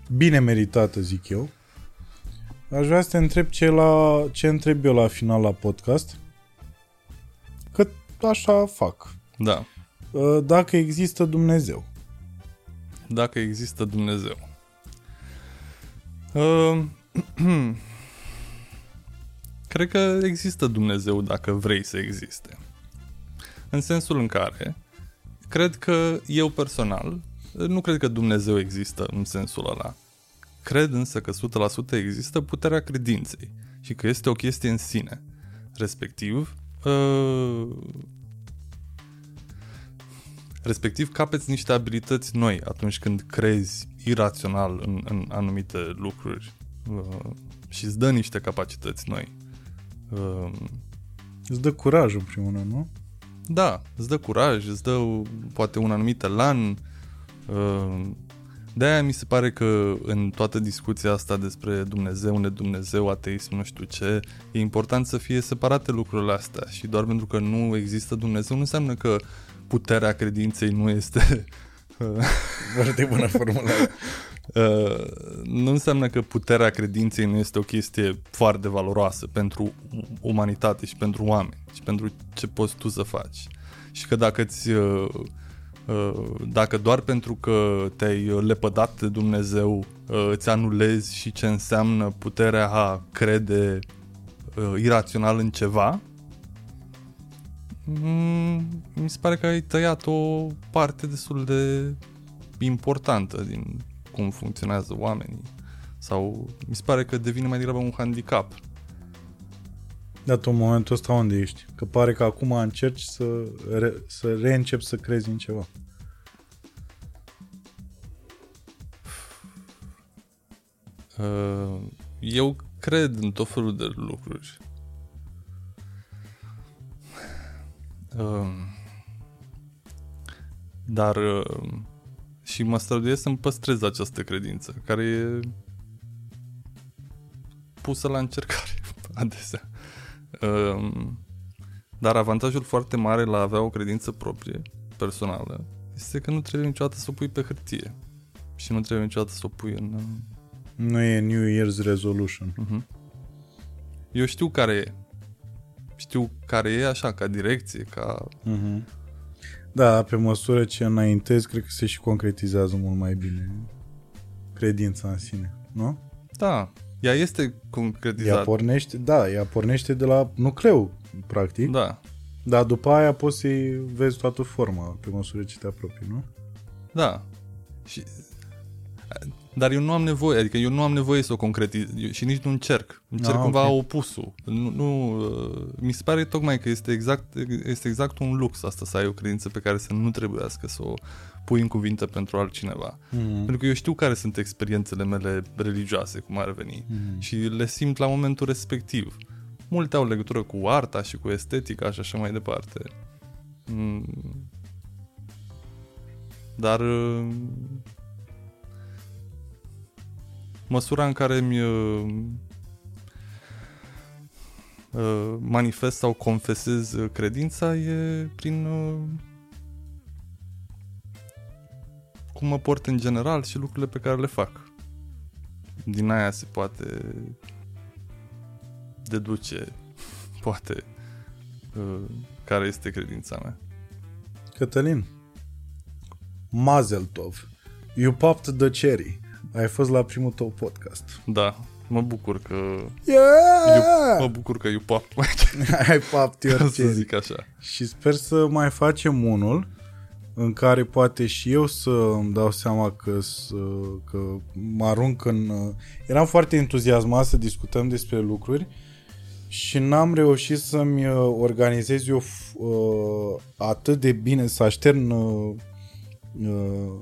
bine meritată, zic eu. Aș vrea să te întreb ce, la, ce întreb eu la final la podcast. Că așa fac. Da. Uh, dacă există Dumnezeu. Dacă există Dumnezeu. Uh, <clears throat> cred că există Dumnezeu dacă vrei să existe. În sensul în care cred că eu personal nu cred că Dumnezeu există în sensul ăla. Cred însă că 100% există puterea credinței și că este o chestie în sine. respectiv uh, respectiv capeți niște abilități noi atunci când crezi irațional în, în anumite lucruri uh, și îți dă niște capacități noi. Uh, Îți dă curaj în primul rând, nu? da, îți dă curaj, îți dă poate un anumit elan. Uh, de-aia mi se pare că în toată discuția asta despre Dumnezeu, nedumnezeu, ateism, nu știu ce, e important să fie separate lucrurile astea și doar pentru că nu există Dumnezeu nu înseamnă că puterea credinței nu este <laughs> Foarte bună formulă. Uh, <laughs> nu înseamnă că puterea credinței nu este o chestie foarte valoroasă pentru umanitate și pentru oameni și pentru ce poți tu să faci. Și că dacă ți uh, uh, dacă doar pentru că te-ai lepădat de Dumnezeu uh, îți anulezi și ce înseamnă puterea a crede uh, irațional în ceva, mm, mi se pare că ai tăiat o parte destul de importantă din cum funcționează oamenii. Sau mi se pare că devine mai degrabă un handicap. Dar tu în momentul ăsta unde ești? Că pare că acum încerci să, re, să reîncepi să crezi în ceva. Uh, Eu cred în tot felul de lucruri. Um, Dar uh, și mă străduiesc să-mi păstrez această credință, care e pusă la încercare <laughs> adesea. Um, Dar avantajul foarte mare la a avea o credință proprie, personală, este că nu trebuie niciodată să o pui pe hârtie. Și nu trebuie niciodată să o pui în... uh, Nu e New Year's Resolution. Mhm. Eu știu care e. Știu care e așa, ca direcție, ca... Mhm. Da, pe măsură ce înaintezi, cred că se și concretizează mult mai bine credința în sine, nu? Da, ea este Ea concretizată. pornește, da, ea pornește de la nucleu, practic, da. Da, dar după aia poți să-i vezi toată forma pe măsură ce te apropii, nu? da. Și... Dar eu nu am nevoie, adică eu nu am nevoie să o concretiz eu- și nici nu încerc. Încerc Ah, cumva ok. opusul. Nu, nu, uh, mi se pare tocmai că este exact, este exact un lux asta, să ai o credință pe care să nu trebuiască să o pui în cuvinte pentru altcineva. Mm. Pentru că eu știu care sunt experiențele mele religioase, cum ar veni. Mm. și le simt la momentul respectiv. Multe au legătură cu arta și cu estetica și așa mai departe. Mm. Dar uh, măsura în care mi uh, uh, manifest sau confesez uh, credința e prin cum mă port în general și lucrurile pe care le fac. Din aia se poate deduce, <laughs> poate, uh, care este credința mea. Cătălin, Mazel Tov, you popped the cherry. Ai fost la primul tău podcast. Da, mă bucur că... Yeah! Mă bucur că you pop mai <laughs> Ai popped your <laughs> să cherry. zic așa. Și sper să mai facem unul în care poate și eu să îmi dau seama că, să, că mă arunc în... Eram foarte entuziasmat să discutăm despre lucruri și n-am reușit să-mi uh, organizez eu f- uh, atât de bine, să aștern uh, uh,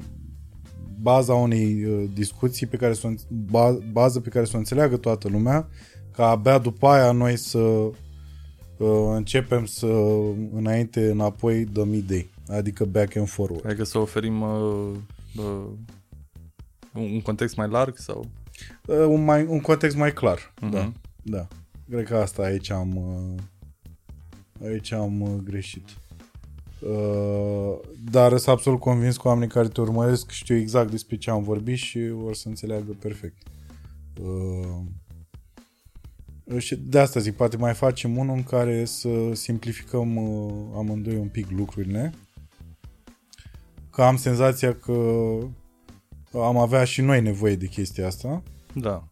baza unei uh, discuții pe care să o, înț- ba, bază pe care să o înțeleagă toată lumea, ca abia după aia noi să uh, începem să înainte, înapoi dăm idei. Adică back and forward. Adică să oferim uh, uh, un context mai larg sau... Uh, un, mai, un context mai clar. Mhm. Da, da. Cred că asta aici am uh, aici am uh, greșit. Uh, dar sunt absolut convins că oamenii care te urmăresc știu exact despre ce am vorbit și vor să înțeleagă perfect. Uh, și de asta zic, poate mai facem unul în care să simplificăm uh, amândoi un pic lucrurile. Că am senzația că am avea și noi nevoie de chestia asta. Da.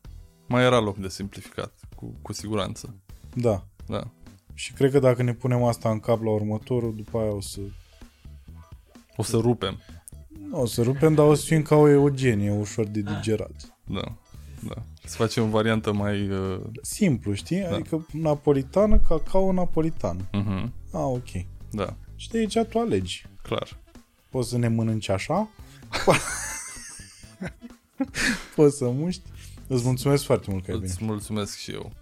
Mai era loc de simplificat, cu, cu siguranță. Da. Da. Și cred că dacă ne punem asta în cap la următorul, după aia o să... O să rupem. Nu o să rupem, dar o să fim ca o eugenie, ușor de digerat. Da. Da. Să facem o variantă mai... Uh... Simplu, știi? Da. Adică napolitană, cacao napolitan. Uh-huh. Ah, ok. Da, Și de aici tu alegi. clar poți să ne mănânci așa, <laughs> poți să muști. Îți mulțumesc foarte mult că ai venit. Îți mulțumesc și eu.